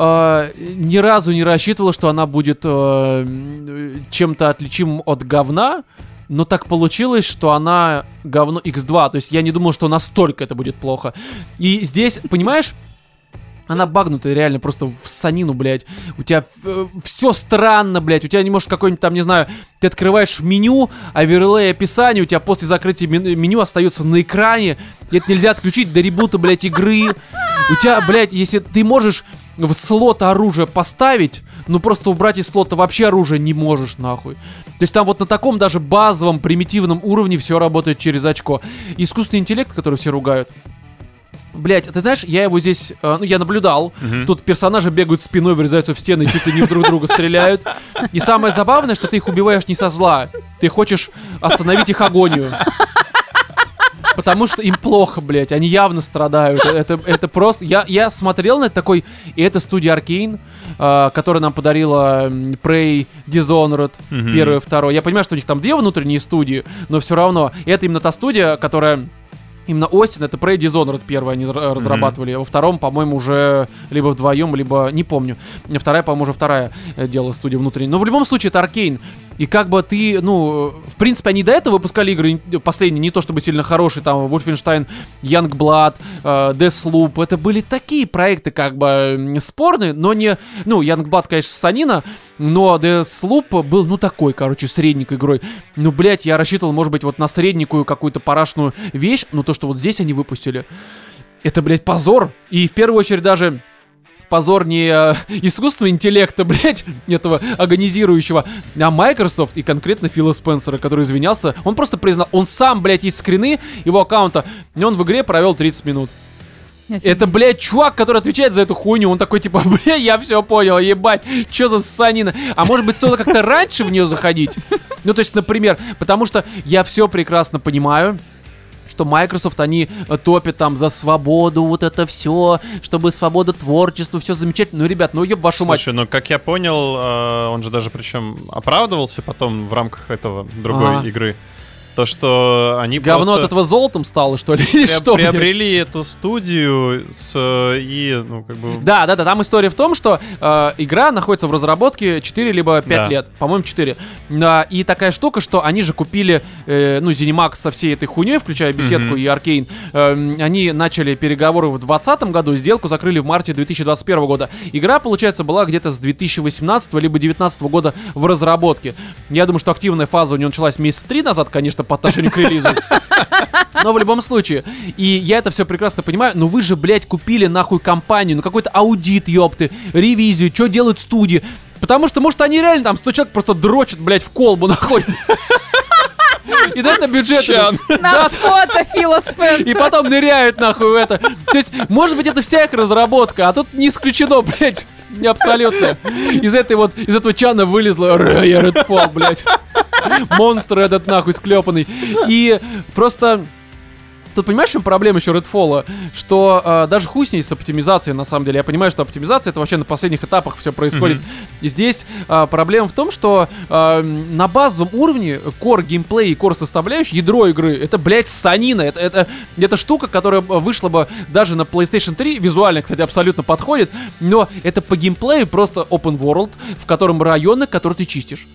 э, ни разу не рассчитывал, что она будет э, чем-то отличимым от говна. Но так получилось, что она говно X2. То есть я не думал, что настолько это будет плохо. И здесь, понимаешь, она багнутая реально просто в санину, блядь. У тебя все странно, блядь. У тебя не можешь какой-нибудь там, не знаю, ты открываешь меню, оверлей описание, у тебя после закрытия мен- меню остается на экране. И это нельзя отключить до ребута, блядь, игры. У тебя, блядь, если ты можешь в слот оружие поставить, ну просто убрать из слота вообще оружие не можешь, нахуй. То есть там вот на таком даже базовом, примитивном уровне все работает через очко. Искусственный интеллект, который все ругают. Блять, ты знаешь, я его здесь, э, ну, я наблюдал. Мгм. Тут персонажи бегают спиной, врезаются в стены, чуть ли не друг друга стреляют. И самое забавное, что ты их убиваешь не со зла. Ты хочешь остановить их агонию. Потому что им плохо, блять, они явно страдают. Это, это просто... Я, я смотрел на это такой... И это студия Arkane, э, которая нам подарила Prey, Dishonored, Мгм. первый, второй. Я понимаю, что у них там две внутренние студии, но все равно. И это именно та студия, которая... Именно Остин, это Prey Dishonored первый они разра- разрабатывали. Во втором, по-моему, уже либо вдвоем, либо не помню. Вторая, по-моему, уже вторая э, делала студия внутренняя. Но в любом случае, это Аркейн. И как бы ты, ну, в принципе, они до этого выпускали игры последние, не то чтобы сильно хорошие, там, Wolfenstein, Youngblood, э, Deathloop. Это были такие проекты, как бы, спорные, но не... Ну, Youngblood, конечно, санина, но Deathloop был, ну, такой, короче, средненькой игрой. Ну, блядь, я рассчитывал, может быть, вот на средненькую какую-то парашную вещь, но то, что вот здесь они выпустили, это, блядь, позор. И в первую очередь даже позор не э, искусственного интеллекта, блядь, этого агонизирующего, а Microsoft и конкретно Фила Спенсера, который извинялся. Он просто признал, он сам, блядь, есть скрины его аккаунта, и он в игре провел 30 минут. Это, блядь, чувак, который отвечает за эту хуйню. Он такой, типа, бля, я все понял, ебать, что за санина. А может быть, стоило как-то раньше в нее заходить? Ну, то есть, например, потому что я все прекрасно понимаю, что Microsoft, они э, топят там за свободу, вот это все, чтобы свобода творчества, все замечательно. Ну, ребят, ну, еб вашу мать. Слушай, ну как я понял, э, он же даже причем оправдывался потом в рамках этого другой Ага. игры. То, что они Говно просто от этого золотом стало, что ли? Или что, приобрели эту студию с и, ну, как бы... Да, да, да, там история в том, что э, игра находится в разработке 4 либо 5 Да. лет, по-моему, 4. Да, и такая штука, что они же купили, э, ну, Zenimax со всей этой хуйней, включая беседку Мгм. и Аркейн. Э, они начали переговоры в 2020 году, сделку закрыли в марте 2021 года. Игра, получается, была где-то с 2018 либо 2019 года в разработке. Я думаю, что активная фаза у нее началась месяца три назад, конечно, по отношению к релизу. Но в любом случае, и я это все прекрасно понимаю, но вы же, блядь, купили нахуй компанию, ну какой-то аудит, ёпты, ревизию, что делают студии. Потому что, может, они реально там 100 человек просто дрочат, блядь, в колбу нахуй. И на это бюджет. На фото Фила Спенсера. И потом ныряют нахуй в это. То есть, может быть, это вся их разработка, а тут не исключено, блядь. Не абсолютно. Из этой вот, из этого чана вылезла Рэя Редфол, блядь. Монстр этот нахуй склепанный. И просто... Тут понимаешь, в чем проблема еще Redfall? Что э, даже хуй с ней с оптимизацией, на самом деле. Я понимаю, что оптимизация это вообще на последних этапах все происходит. И здесь э, проблема в том, что э, на базовом уровне core геймплей и core составляющая, ядро игры, это, блядь, санина. Это, это, это штука, которая вышла бы даже на PlayStation 3. Визуально, кстати, абсолютно подходит. Но это по геймплею просто open world, в котором районы, которые ты чистишь.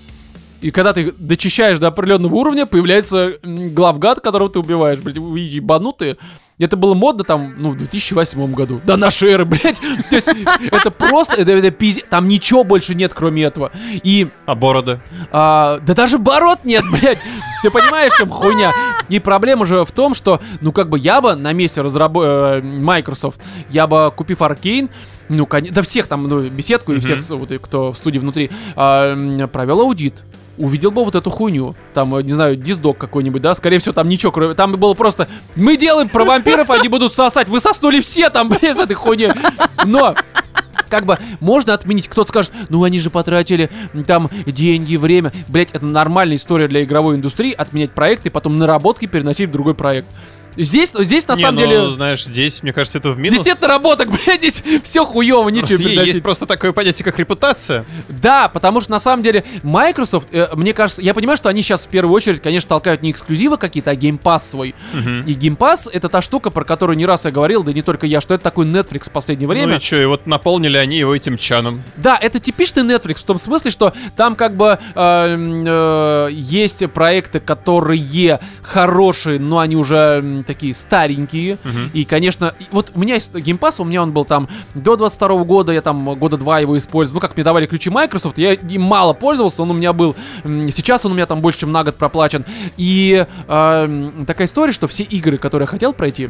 И когда ты дочищаешь до определенного уровня, появляется главгад, которого ты убиваешь. Блядь, вы ебанутые. Это было модно там, ну, в 2008 году. До нашей эры, блядь. То есть это просто, это, это пиз- Там ничего больше нет, кроме этого. И, А бороды? а, да даже бород нет, блядь. Ты понимаешь, чем хуйня? И проблема же в том, что, ну, как бы я бы на месте разрабо- э, Microsoft, я бы, купив Аркейн, ну, кон- да всех там, ну, беседку и всех, вот, кто в студии внутри, а, провел аудит. Увидел бы вот эту хуйню. Там, э, не знаю, диздок какой-нибудь, да? Скорее всего, там ничего, кроме... Там было просто... Мы делаем про вампиров, они будут сосать. Вы соснули все там, блядь, с этой хуйней. Но как бы можно отменить. Кто-то скажет, ну они же потратили там деньги, время. Блять, это нормальная история для игровой индустрии. Отменять проект и потом наработки переносить в другой проект. Здесь, здесь на Не, самом ну, деле... знаешь, здесь, мне кажется, это в минус. Здесь нет наработок, блядь, здесь все хуево, ничего переносить. Есть просто такое понятие, как репутация. Да, потому что на самом деле Microsoft, э, мне кажется, я понимаю, что они сейчас в первую очередь, конечно, толкают не эксклюзивы какие-то, а Pass свой. И Game Pass это та штука, про которую не раз я говорил, да и не только я, что это такой Netflix в последнее время. Ну и что, и вот наполнили они его этим чаном. Да, это типичный Netflix в том смысле, что там как бы э, э, есть проекты, которые хорошие, но они уже такие старенькие. И, конечно, вот у меня есть Pass, у меня он был там до 22 года, я там года два его использовал. Ну, как мне давали ключи Microsoft, я им мало пользовался, он у меня был... Сейчас он у меня там больше, чем на год проплачен. И э, такая история, что все игры, которые я хотел пройти,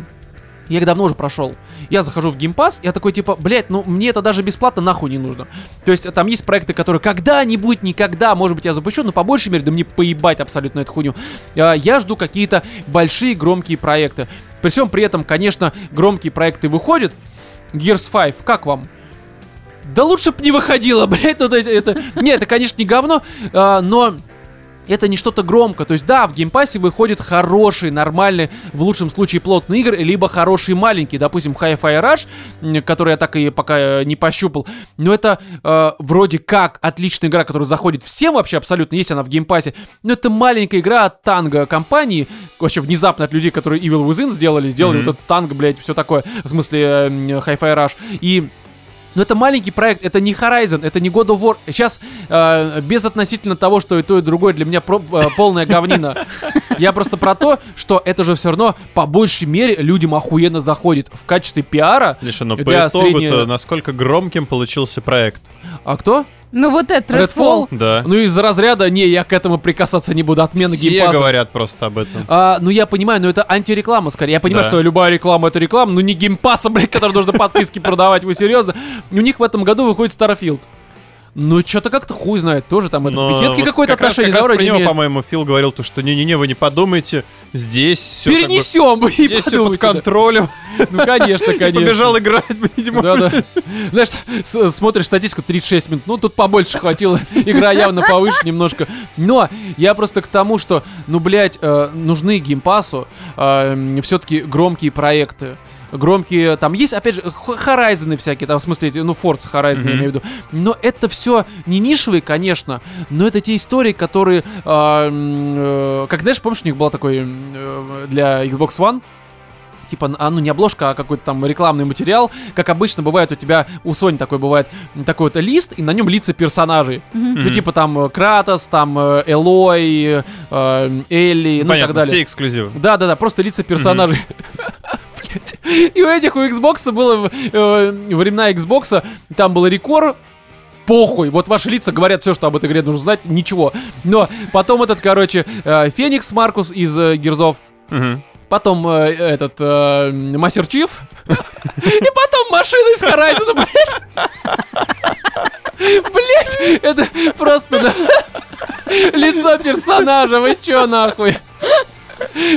я их давно уже прошел. Я захожу в Pass, я такой типа, блять, ну мне это даже бесплатно нахуй не нужно. То есть там есть проекты, которые когда-нибудь, никогда, может быть, я запущу, но по большей мере, да мне поебать абсолютно эту хуйню. А, Я жду какие-то большие громкие проекты. При всем при этом, конечно, громкие проекты выходят. Gears 5, как вам? Да лучше б не выходило, блядь, ну то есть это... Нет, это, конечно, не говно, а, но это не что-то громко. То есть, да, в Game Pass е выходят хорошие, нормальные, в лучшем случае плотные игры, либо хорошие маленькие. Допустим, Hi-Fi Rush, который я так и пока э, не пощупал. Но это э, вроде как отличная игра, которая заходит всем вообще абсолютно, есть она в Game Pass е. Но это маленькая игра от танго компании, вообще внезапно от людей, которые Evil Within сделали, сделали Мгм. вот этот танго, блядь, все такое, в смысле э, Hi-Fi Rush. И но это маленький проект, это не Horizon, это не God of War. Сейчас, э, без относительно того, что и то, и другое для меня про- э, полная говнина. Я просто про то, что это же все равно по большей мере людям охуенно заходит в качестве пиара. Лишь оно по итогу-то, среднего- насколько громким получился проект. А кто? Ну вот это, Redfall? Redfall. Да. Ну из разряда, не, я к этому прикасаться не буду, отмена Все геймпаса. говорят просто об этом. А, ну я понимаю, но это антиреклама скорее. Я понимаю, Да. что любая реклама это реклама, но не геймпаса, блядь, который нужно подписки продавать, вы серьезно? У них в этом году выходит Starfield. Ну, что-то как-то хуй знает, тоже там это беседки вот какое-то как раз- отношение, как да, раз про него, имеет? по-моему, Фил говорил, то, что не-не-не, вы не подумайте, здесь все Перенесем, вы и Здесь все под подумайте, да. контролем. Ну, конечно, конечно. Побежал играть, видимо. Да-да. Знаешь, с- смотришь статистику 36 минут, ну тут побольше хватило, игра явно повыше немножко. Но я просто к тому, что, ну, блядь, э, нужны геймпасу все-таки громкие проекты. Громкие, там есть, опять же, Horizon всякие, там, в смысле, эти, ну, Forza Horizon, я Мгм. имею в виду. Но это все не нишевые, конечно, но это те истории, которые, м, э, как, знаешь, помнишь, у них была такой э, для Xbox One, типа, а, ну не обложка, а какой-то там рекламный материал, как обычно бывает у тебя, у Sony такой бывает, такой вот лист, и на нем лица персонажей. Ну, Мгм. типа там э, Кратос, там э, Элой, э, Элли, ну и так Понятно, далее. все эксклюзивы. Да, да, да, просто лица персонажей. Блядь. И у этих у Xbox было э, времена Xbox, там был рекорд. Похуй, вот ваши лица говорят все, что об этой игре нужно знать, ничего. Но потом этот, короче, э, Феникс Маркус из э, Герзов, потом э, этот э, Мастер Чиф, и потом машина из Horizon, блядь. Блять, это просто лицо персонажа, вы чё нахуй?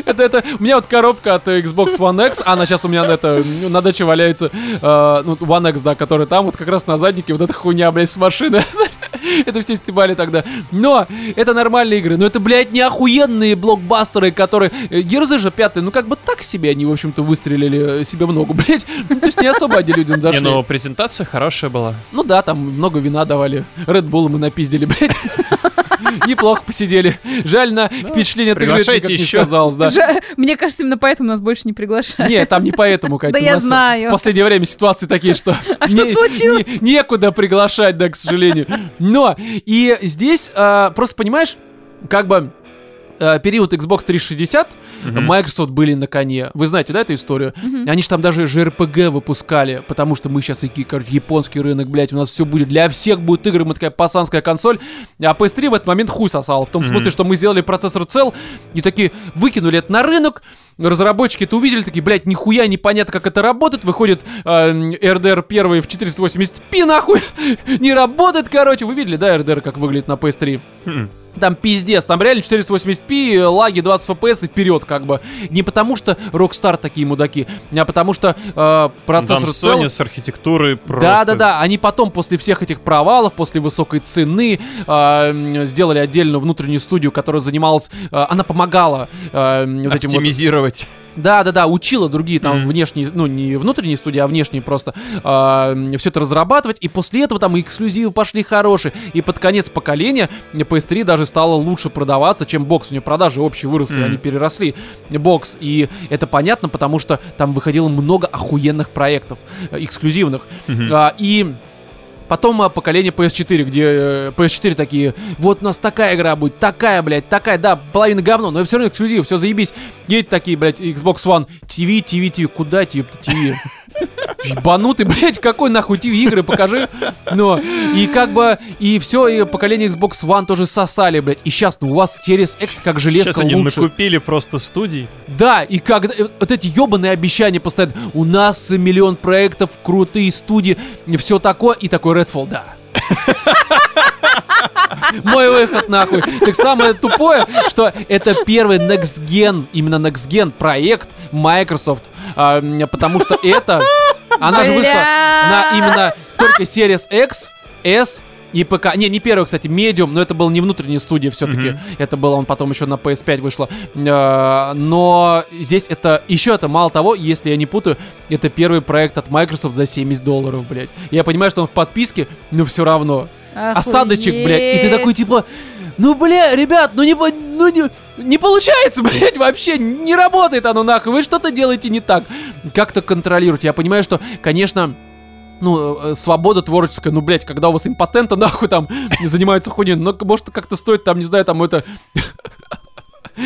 Это, это, у меня вот коробка от Xbox One X, она сейчас у меня на, это, ну, на даче валяется, э, ну, One X, да, который там, вот как раз на заднике, вот эта хуйня, блядь, с машины. это все стебали тогда. Но это нормальные игры, но это, блядь, не охуенные блокбастеры, которые... э, Герзы же пятые, ну, как бы так себе они, в общем-то, выстрелили э, себе в ногу, блядь. То есть не особо они людям Не, зашли. ну презентация хорошая была. Ну да, там много вина давали. Red Bull мы напиздили, блядь. Неплохо посидели. Жаль, на впечатление от игры это приглашайте никак не еще. сказалось, да. Мне кажется, именно поэтому нас больше не приглашают. Не, там не поэтому, Катя. Да У я нас знаю. В последнее время ситуации такие, что... А что случилось? не- некуда приглашать, да, к сожалению. Но, и здесь, а, просто понимаешь, как бы... э, период Xbox 360 Мгм. Microsoft были на коне. Вы знаете, да, эту историю? Мгм. Они же там даже JRPG выпускали, потому что мы сейчас такие, короче, японский рынок, блядь, у нас все будет, для всех будет игры, мы такая пасанская консоль, а PS3 в этот момент хуй сосал, в том Мгм. смысле, что мы сделали процессор цел, и такие выкинули это на рынок, разработчики это увидели, такие, блядь, нихуя непонятно, как это работает, выходит э, RDR 1 в 480p, нахуй, не работает, короче, вы видели, да, RDR, как выглядит на PS3? Там пиздец, там реально 480p, лаги 20 FPS и вперед как бы. Не потому что Rockstar такие мудаки, а потому что э, Там процессор цел- Sony с архитектурой просто... Да, да, да. Они потом, после всех этих провалов, после высокой цены, э, сделали отдельную внутреннюю студию, которая занималась. э, она помогала э, вот этим вот Оптимизировать. Да, да, да, учила другие там Мгм. внешние, ну не внутренние студии, а внешние просто все это разрабатывать. И после этого там эксклюзивы пошли хорошие. И под конец поколения PS3 даже стало лучше продаваться, чем бокс. У нее продажи общие выросли, Мгм. они переросли бокс. И это понятно, потому что там выходило много охуенных проектов э, эксклюзивных. Мгм. А, и Потом поколение PS4, где э, PS4 такие, вот у нас такая игра будет, такая, блядь, такая, да, половина говно, но все равно эксклюзив, все заебись. Едет такие, блядь, Xbox One, TV, TV, TV, куда тебе, TV? Ебанутый, блядь, какой нахуй TV игры, покажи. Но, и как бы, и все, и поколение Xbox One тоже сосали, блядь. И сейчас, ну, у вас Series X как железка Сейчас они лучше. накупили просто студий. Да, и когда э, вот эти ебаные обещания постоянно, у нас миллион проектов, крутые студии, все такое, и такой Redfall, да. Мой выход нахуй. Так самое тупое, что это первый Next Gen, именно Next Gen проект Microsoft, а, потому что это, она же вышла на именно только Series X, S и ПК. Не, не первый, кстати, Medium, но это был не внутренняя студия все-таки. Мгм. Это было, он потом еще на PS5 вышло. Э, Но здесь это, еще это мало того, если я не путаю, это первый проект от Microsoft за 70 долларов, блядь. Я понимаю, что он в подписке, но все равно. Осадочек, блядь, и ты такой типа... Ну, бля, ребят, ну не, ну не, не получается, блядь, вообще не работает оно нахуй. Вы что-то делаете не так. Как-то контролируйте. Я понимаю, что, конечно, ну, э, свобода творческая, ну, блядь, когда у вас импотенты, нахуй, там, занимаются хуйней, но, может, как-то стоит, там, не знаю, там, это,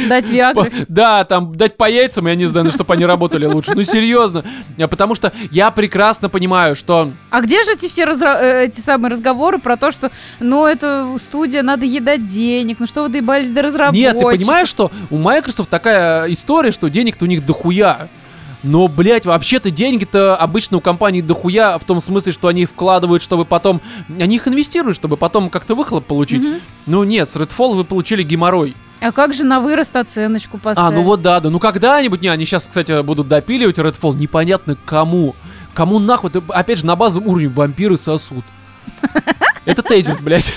Дать Виагры. да, там, дать по яйцам, я не знаю, чтобы они работали лучше, ну, серьезно, А потому что я прекрасно понимаю, что, А где же эти все разра- э, эти самые разговоры про то, что, ну, это студия, надо едать денег, ну что вы доебались до разработчиков? нет, ты понимаешь, что у Microsoft такая история, что денег-то у них дохуя, но, блядь, вообще-то деньги-то обычно у компаний дохуя в том смысле, что они вкладывают, чтобы потом... Они их инвестируют, чтобы потом как-то выхлоп получить. Мгм. Ну нет, с Redfall вы получили геморрой. А как же на вырост оценочку поставить? А, ну вот да, да. Ну когда-нибудь, не, они сейчас, кстати, будут допиливать Redfall, непонятно кому. Кому нахуй? Опять же, на базовом уровне вампиры сосут. Это тезис, блядь.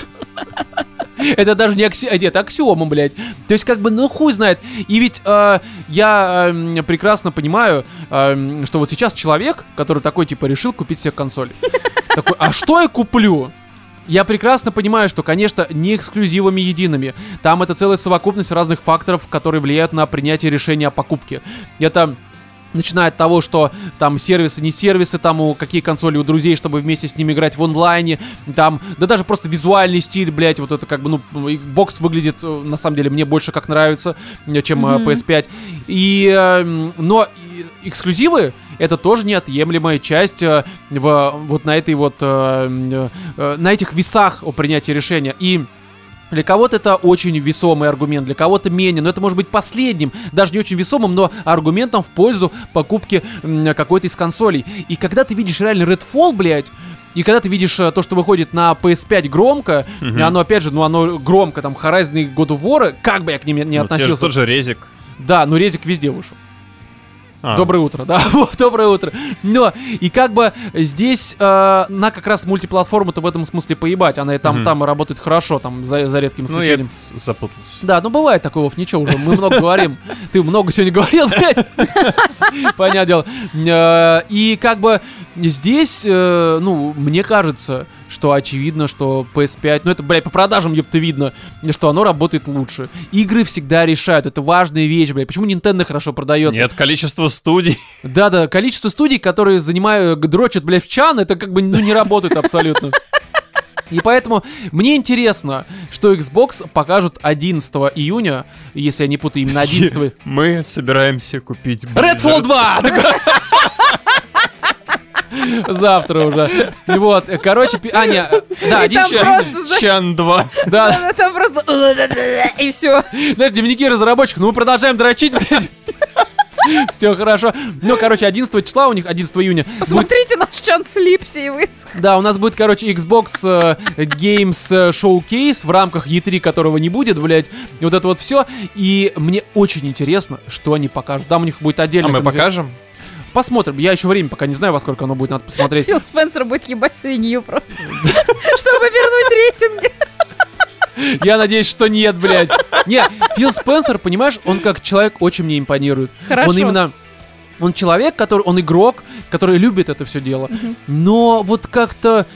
Это даже не акси... а, Нет, аксиома, блядь. То есть, как бы, ну хуй знает. И ведь э, я э, прекрасно понимаю, э, что вот сейчас человек, который такой, типа, решил купить себе консоль. Такой, а что я куплю? Я прекрасно понимаю, что, конечно, не эксклюзивами едиными. Там это целая совокупность разных факторов, которые влияют на принятие решения о покупке. Это начиная от того, что там сервисы, не сервисы, там у какие консоли у друзей, чтобы вместе с ними играть в онлайне, там, да даже просто визуальный стиль, блядь, вот это как бы, ну, бокс выглядит, э, на самом деле, мне больше как нравится, э, чем э, Мгм. PS5. И, э, м, но эксклюзивы, это тоже неотъемлемая часть э, в, вот на этой вот, э, э, на этих весах о принятии решения. И для кого-то это очень весомый аргумент, для кого-то менее, но это может быть последним, даже не очень весомым, но аргументом в пользу покупки какой-то из консолей. И когда ты видишь реально Redfall, блядь, и когда ты видишь э, то, что выходит на PS5 громко, и оно, опять же, ну оно громко, там, Horizon и God of War, как бы я к ним не Ну, те же относился. тот же резик. Да, но Резик везде вышел. А, Доброе утро, да, вот, доброе утро. Но, и как бы здесь э, на как раз мультиплатформу-то в этом смысле поебать. Она и там, Мгм. там работает хорошо, там, за, за редким Ну, я исключением. запутался. Да, ну бывает такое, Вов, ничего уже, мы много говорим. Ты много сегодня говорил, блядь. Понятное дело. Э, И как бы здесь, э, ну, мне кажется, что очевидно, что PS5, ну это, блядь, по продажам, ёпта, видно, что оно работает лучше. Игры всегда решают, это важная вещь, блядь. Почему Nintendo хорошо продается? Нет, количество студий. Да-да, количество студий, которые занимают, дрочат, блядь, в чан, это как бы, ну, не работает абсолютно. И поэтому мне интересно, что Xbox покажут 11 июня, если я не путаю, именно 11 Мы собираемся купить Redfall 2! Завтра уже. Вот, короче, пи- Аня, да, И там 11 просто, знаешь, Чан 2. да, там просто... И все. знаешь, дневники разработчиков, ну мы продолжаем дрочить, блядь. Все хорошо. Ну, короче, 11 числа у них, 11 июня. Посмотрите наш чан с Липси и высох. Да, у нас будет, короче, Xbox э, Games э, Showcase в рамках E3, которого не будет, блядь. И вот это вот все. И мне очень интересно, что они покажут. Там у них будет А отдельно. мы покажем? Посмотрим. Я еще время пока не знаю, во сколько оно будет, надо посмотреть. Фил Спенсер будет ебать свинью просто. Чтобы вернуть рейтинги. Я надеюсь, что нет, блядь. Не, Фил Спенсер, понимаешь, он как человек очень мне импонирует. Хорошо. Он именно... Он человек, который... Он игрок, который любит это все дело. Но вот как-то...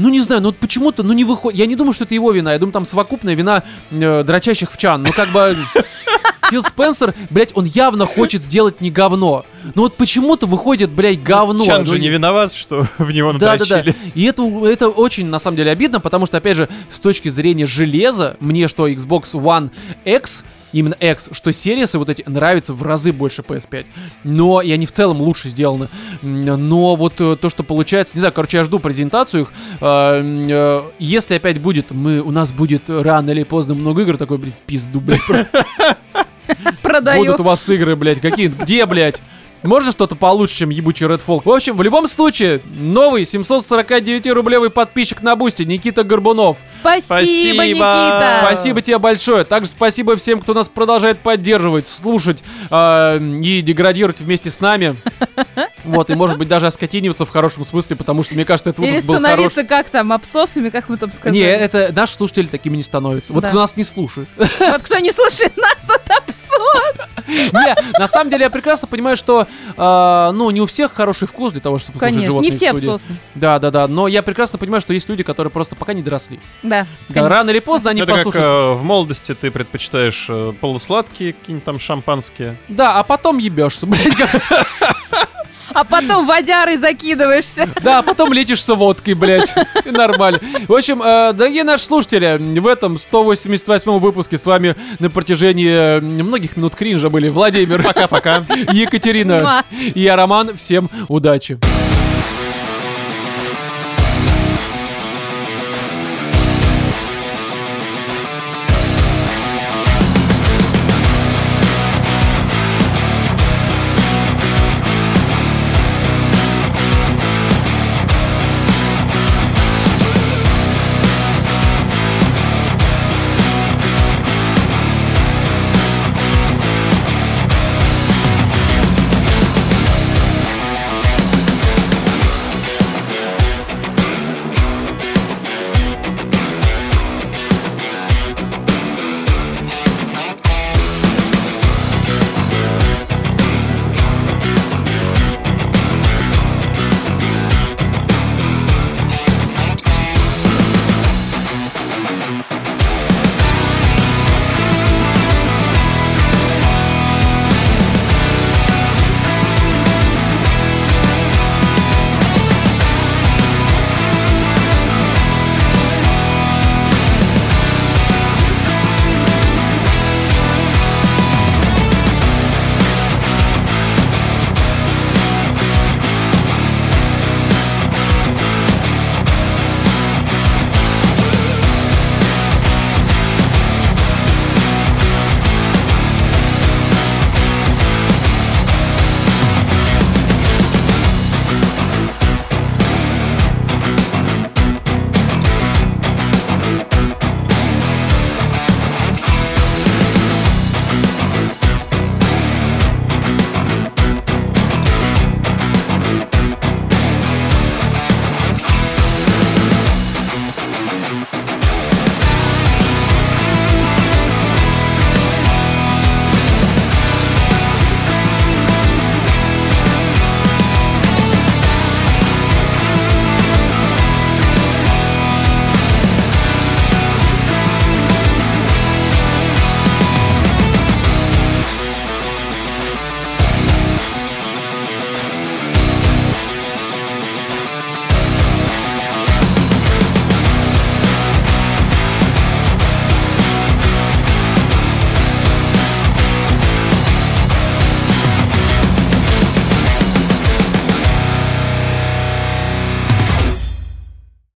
Ну, не знаю, ну вот почему-то, ну, не выходит. Я не думаю, что это его вина. Я думаю, там совокупная вина э, дрочащих в чан. Ну, как бы... Фил Спенсер, блядь, он явно хочет сделать не говно. Но вот почему-то выходит, блядь, говно. Чан Ну, же не виноват, что в него да, да, да. надрочили. И это, это очень, на самом деле, обидно, потому что, опять же, с точки зрения железа, мне что Xbox One X, именно X, что серисы вот эти нравятся в разы больше PS5. Но, и они в целом лучше сделаны. Но вот э, то, что получается, не знаю, короче, я жду презентацию их. А, э, Если опять будет, мы, у нас будет рано или поздно много игр, такой, блядь, в пизду, блядь, Продаю. Будут у вас игры, блядь, какие? Где, блядь? Можно что-то получше, чем ебучий Redfall? В общем, в любом случае, новый 749-рублевый подписчик на Бусти Никита Горбунов. Спасибо, Спасибо. Никита. Спасибо тебе большое. Также спасибо всем, кто нас продолжает поддерживать, слушать э, и деградировать вместе с нами. Вот, и может быть даже оскотиниваться в хорошем смысле, потому что, мне кажется, этот Или выпуск был хорош. становиться как там, абсосами, как мы там сказали. Не, это наши слушатели такими не становятся. Вот Да. кто нас не слушает. Вот кто не слушает нас, тот абсос. Не, на самом деле я прекрасно понимаю, что, э, ну, не у всех хороший вкус для того, чтобы слушать Конечно, животные не все абсосы. Да, да, да. Но я прекрасно понимаю, что есть люди, которые просто пока не доросли. Да, Да, рано или поздно они Это как послушают. э, в молодости ты предпочитаешь э, полусладкие какие-нибудь там шампанские. Да, а потом ебешься, блядь. А потом водярой закидываешься. Да, а потом лечишься водкой, блядь. И нормально. В общем, э, дорогие наши слушатели, в этом 188 выпуске с вами на протяжении э, многих минут кринжа были Владимир, Пока-пока. Екатерина и я, Роман. Всем удачи.